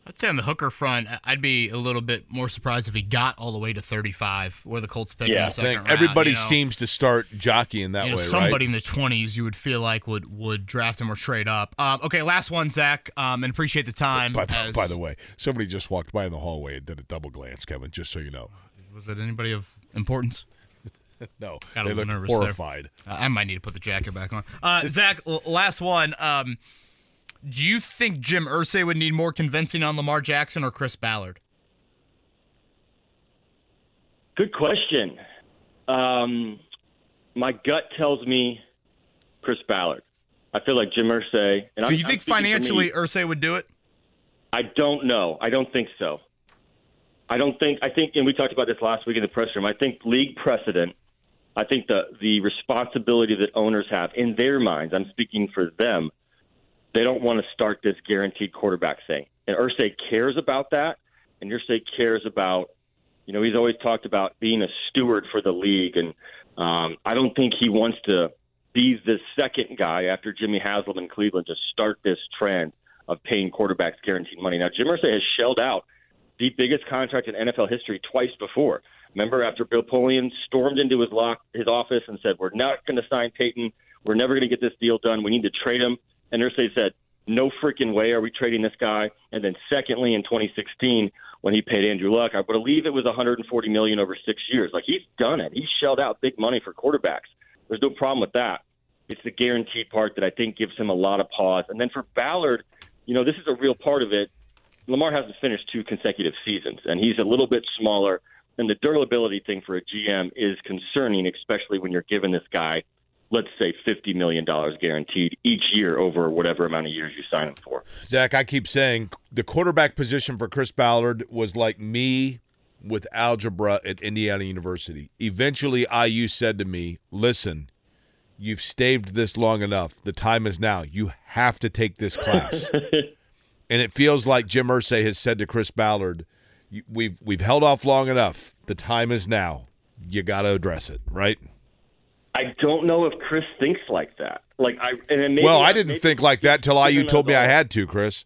I'd say on the Hooker front, I'd be a little bit more surprised if he got all the way to 35, where the Colts pick in the second round. everybody you know? seems to start jockeying that you know, way, somebody right? in the 20s you would feel like would would draft him or trade up. Um, okay, last one, Zak, um, and appreciate the time. By, as- by the way, somebody just walked by in the hallway and did a double glance, Kevin. Just so you know. was it anybody of importance? no, Got a they little look nervous horrified. there. Uh, I might need to put the jacket back on. Uh, Zak, l- last one. Um, do you think Jim Irsay would need more convincing on Lamar Jackson or Chris Ballard? Good question. Um, my gut tells me Chris Ballard. I feel like Jim Irsay. And so I'm- you I'm think speaking me. financially Irsay would do it? I don't know. I don't think so. I don't think. I think, and we talked about this last week in the press room. I think league precedent. I think the the responsibility that owners have in their minds. I'm speaking for them. They don't want to start this guaranteed quarterback thing, and Irsay cares about that, and Irsay cares about. You know, he's always talked about being a steward for the league, and um, I don't think he wants to be the second guy after Jimmy Haslam in Cleveland to start this trend of paying quarterbacks guaranteed money. Now, Jim Irsay has shelled out the biggest contract in NFL history twice before. Remember, after Bill Polian stormed into his lock, his office and said, "We're not going to sign Peyton. We're never going to get this deal done. We need to trade him." And Irsay said, "No freaking way are we trading this guy." And then, secondly, in 2016, when he paid Andrew Luck, I believe it was 140 million over six years. Like he's done it. He's shelled out big money for quarterbacks. There's no problem with that. It's the guaranteed part that I think gives him a lot of pause. And then for Ballard, you know, this is a real part of it. Lamar hasn't finished two consecutive seasons, and he's a little bit smaller. And the durability thing for a GM is concerning, especially when you're giving this guy, let's say, $50 million guaranteed each year over whatever amount of years you sign him for. Zak, I keep saying the quarterback position for Chris Ballard was like me with algebra at Indiana University. Eventually, IU said to me, Listen, you've staved this long enough. The time is now. You have to take this class. and it feels like Jim Irsay has said to Chris Ballard, "You- We've we've held off long enough. The time is now. You got to address it, right? I don't know if Chris thinks like that. Like I, and maybe well, I didn't maybe think like that till IU told me I had to, Chris.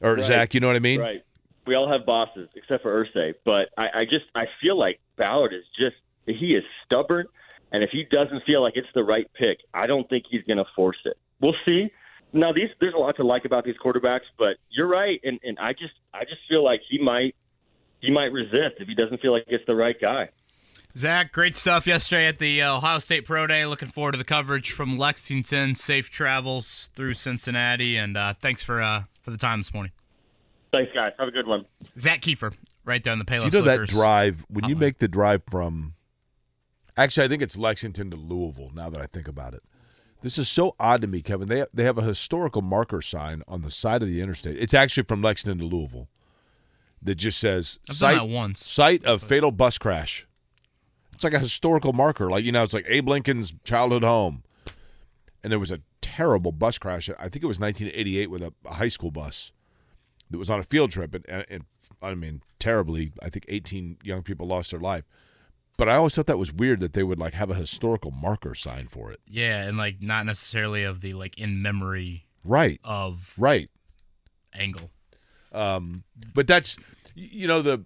Or Right. Zak, you know what I mean? Right. We all have bosses except for Irsay, but I, I just I feel like Ballard is just he is stubborn, and if he doesn't feel like it's the right pick, I don't think he's going to force it. We'll see. Now these there's a lot to like about these quarterbacks, but you're right, and and I just I just feel like he might he might resist if he doesn't feel like it's the right guy. Zak, great stuff yesterday at the uh, Ohio State Pro Day. Looking forward to the coverage from Lexington. Safe travels through Cincinnati, and uh, thanks for uh, for the time this morning. Thanks, guys. Have a good one. Zak Keefer, right down the Payless You know that drive when you make the drive from. Actually, I think it's Lexington to Louisville. Now that I think about it, this is so odd to me, Kevin. They they have a historical marker sign on the side of the interstate. It's actually from Lexington to Louisville. That just says I've done site that once. site of fatal bus crash. It's like a historical marker, like you know, it's like Abe Lincoln's childhood home, and there was a terrible bus crash. I think it was 1988 with a, a high school bus that was on a field trip, and, and, and I mean, terribly. I think 18 young people lost their life. But I always thought that was weird that they would like have a historical marker sign for it. Yeah, and like not necessarily of the like in memory Right. of Right. angle. Um, but that's you know the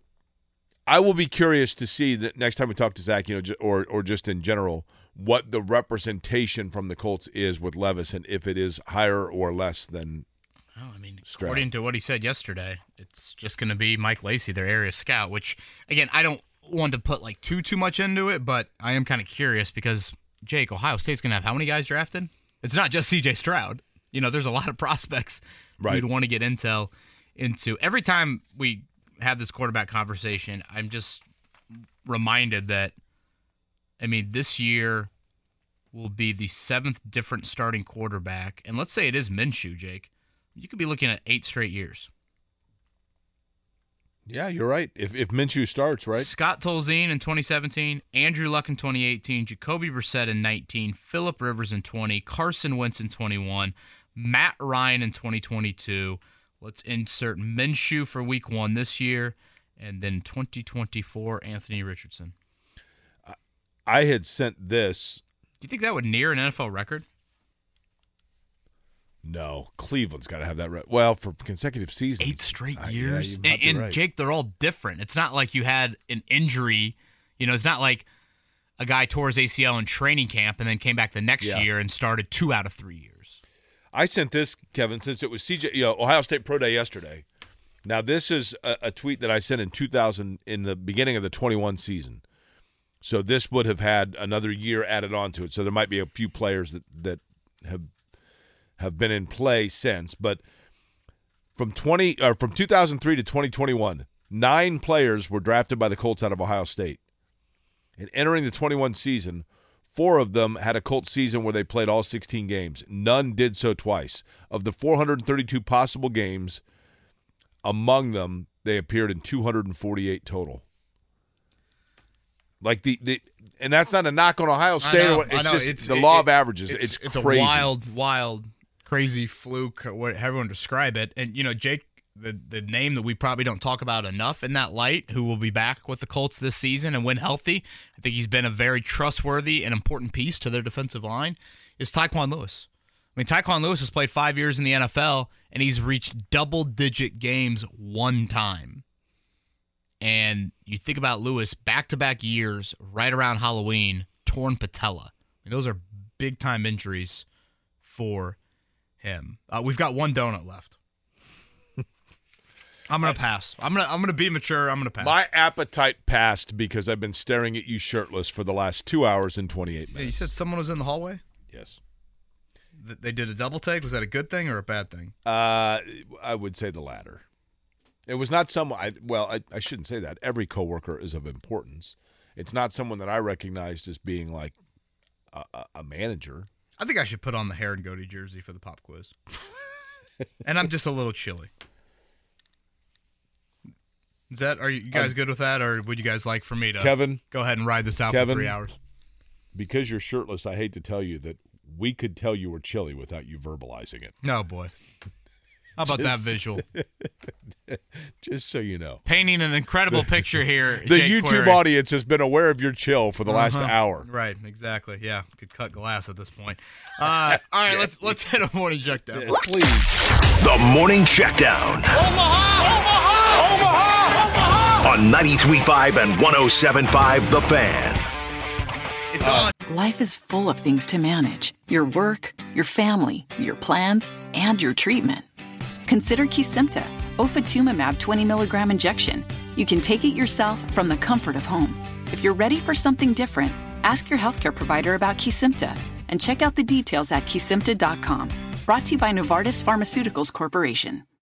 I will be curious to see that next time we talk to Zak, you know, or or just in general, what the representation from the Colts is with Levis, and if it is higher or less than. Oh, I mean, Stroud. according to what he said yesterday, it's just going to be Mike Lacey, their area scout. Which, again, I don't want to put like too too much into it, but I am kind of curious because Jake, Ohio State's going to have how many guys drafted? It's not just C.J. Stroud. You know, there's a lot of prospects Right. you'd want to get intel into. Every time we have this quarterback conversation, I'm just reminded that, I mean, this year will be the seventh different starting quarterback. And let's say it is Minshew, Jake. You could be looking at eight straight years. Yeah, you're right. If if Minshew starts, right? Scott Tolzien in 2017, Andrew Luck in 2018, Jacoby Brissett in 19, Philip Rivers in 20, Carson Wentz in 21, Matt Ryan in 2022. Let's insert Minshew for week one this year, and then 2024, Anthony Richardson. I had sent this. Do you think that would near an NFL record? No, Cleveland's got to have that. Re- well, for consecutive seasons, Eight straight years. you might and and right. Jake, they're all different. It's not like you had an injury. You know, it's not like a guy tore his ACL in training camp and then came back the next Yeah. year and started two out of three years. I sent this, Kevin, since it was CJ, you know, Ohio State Pro Day yesterday. Now, this is a, a tweet that I sent in 2000 in the beginning of the 21 season. So this would have had another year added on to it. So there might be a few players that that have have been in play since, but from 20 or from 2003 to 2021, nine players were drafted by the Colts out of Ohio State. And entering the 21 season, four of them had a Colts season where they played all 16 games. None did so twice. Of the 432 possible games, among them, they appeared in 248 total. Like the, the and that's not a knock on Ohio State. know, it's just it's- the it- law it- of averages. It's, It's, it's crazy. a wild, wild, crazy fluke, or what everyone describe it. And you know, Jake, the the name that we probably don't talk about enough in that light, who will be back with the Colts this season and when healthy. I think he's been a very trustworthy and important piece to their defensive line. Is Tyquan Lewis. I mean, Tyquan Lewis has played five years in the NFL and he's reached double digit games one time. And you think about Lewis back to back years, right around Halloween, torn patella. I mean, those are big time injuries for him. Uh, we've got one donut left. I'm gonna pass. I'm gonna I'm gonna be mature. I'm gonna pass. My appetite passed because I've been staring at you shirtless for the last two hours and 28 Yeah, minutes. you said someone was in the hallway. Yes. Th- They did a double take. Was that a good thing or a bad thing? Uh, I would say the latter. It was not someone. I, well, I, I shouldn't say that. Every coworker is of importance. It's not someone that I recognized as being like a, a, a manager. I think I should put on the hair and goatee jersey for the pop quiz. and I'm just a little chilly. Is that are you you guys Um, good with that, or would you guys like for me to Kevin, go ahead and ride this out Kevin, for three hours? Because you're shirtless, I hate to tell you that we could tell you were chilly without you verbalizing it. No boy. How about that visual? Just so you know. Painting an incredible picture here. The Jake YouTube Query. audience has been aware of your chill for the last Uh-huh. hour. Right, exactly. Yeah, could cut glass at this point. Uh, all right, let's let's hit a morning check down. Please. The morning checkdown on 93.5 and 107.5 The Fan. It's on. Life is full of things to manage your work, your family, your plans, and your treatment. Consider Kesimpta, ofatumumab 20 milligram injection. You can take it yourself from the comfort of home. If you're ready for something different, ask your healthcare provider about Kesimpta and check out the details at kesimpta.com. Brought to you by Novartis Pharmaceuticals Corporation.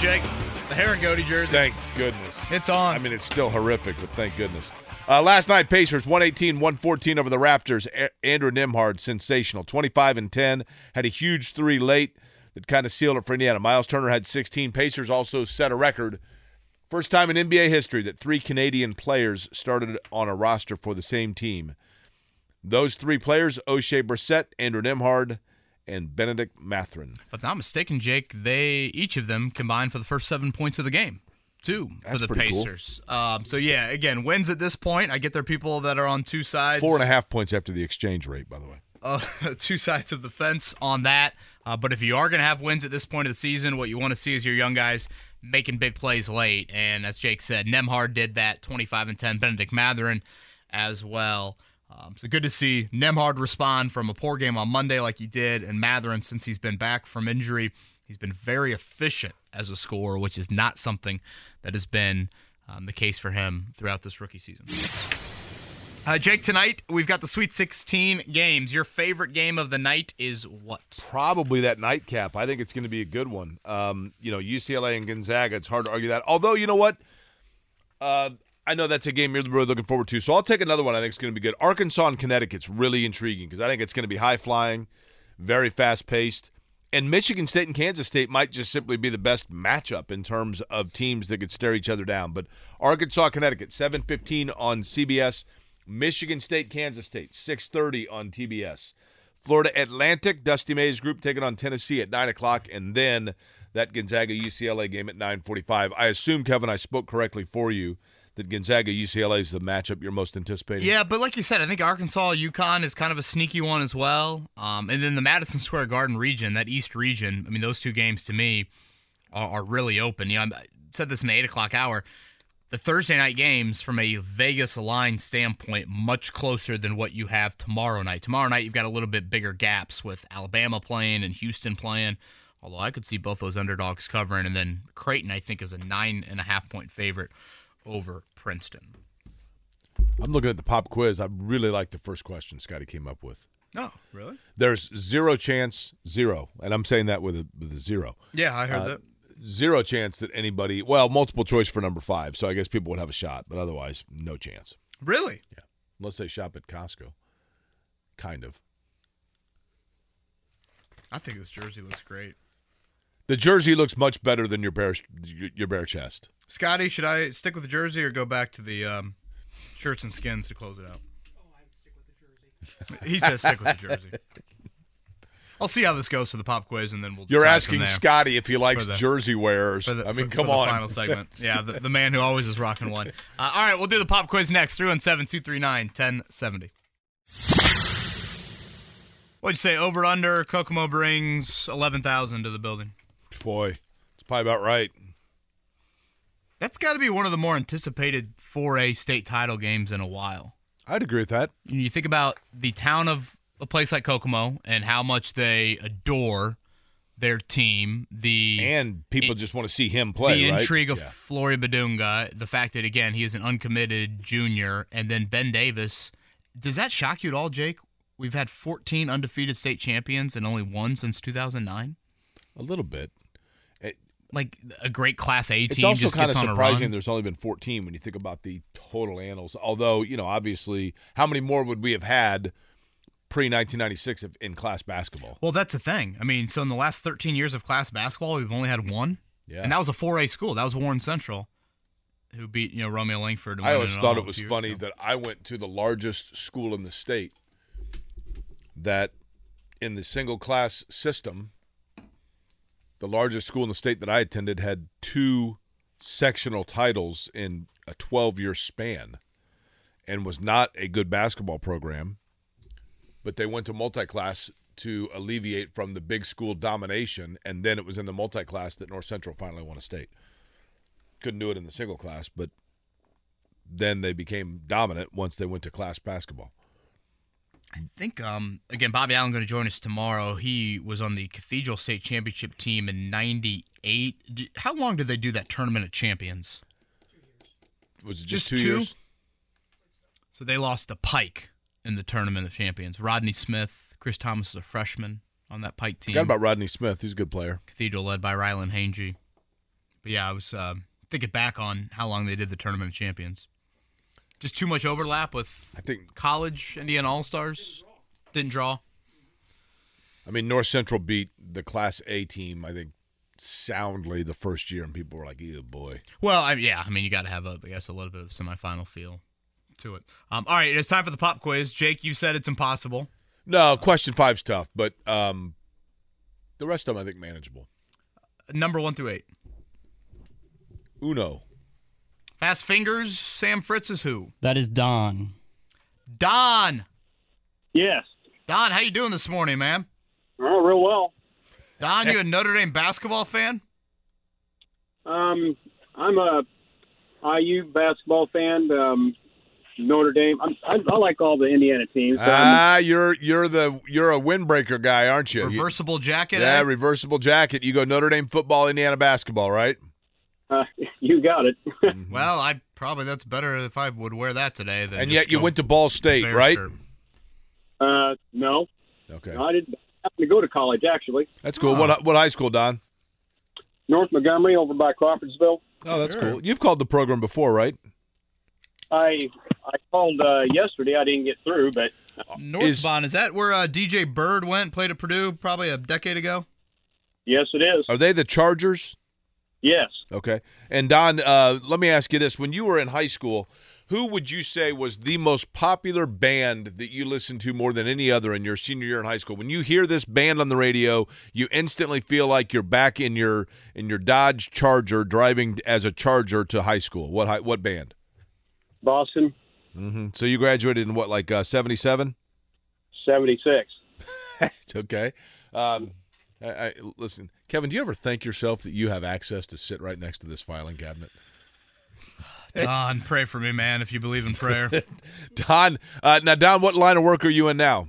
Jake, the goatee jersey. Thank goodness. It's on. I mean, it's still horrific, but thank goodness. Uh, last night, Pacers 118 114 over the Raptors. A- Andrew Nembhard, sensational. 25 and 10. Had a huge three late. that kind of sealed it for Indiana. Miles Turner had 16. Pacers also set a record. First time in NBA history that three Canadian players started on a roster for the same team. Those three players, Oshae Brissett, Andrew Nembhard, and Bennedict Mathurin. If I'm not mistaken, Jake, they each of them combined for the first seven points of the game. Two for the pretty cool. Pacers. Um, so yeah, again, wins at this point. I get there are people that are on two sides. Four and a half points after the exchange rate, by the way. uh, two sides of the fence on that. Uh, but if you are going to have wins at this point of the season, what you want to see is your young guys making big plays late. And as Jake said, Nembhard did that 25 and 10. Bennedict Mathurin as well. Um, so good to see Nembhard respond from a poor game on Monday like he did. And Mathurin, since he's been back from injury, he's been very efficient as a scorer, which is not something that has been um, the case for him throughout this rookie season. Uh, Jake, tonight we've got the Sweet 16 games. Your favorite game of the night is what? Probably that nightcap. I think it's going to be a good one. Um, you know, UCLA and Gonzaga. It's hard to argue that. Although, you know what? Uh, I know that's a game you're really looking forward to. So I'll take another one. I think it's going to be good. Arkansas and Connecticut's really intriguing because I think it's going to be high flying, very fast paced. And Michigan State and Kansas State might just simply be the best matchup in terms of teams that could stare each other down. But Arkansas, Connecticut, 7:15 on CBS. Michigan State, Kansas State, 6:30 on TBS. Florida Atlantic, Dusty May's group taking on Tennessee at nine o'clock, and then that Gonzaga UCLA game at 9:45. I assume Kevin, I spoke correctly for you that Gonzaga UCLA is the matchup you're most anticipating. Yeah, but like you said, I think Arkansas UConn is kind of a sneaky one as well. Um, and then the Madison Square Garden region, that East region. I mean, those two games to me are, are really open. You know, I said this in the eight o'clock hour. The Thursday night games, from a Vegas line standpoint, much closer than what you have tomorrow night. Tomorrow night, you've got a little bit bigger gaps with Alabama playing and Houston playing. Although I could see both those underdogs covering, and then Creighton, I think, is a nine and a half point favorite over Princeton. I'm looking at the pop quiz. I really like the first question Scotty came up with. Oh, really? There's zero chance, zero, and I'm saying that with a with a zero. Yeah, I heard Uh, that. Zero chance that anybody. Well, multiple choice for number five, so I guess people would have a shot, but otherwise, no chance. Really? Yeah, unless they shop at Costco. Kind of. I think this jersey looks great. The jersey looks much better than your bare your bare chest. Scotty, should I stick with the jersey or go back to the um, shirts and skins to close it out? Oh, I stick with the jersey. he says stick with the jersey. I'll see how this goes for the pop quiz, and then we'll. You're asking. Scotty if he likes the- jersey wearers. the- I mean, for- come for on. final segment. Yeah, the, the man who always is rocking one. Uh, all right, we'll do the pop quiz next. 317 239 1070. What'd you say? Over under Kokomo brings 11,000 to the building. Boy, it's probably about right. That's got to be one of the more anticipated 4A state title games in a while. I'd agree with that. You think about the town of a place like Kokomo and how much they adore their team. The and people just want to see him play. the right? intrigue of Yeah. Flory Bidunga, the fact that again he is an uncommitted junior, and then Ben Davis. Does that shock you at all, Jake? We've had 14 undefeated state champions and only one since 2009. A little bit. Like a great Class A It's team also just kind gets of on a surprising there's only been 14 when you think about the total annals. Although, you know, obviously, how many more would we have had pre 1996 in class basketball? Well, that's the thing. I mean, so in the last 13 years of class basketball, we've only had one. Yeah. And that was a 4A school. That was Warren Central, who beat, you know, Romeo Langford. and I always thought it was funny ago. that I went to the largest school in the state that in the single class system, the largest school in the state that I attended had two sectional titles in a 12 year span and was not a good basketball program. But they went to multi class to alleviate from the big school domination. And then it was in the multi class that North Central finally won a state. Couldn't do it in the single class, but then they became dominant once they went to class basketball. I think, um, again, Bobby Allen going to join us tomorrow. He was on the Cathedral State Championship team in '98. How long did they do that tournament of champions? Was it just, two, years? So they lost to Pike in the tournament of champions. Rodney Smith, Chris Thomas is a freshman on that Pike team. Forgot about Rodney Smith. He's a good player. Cathedral led by Rylan Hangy. But yeah, I was uh, thinking back on how long they did the tournament of champions. Just too much overlap with I think college Indiana All Stars. Didn't draw. I mean, North Central beat the Class A team, I think, soundly the first year, and people were like, "Ew, boy." Well, I, yeah, I mean, you got to have a, I guess, a little bit of semifinal feel to it. Um, all right, it's time for the pop quiz. Jake, you said it's impossible. No, question five's tough, but um, the rest of them I think manageable. Number one through eight. Uno. Fast fingers. Sam Fritz is who? That is Don. Don. Yes. Don, how you doing this morning, man? Oh, real well. Don, you a Notre Dame basketball fan? Um, I'm a IU basketball fan. Um, Notre Dame. I'm, I, I like all the Indiana teams. but I'm- Ah, you're you're the you're a windbreaker guy, aren't you? You- Reversible jacket. yeah, eh? reversible jacket. You go Notre Dame football, Indiana basketball, right? Uh, you got it. Well, I probably that's better if I would wear that today. Than and yet you went to Ball State, Bear right? shirt. uh, no, Okay, I didn't happen to go to college actually. that's cool. What what high school, Don? North Montgomery over by Crawfordsville. Oh, that's Sure. cool. You've called the program before, right? I I called uh, yesterday. I didn't get through, but Northbond is that where uh, DJ Byrd went? And played at Purdue probably a decade ago. yes, it is. Are they the Chargers? Yes. Okay. And Don, uh, let me ask you this: When you were in high school, who would you say was the most popular band that you listened to more than any other in your senior year in high school? When you hear this band on the radio, you instantly feel like you're back in your in your Dodge Charger driving as a Charger to high school. What hi- what band? Boston, hmm So you graduated in what, like uh, seventy seven? seventy six. Okay. Um, I, I, listen, Kevin, do you ever thank yourself that you have access to sit right next to this filing cabinet? Don, pray for me, man. If you believe in prayer. Don, uh, now Don, what line of work are you in now?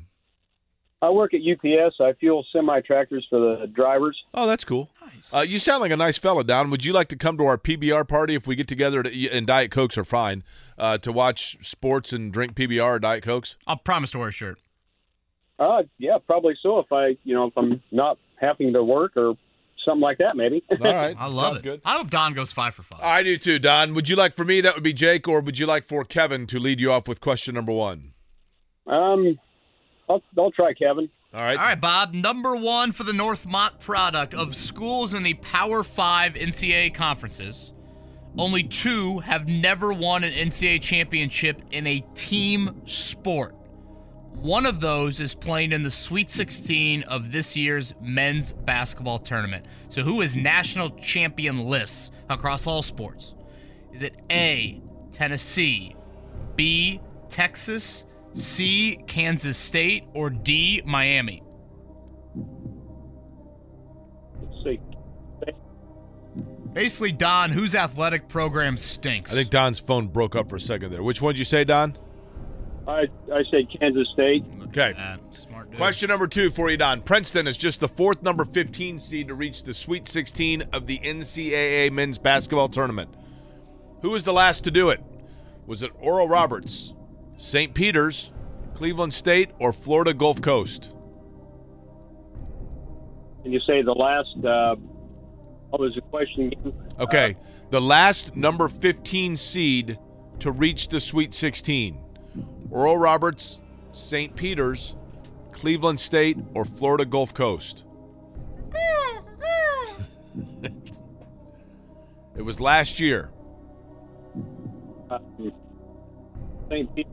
I work at UPS. I fuel semi tractors for the drivers. Oh, that's cool. Nice. Uh, you sound like a nice fella, Don. Would you like to come to our PBR party if we get together to, and Diet Cokes are fine uh, to watch sports and drink PBR or Diet Cokes? I'll promise to wear a shirt. Uh, yeah, probably so. If I, you know, if I'm not having to work or something like that, maybe. All right, I love Sounds it. good. I hope Don goes five for five. I do too, Don. Would you like for me? That would be Jake, or would you like for Kevin to lead you off with question number one? um, I'll, I'll try Kevin. All right. All right, Bob. Number one for the Northmont product of schools in the Power Five NCAA conferences. Only two have never won an NCAA championship in a team sport. One of those is playing in the Sweet 16 of this year's men's basketball tournament. So, who is national champion lists across all sports? Is it A, Tennessee, B, Texas, C, Kansas State, or D, Miami? Let's see. Basically, Don, whose athletic program stinks? I think Don's phone broke up for a second there. Which one did you say, Don? I I said Kansas State. Okay. Uh, smart dude. Question number two for you, Don. Princeton is just the fourth number 15 seed to reach the Sweet 16 of the NCAA men's basketball tournament. Who was the last to do it? Was it Oral Roberts, St. Peter's, Cleveland State, or Florida Gulf Coast? Can you say the last? Uh, what was the question? again? Okay. The last number 15 seed to reach the Sweet 16. Oral Roberts, St. Peter's, Cleveland State, or Florida Gulf Coast? it was last year. Uh, St. Pete.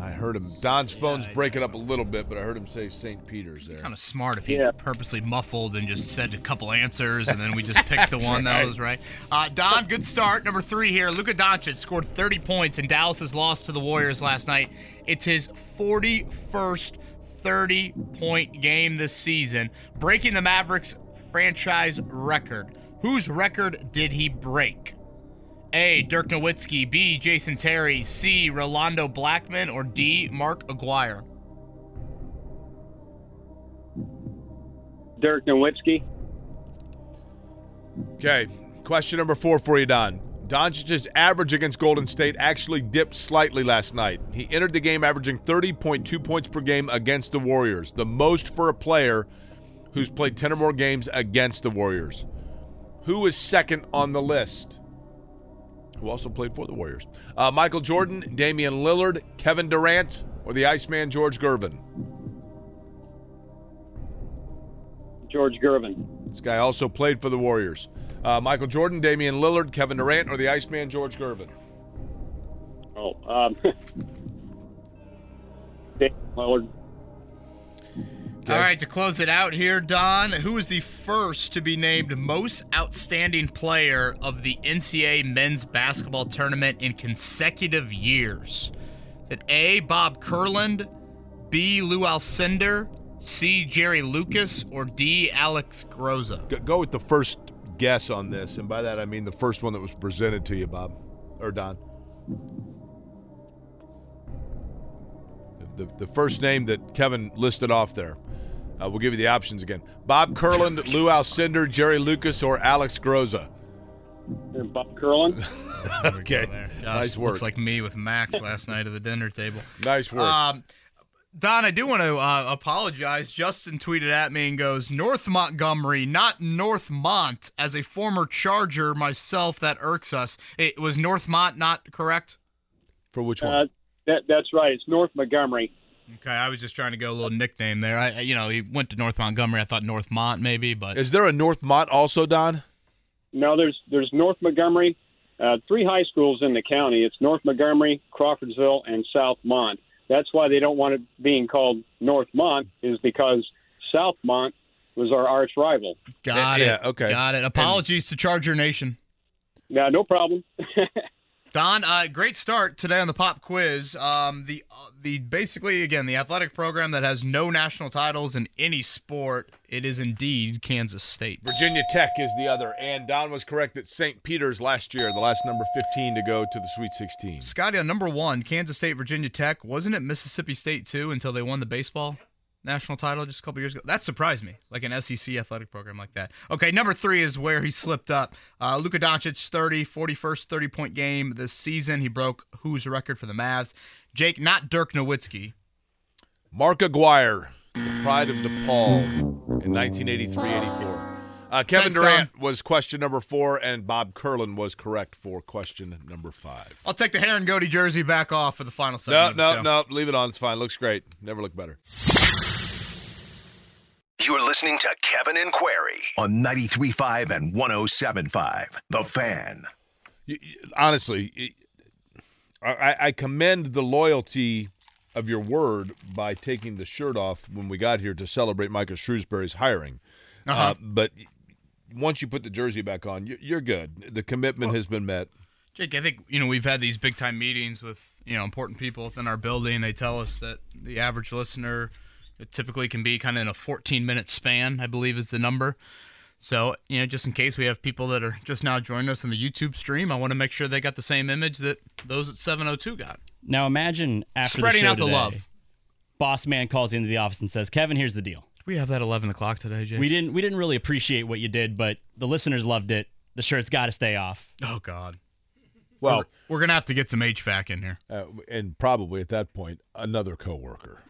I heard him. Don's phone's breaking up a little bit, but I heard him say St. Peter's there. Kind of smart if he Yeah. purposely muffled and just said a couple answers, and then we just picked the one that was right. Uh, Don, good start. Number three here. Luka Doncic scored 30 points in Dallas's loss to the Warriors last night. It's his 41st 30 point game this season, breaking the Mavericks franchise record. Whose record did he break? A. Dirk Nowitzki, B. Jason Terry, C. Rolando Blackman, or D. Mark Aguirre? Dirk Nowitzki. Okay. Question number four for you, Don. Doncic's average against Golden State actually dipped slightly last night. He entered the game averaging 30.2 points per game against the Warriors, the most for a player who's played 10 or more games against the Warriors. Who is second on the list? Who also played for the Warriors? Uh, Michael Jordan, Damian Lillard, Kevin Durant, or the Iceman George Gervin? George Gervin. This guy also played for the Warriors. Uh, Michael Jordan, Damian Lillard, Kevin Durant, or the Iceman George Gervin? Oh, um, Damian Lillard. All right, to close it out here, Don, who was the first to be named most outstanding player of the NCAA men's basketball tournament in consecutive years? Is it A, Bob Kurland, B, Lou Alcindor, C, Jerry Lucas, or D, Alex Groza? Go, go with the first guess on this, and by that I mean the first one that was presented to you, Bob or Don. The, the first name that Kevin listed off there. Uh, we'll give you the options again: Bob Kurland, Lou Alcindor, Jerry Lucas, or Alex Groza. And Bob Kurland. okay, Gosh, nice work. Looks like me with Max last night at the dinner table. nice work. Um, Don, I do want to uh, apologize. Justin tweeted at me and goes, North Montgomery, not Northmont. As a former Charger myself, that irks us. It was Northmont not correct? For which one? Uh, that, that's right. It's North Montgomery. Okay, I was just trying to go a little nickname there. I, you know, he went to North Montgomery. I thought Northmont maybe, but Is there a Northmont also, Don? No, there's there's North Montgomery, uh, three high schools in the county. It's North Montgomery, Crawfordsville, and South Mont. That's why they don't want it being called North Mont is because South Mont was our arch rival. got it. Okay. Got it. Apologies to Charger Nation. Yeah, no problem. Don, uh, great start today on the pop quiz. Um, the uh, the basically again the athletic program that has no national titles in any sport. It is indeed Kansas State. Virginia Tech is the other, and Don was correct that St. Peter's last year, the last number 15 to go to the Sweet 16. Scotty on number one, Kansas State, Virginia Tech. Wasn't it Mississippi State too until they won the baseball national title just a couple years ago? That surprised me, like an SEC athletic program like that. Okay, number three is where he slipped up. Uh, Luka Doncic, 30, 41st 30 point game this season. He broke whose record for the Mavs? Jake, not Dirk Nowitzki. Mark Aguirre, the pride of DePaul in 1983-84. Uh, Kevin Thanks, Durant was question number four, and Bob Kurland was correct for question number five. I'll take the hair and goatee jersey back off for the final No, segment. no, show. no. Leave it on. It's fine. Looks great. Never looked better. You're listening to Kevin and Query on 93.5 and 107.5. The Fan. Y- y- Honestly, y- I, I commend the loyalty of your word by taking the shirt off when we got here to celebrate Micah Shrewsberry's hiring. Uh-huh. Uh, but once you put the jersey back on, you- you're good. The commitment has been met. Jake, I think you know we've had these big time meetings with you know important people within our building. They tell us that the average listener it typically can be kind of in a 14 minute span, I believe is the number. So you know, just in case we have people that are just now joining us in the YouTube stream, I want to make sure they got the same image that those at 702 got. Now imagine after Spreading the show out the love. Boss man calls into the office and says, "Kevin, here's the deal. We have that 11 o'clock today, Jake. We didn't we didn't really appreciate what you did, but the listeners loved it. The shirt's got to stay off." Oh God. Well, we're, we're gonna have to get some HVAC in here. uh, and probably at that point, another coworker,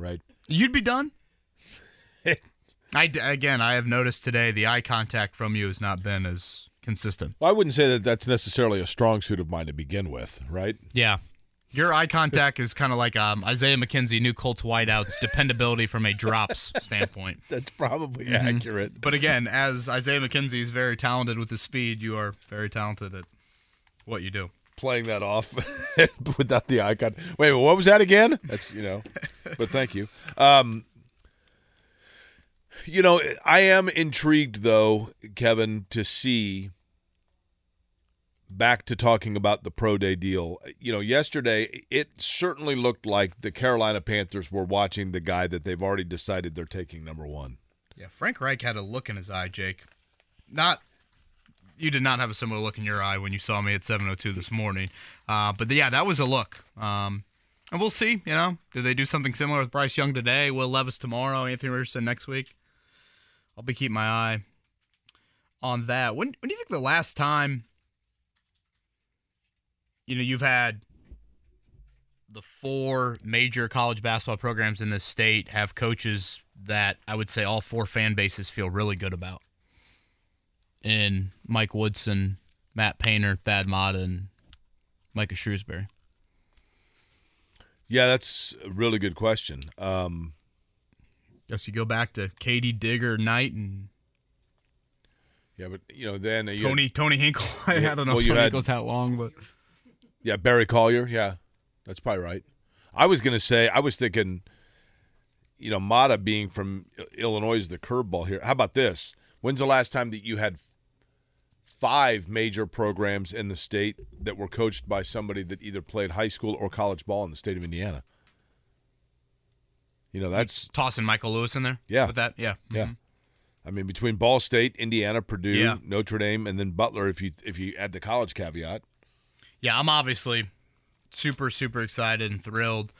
right? You'd be done. I d- again, I have noticed today the eye contact from you has not been as consistent. Well, I wouldn't say that that's necessarily a strong suit of mine to begin with, right? Yeah. Your eye contact is kind of like um, Isaiah McKenzie, new Colts wideouts, dependability from a drops standpoint. That's probably Mhm. accurate. But again, as Isaiah McKenzie is very talented with his speed, you are very talented at what you do. Playing that off without the icon. Wait, what was that again? That's you know. but thank you. Um, you know, I am intrigued though, Kevin, to see back to talking about the pro day deal. You know, yesterday it certainly looked like the Carolina Panthers were watching the guy that they've already decided they're taking number one. Yeah, Frank Reich had a look in his eye, Jake. Not you did not have a similar look in your eye when you saw me at 7:02 this morning. Uh, but yeah, that was a look. Um, and we'll see. You know, do they do something similar with Bryce Young today? Will Levis tomorrow? Anthony Richardson next week? I'll be keeping my eye on that. When when do you think the last time? You know, you've had the four major college basketball programs in this state have coaches that I would say all four fan bases feel really good about. In Mike Woodson, Matt Painter, Thad Matta, and Micah Shrewsberry. Yeah, that's a really good question. Um, Guess you go back to Katie Digger Knight and Yeah, but you know then uh, you Tony Tony Hinkle. I Yeah, don't know well, if Tony had- Hinkle's that long, but Yeah, Barry Collier. Yeah, that's probably right. I was going to say, I was thinking, you know, Mata being from Illinois is the curveball here. How about this? When's the last time that you had five major programs in the state that were coached by somebody that either played high school or college ball in the state of Indiana? You know, that's tossing Michael Lewis in there. Yeah. with that, yeah, yeah. Mhm. I mean, between Ball State, Indiana, Purdue, Yeah. Notre Dame, and then Butler, if you if you add the college caveat, yeah. I'm obviously super super excited and thrilled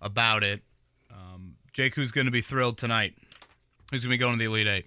about it. Um, Jake, who's going to be thrilled tonight? Who's going to be going to the Elite Eight?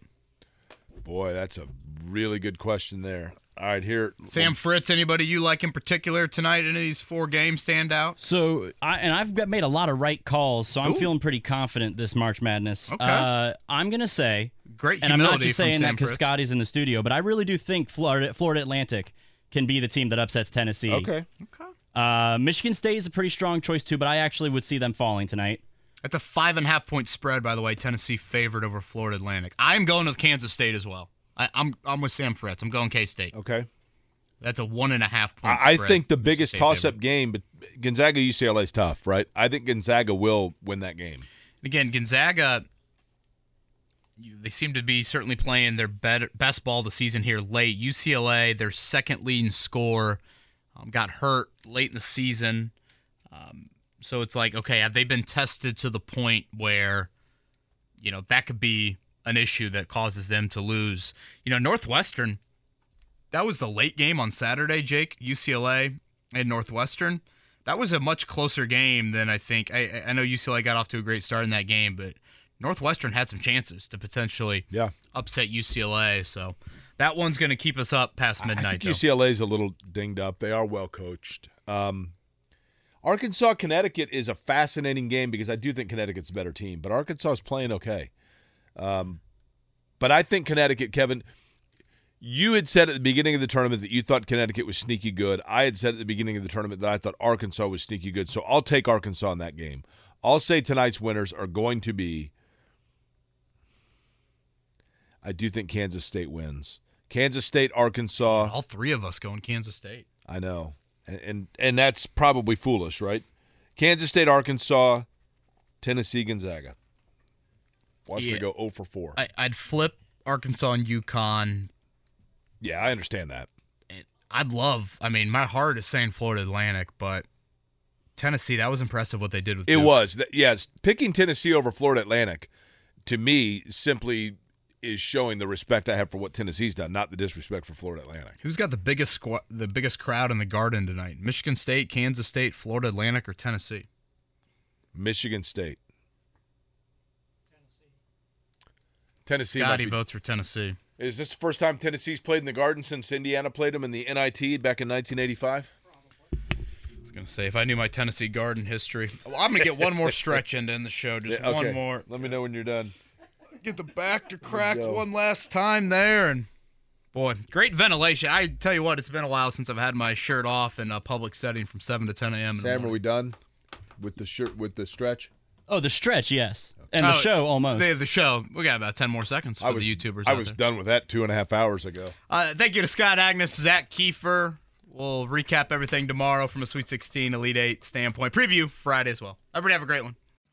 Boy, that's a really good question there. All right, here, Sam Fritz. Anybody you like in particular tonight? Any of these four games stand out? So, I, and I've got, made a lot of right calls, so I'm Ooh. feeling pretty confident this March Madness. Okay. Uh, I'm gonna say, Great and I'm not just saying that because Scotty's in the studio, but I really do think Florida, Florida Atlantic can be the team that upsets Tennessee. Okay. Okay. Uh, Michigan State is a pretty strong choice too, but I actually would see them falling tonight. That's a five and a half point spread, by the way. Tennessee favored over Florida Atlantic. I'm going with Kansas State as well. I, I'm I'm with Sam Fritz. I'm going K State. Okay. That's a one and a half point. I, I think the biggest toss up game, but Gonzaga UCLA is tough, right? I think Gonzaga will win that game. Again, Gonzaga. They seem to be certainly playing their better, best ball of the season here late. UCLA, their second leading scorer, um, got hurt late in the season. Um, so it's like, okay, have they been tested to the point where, you know, that could be an issue that causes them to lose? You know, Northwestern, that was the late game on Saturday, Jake, UCLA and Northwestern. That was a much closer game than I think. I, I know UCLA got off to a great start in that game, but Northwestern had some chances to potentially Yeah. upset UCLA. So that one's going to keep us up past midnight. I think though. UCLA is a little dinged up. They are well coached. Um, Arkansas Connecticut is a fascinating game because I do think Connecticut's a better team, but Arkansas is playing okay. Um, but I think Connecticut, Kevin, you had said at the beginning of the tournament that you thought Connecticut was sneaky good. I had said at the beginning of the tournament that I thought Arkansas was sneaky good. So I'll take Arkansas in that game. I'll say tonight's winners are going to be. I do think Kansas State wins. Kansas State, Arkansas. All three of us going Kansas State. I know, and and, and that's probably foolish, right? Kansas State, Arkansas, Tennessee, Gonzaga. Watch me go 0 for 4. I, I'd flip Arkansas and UConn. yeah, I understand that. I'd love. I mean, my heart is saying Florida Atlantic, but Tennessee. That was impressive what they did with. It Duke. was. Yes, picking Tennessee over Florida Atlantic to me simply is showing the respect I have for what Tennessee's done, not the disrespect for Florida Atlantic. Who's got the biggest squad, the biggest crowd in the Garden tonight? Michigan State, Kansas State, Florida Atlantic, or Tennessee? Michigan State. Tennessee. Scotty be- votes for Tennessee. Is this the first time Tennessee's played in the Garden since Indiana played them in the NIT back in 1985? I was gonna say if I knew my Tennessee Garden history, well, I'm gonna get one more stretch into in the show. Just Yeah, one more. Let me know when you're done. Get the back to crack one last time there, and boy, great ventilation. I tell you what, it's been a while since I've had my shirt off in a public setting from seven to ten a.m. in the Sam, are we done with the shirt with the stretch? Oh, the stretch, yes, and the Oh, show almost. They have the show. We got about ten more seconds for I was the YouTubers. I was there. done with that two and a half hours ago. Uh, thank you to Scott Agness, Zak Keefer. We'll recap everything tomorrow from a Sweet 16 Elite 8 standpoint. Preview Friday as well. Everybody have a great one.